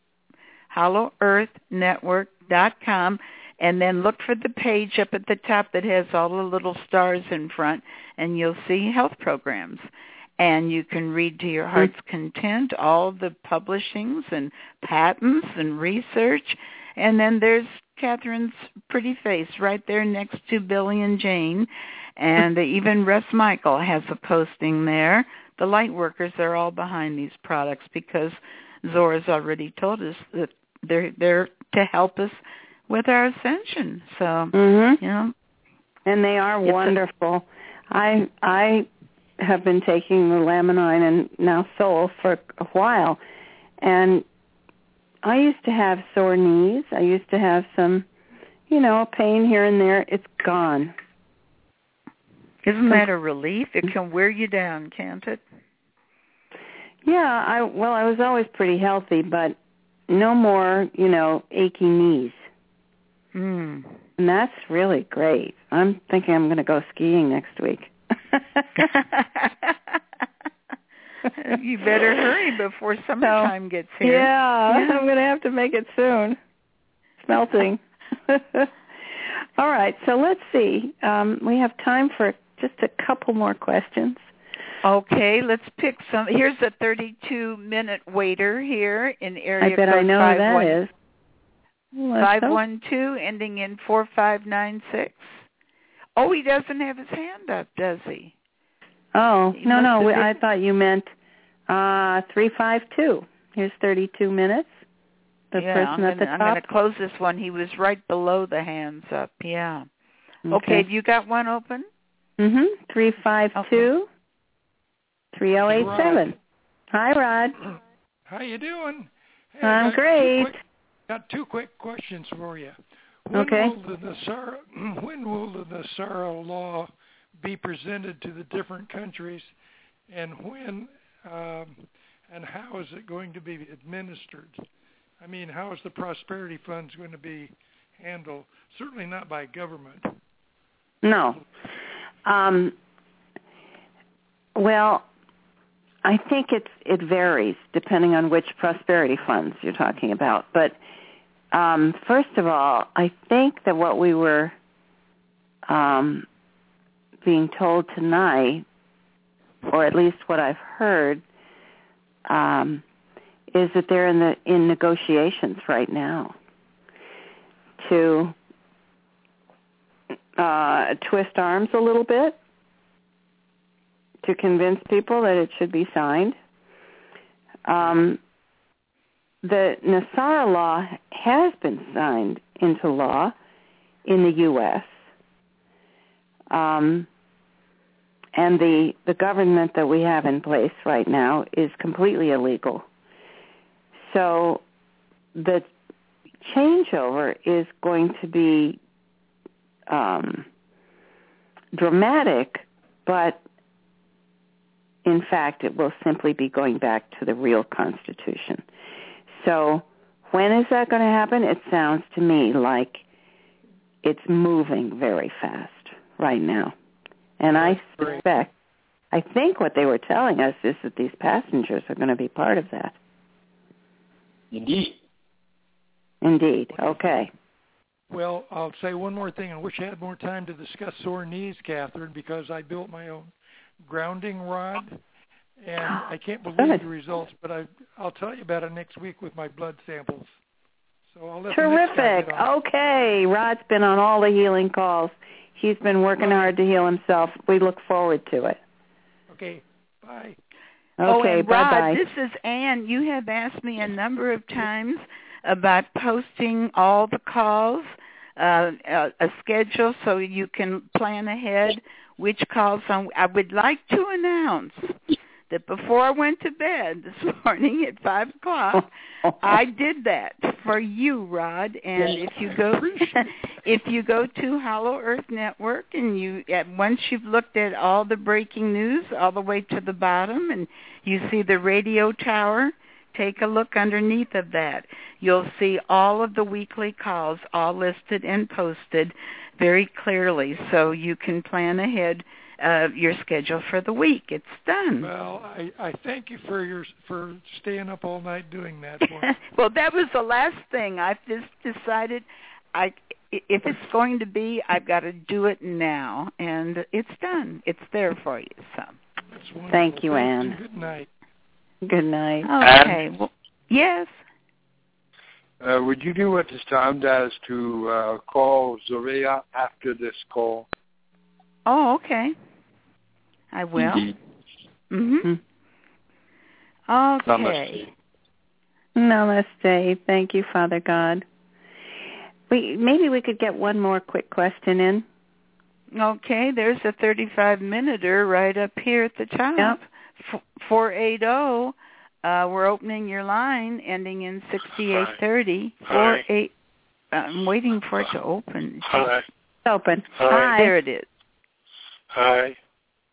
hollowearthnetwork.com, and then look for the page up at the top that has all the little stars in front, and you'll see health programs. And you can read to your heart's content all the publishings and patents and research. And then there's Kathryn's pretty face right there next to Billy and Jane. And even Russ Michael has a posting there. The light workers are all behind these products because Zora's already told us that they're there to help us with our ascension. So, Mhm. you know, And they are wonderful. I I have been taking the Laminine and now Soul for a while, and I used to have sore knees. I used to have some, you know, pain here and there. It's gone. isn't that a relief? It can wear you down, can't it? Yeah, I well, I was always pretty healthy, but no more, you know, achy knees. Hmm. And that's really great. I'm thinking I'm going to go skiing next week. you better hurry before summertime gets here. Yeah, Yeah. I'm going to have to make it soon. It's melting. All right, so let's see. Um, we have time for just a couple more questions. Okay, let's pick some. Here's a 32-minute waiter here in area I bet I know who that 51 is. Let's hope. 512 ending in 4596. Oh, he doesn't have his hand up, does he? Oh, He no, no. been- I thought you meant uh 352. Here's 32 minutes. The yeah, person I'm at the gonna, I'm going to close this one. He was right below the hands up. Yeah. Okay, have you got one open? Mm-hmm. 352 3087. Hi, Rod. How you doing? Hey, I'm got two great. quick- got two quick questions for you. When Okay. Will the NESARA, when will the NESARA law be presented to the different countries, and when um, and how is it going to be administered? I mean, how is the prosperity funds going to be handled? Certainly not by government. No. Um, well, I think it's it varies depending on which prosperity funds you're talking about. But um, first of all, I think that what we were um, being told tonight, or at least what I've heard, um, is that they're in the in negotiations right now to uh, twist arms a little bit to convince people that it should be signed. Um, the NESARA law has been signed into law in the U.S. Um, and the the government that we have in place right now is completely illegal. So the changeover is going to be um, dramatic, but in fact, it will simply be going back to the real Constitution. So, when is that going to happen? It sounds to me like it's moving very fast right now. And I suspect, I think what they were telling us is that these passengers are going to be part of that. Indeed. Indeed. Okay. Well, I'll say one more thing. I wish I had more time to discuss sore knees, Kathryn, because I built my own grounding rod, and I can't believe Good. the results. But I I'll tell you about it next week with my blood samples. So I'll let the next Terrific. Okay, Rod's been on all the healing calls. He's been working hard to heal himself. We look forward to it. Okay, bye. oh, Okay, and bye Rod, this is Anne. You have asked me a number of times about posting all the calls, uh, a, a schedule so you can plan ahead which calls on. I would like to announce that before I went to bed this morning at five o'clock, I did that for you, Rod. And if you go, if you go to Hollow Earth Network and you, at once you've looked at all the breaking news all the way to the bottom, and you see the radio tower, take a look underneath of that. You'll see all of the weekly calls all listed and posted very clearly, so you can plan ahead uh, your schedule for the week. It's done. Well, I I thank you for your for staying up all night doing that for me. well, that was the last thing. I've just decided I if it's going to be, I've got to do it now, and it's done. It's there for you. So Thank you, Thanks, Anne. and Good night. Good night. okay. Well, yes. Uh, would you do at this time, Daz, to uh, call Zoria after this call? Oh, okay. I will. Indeed. Mhm. Okay. Namaste. Namaste. Thank you, Father God. We maybe we could get one more quick question in. Okay, there's a 35 minuter right up here at the top. Yep. F- 480 uh we're opening your line ending in 6830. Hi. 48 I'm waiting for it to open. Hi. It's open. Hi. There it is. Hi.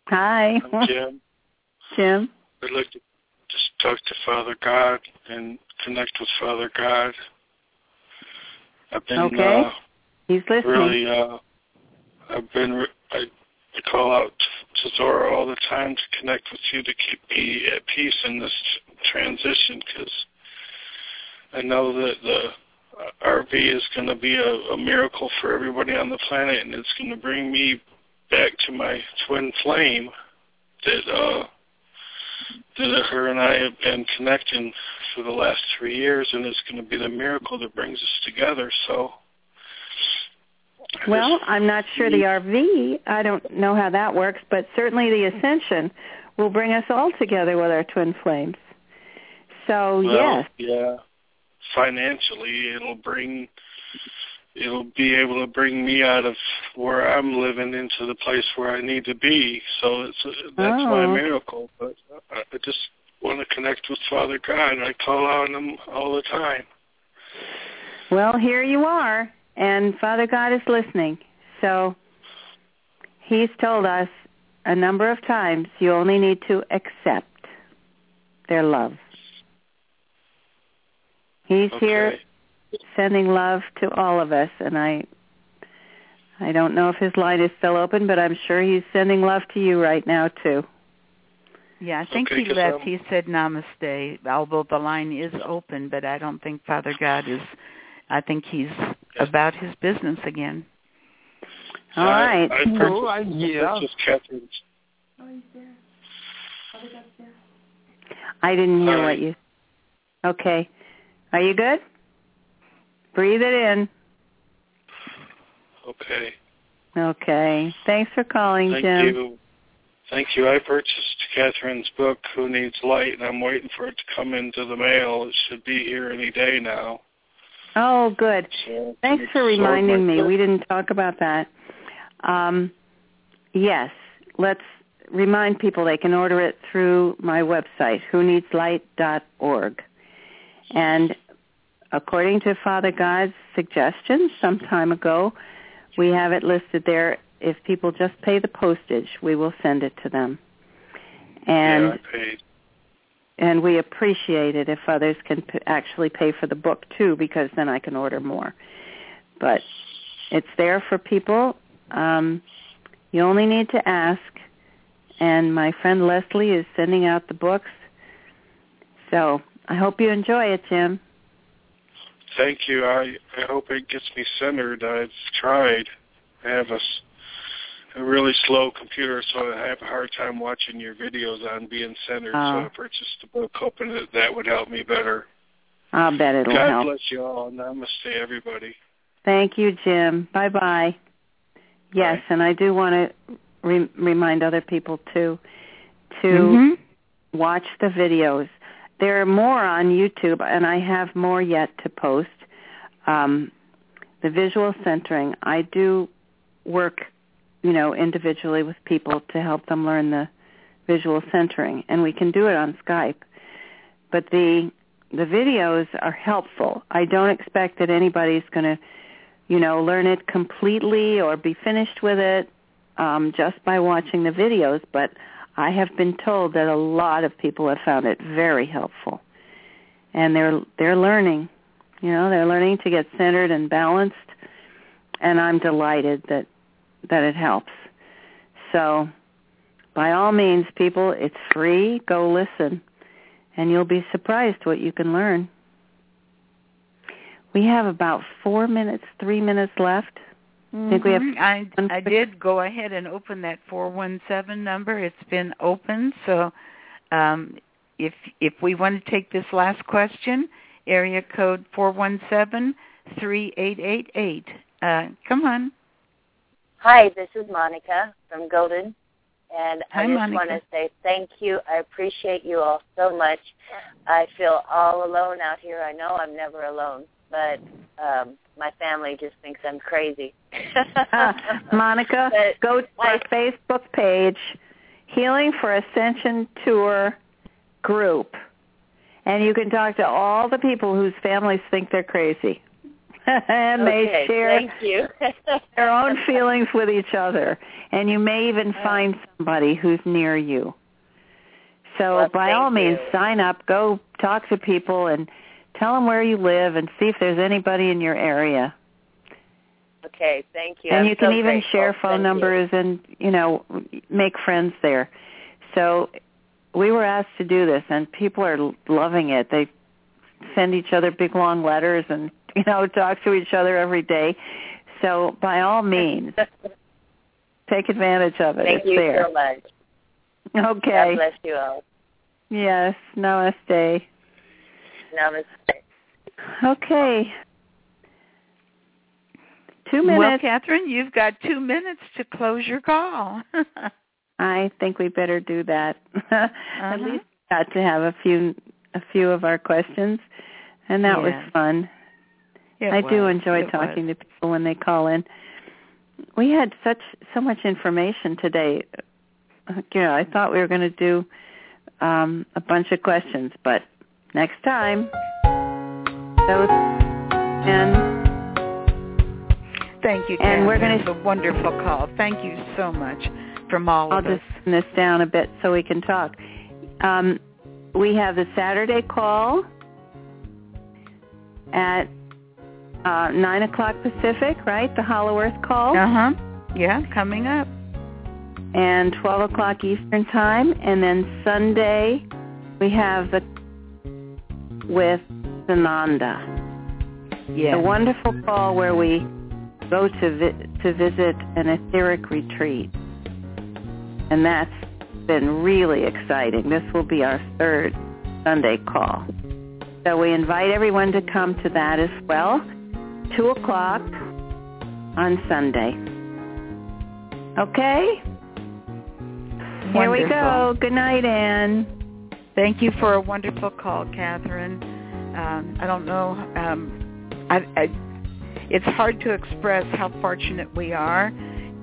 Hi. I'm Jim. Jim. I'd like to just talk to Father God and connect with Father God. I've been Okay. uh, He's listening. really, uh, I've been, re- I, I call out to Zora all the time to connect with you to keep me at peace in this transition because I know that the uh, RV is going to be a, a miracle for everybody on the planet and it's going to bring me back to my twin flame that, uh, that her and I have been connecting for the last three years and it's going to be the miracle that brings us together. So, Well, I'm not sure the RV. I don't know how that works, but certainly the ascension will bring us all together with our twin flames. So Well, yes, Yeah. Financially, it'll bring, it'll be able to bring me out of where I'm living into the place where I need to be. So it's that's my Oh. miracle. But I, I just want to connect with Father God. I call on Him all the time. well here you are, and Father God is listening. So He's told us a number of times you only need to accept their love. He's here Okay. Sending love to all of us and I I don't know if his line is still open, but I'm sure he's sending love to you right now too. Yeah, I think Okay, he 'cause, left. um, he said namaste, although the line is open, but I don't think Father God is. I think he's about his business again. All right. I, I No, purchased, I'm here. purchased Kathryn's. I didn't hear Hi. what you Okay. Are you good? Breathe it in. Okay. Okay. Thanks for calling, Jim. Thank Jim. you. Thank you. I purchased Kathryn's book, Who Needs Light, and I'm waiting for it to come into the mail. It should be here any day now. Oh, good. So Thanks for sort of my reminding me. book. We didn't talk about that. Um, yes, let's remind people they can order it through my website, whoneedslight.org. And according to Father God's suggestion some time ago, we have it listed there. If people just pay the postage, we will send it to them. And yeah, and we appreciate it if others can p- actually pay for the book too because then I can order more. But it's there for people. Um, you only need to ask, and my friend Leslie is sending out the books. So I hope you enjoy it, Jim. Thank you. I I hope it gets me centered. I've tried. I have a really slow computer, so I have a hard time watching your videos on being centered. Oh. So I purchased a book hoping that that would help me better. I'll bet it'll God help. bless you all. And Namaste, everybody. Thank you, Jim. Bye bye. Yes, Bye. and I do want to re- remind other people too to Mhm. watch the videos. There are more on YouTube, and I have more yet to post. Um, the visual centering. I do work, you know, individually with people to help them learn the visual centering, and we can do it on Skype. But the the videos are helpful. I don't expect that anybody's going to, you know, learn it completely or be finished with it um, just by watching the videos. But I have been told that a lot of people have found it very helpful, and they're they're learning. You know, they're learning to get centered and balanced, and I'm delighted that that it helps. So, by all means, people, it's free. Go listen, and you'll be surprised what you can learn. We have about four minutes, three minutes left. I think we have Mhm. I I did go ahead and open that 417 number. It's been open, so um if if we want to take this last question, area code 417-3888. Uh come on. Hi, this is Monica from Golden, and Hi, I just Monica. want to say thank you. I appreciate you all so much. I feel all alone out here. I know I'm never alone, but um, my family just thinks I'm crazy. Monica, But go to our I- Facebook page, Healing for Ascension Tour group, and you can talk to all the people whose families think they're crazy. and okay, they share their own feelings with each other. And you may even find somebody who's near you. So Well, by all means, you. sign up, go talk to people, and tell them where you live and see if there's anybody in your area. Okay, thank you. and I'm you can so even grateful. share phone Thank you. numbers and you know make friends there so we were asked to do this and people are loving it they send each other big long letters and you know talk to each other every day so by all means take advantage of it Thank it's you there so much. okay God bless you all. yes namaste Namaste. okay two minutes. Well, Kathryn, you've got 2 minutes to close your call. I think we better do that. At Uh-huh. least we got to have a few a few of our questions, and that was fun. It I do enjoy It talking was. to people when they call in. We had such so much information today. You know, I thought we were going to do um, a bunch of questions, but next time. And Thank you, And we're gonna- It's a wonderful call. Thank you so much from all I'll of just us. turn this down a bit so we can talk. Um, we have the Saturday call at uh, 9 o'clock Pacific, right? The Hollow Earth call. Uh-huh. Yeah, coming up. And 12 o'clock Eastern Time. And then Sunday, we have the with Sananda. Yeah. A wonderful call where we go to vi- to visit an etheric retreat, and that's been really exciting. This will be our third Sunday call, so we invite everyone to come to that as well. Two o'clock on Sunday. Okay. Here we go. Good night, Anne. Thank you for a wonderful call, Kathryn. Um, I don't know. Um, I, I, it's hard to express how fortunate we are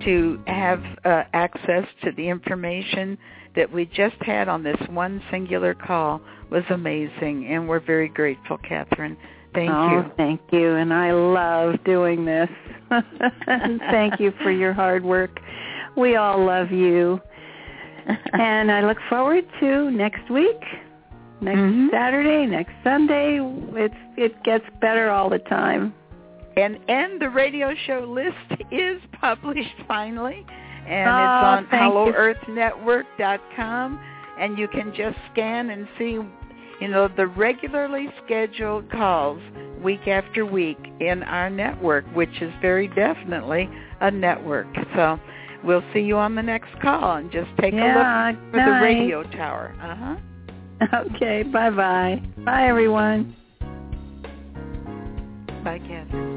to have uh, access to the information that we just had on this one singular call was amazing, and we're very grateful, Kathryn. Thank oh, you. thank you. And I love doing this. thank you for your hard work. We all love you. And I look forward to next week, next Mhm. Saturday, next Sunday. It's it gets better all the time. And and the radio show list is published finally, and Oh, it's on. HollowEarthNetwork.com, and you can just scan and see, you know, the regularly scheduled calls week after week in our network, which is very definitely a network. So we'll see you on the next call and just take yeah, a look for the radio tower. Uh-huh. Okay, bye-bye. Bye, everyone. Bye, Ken.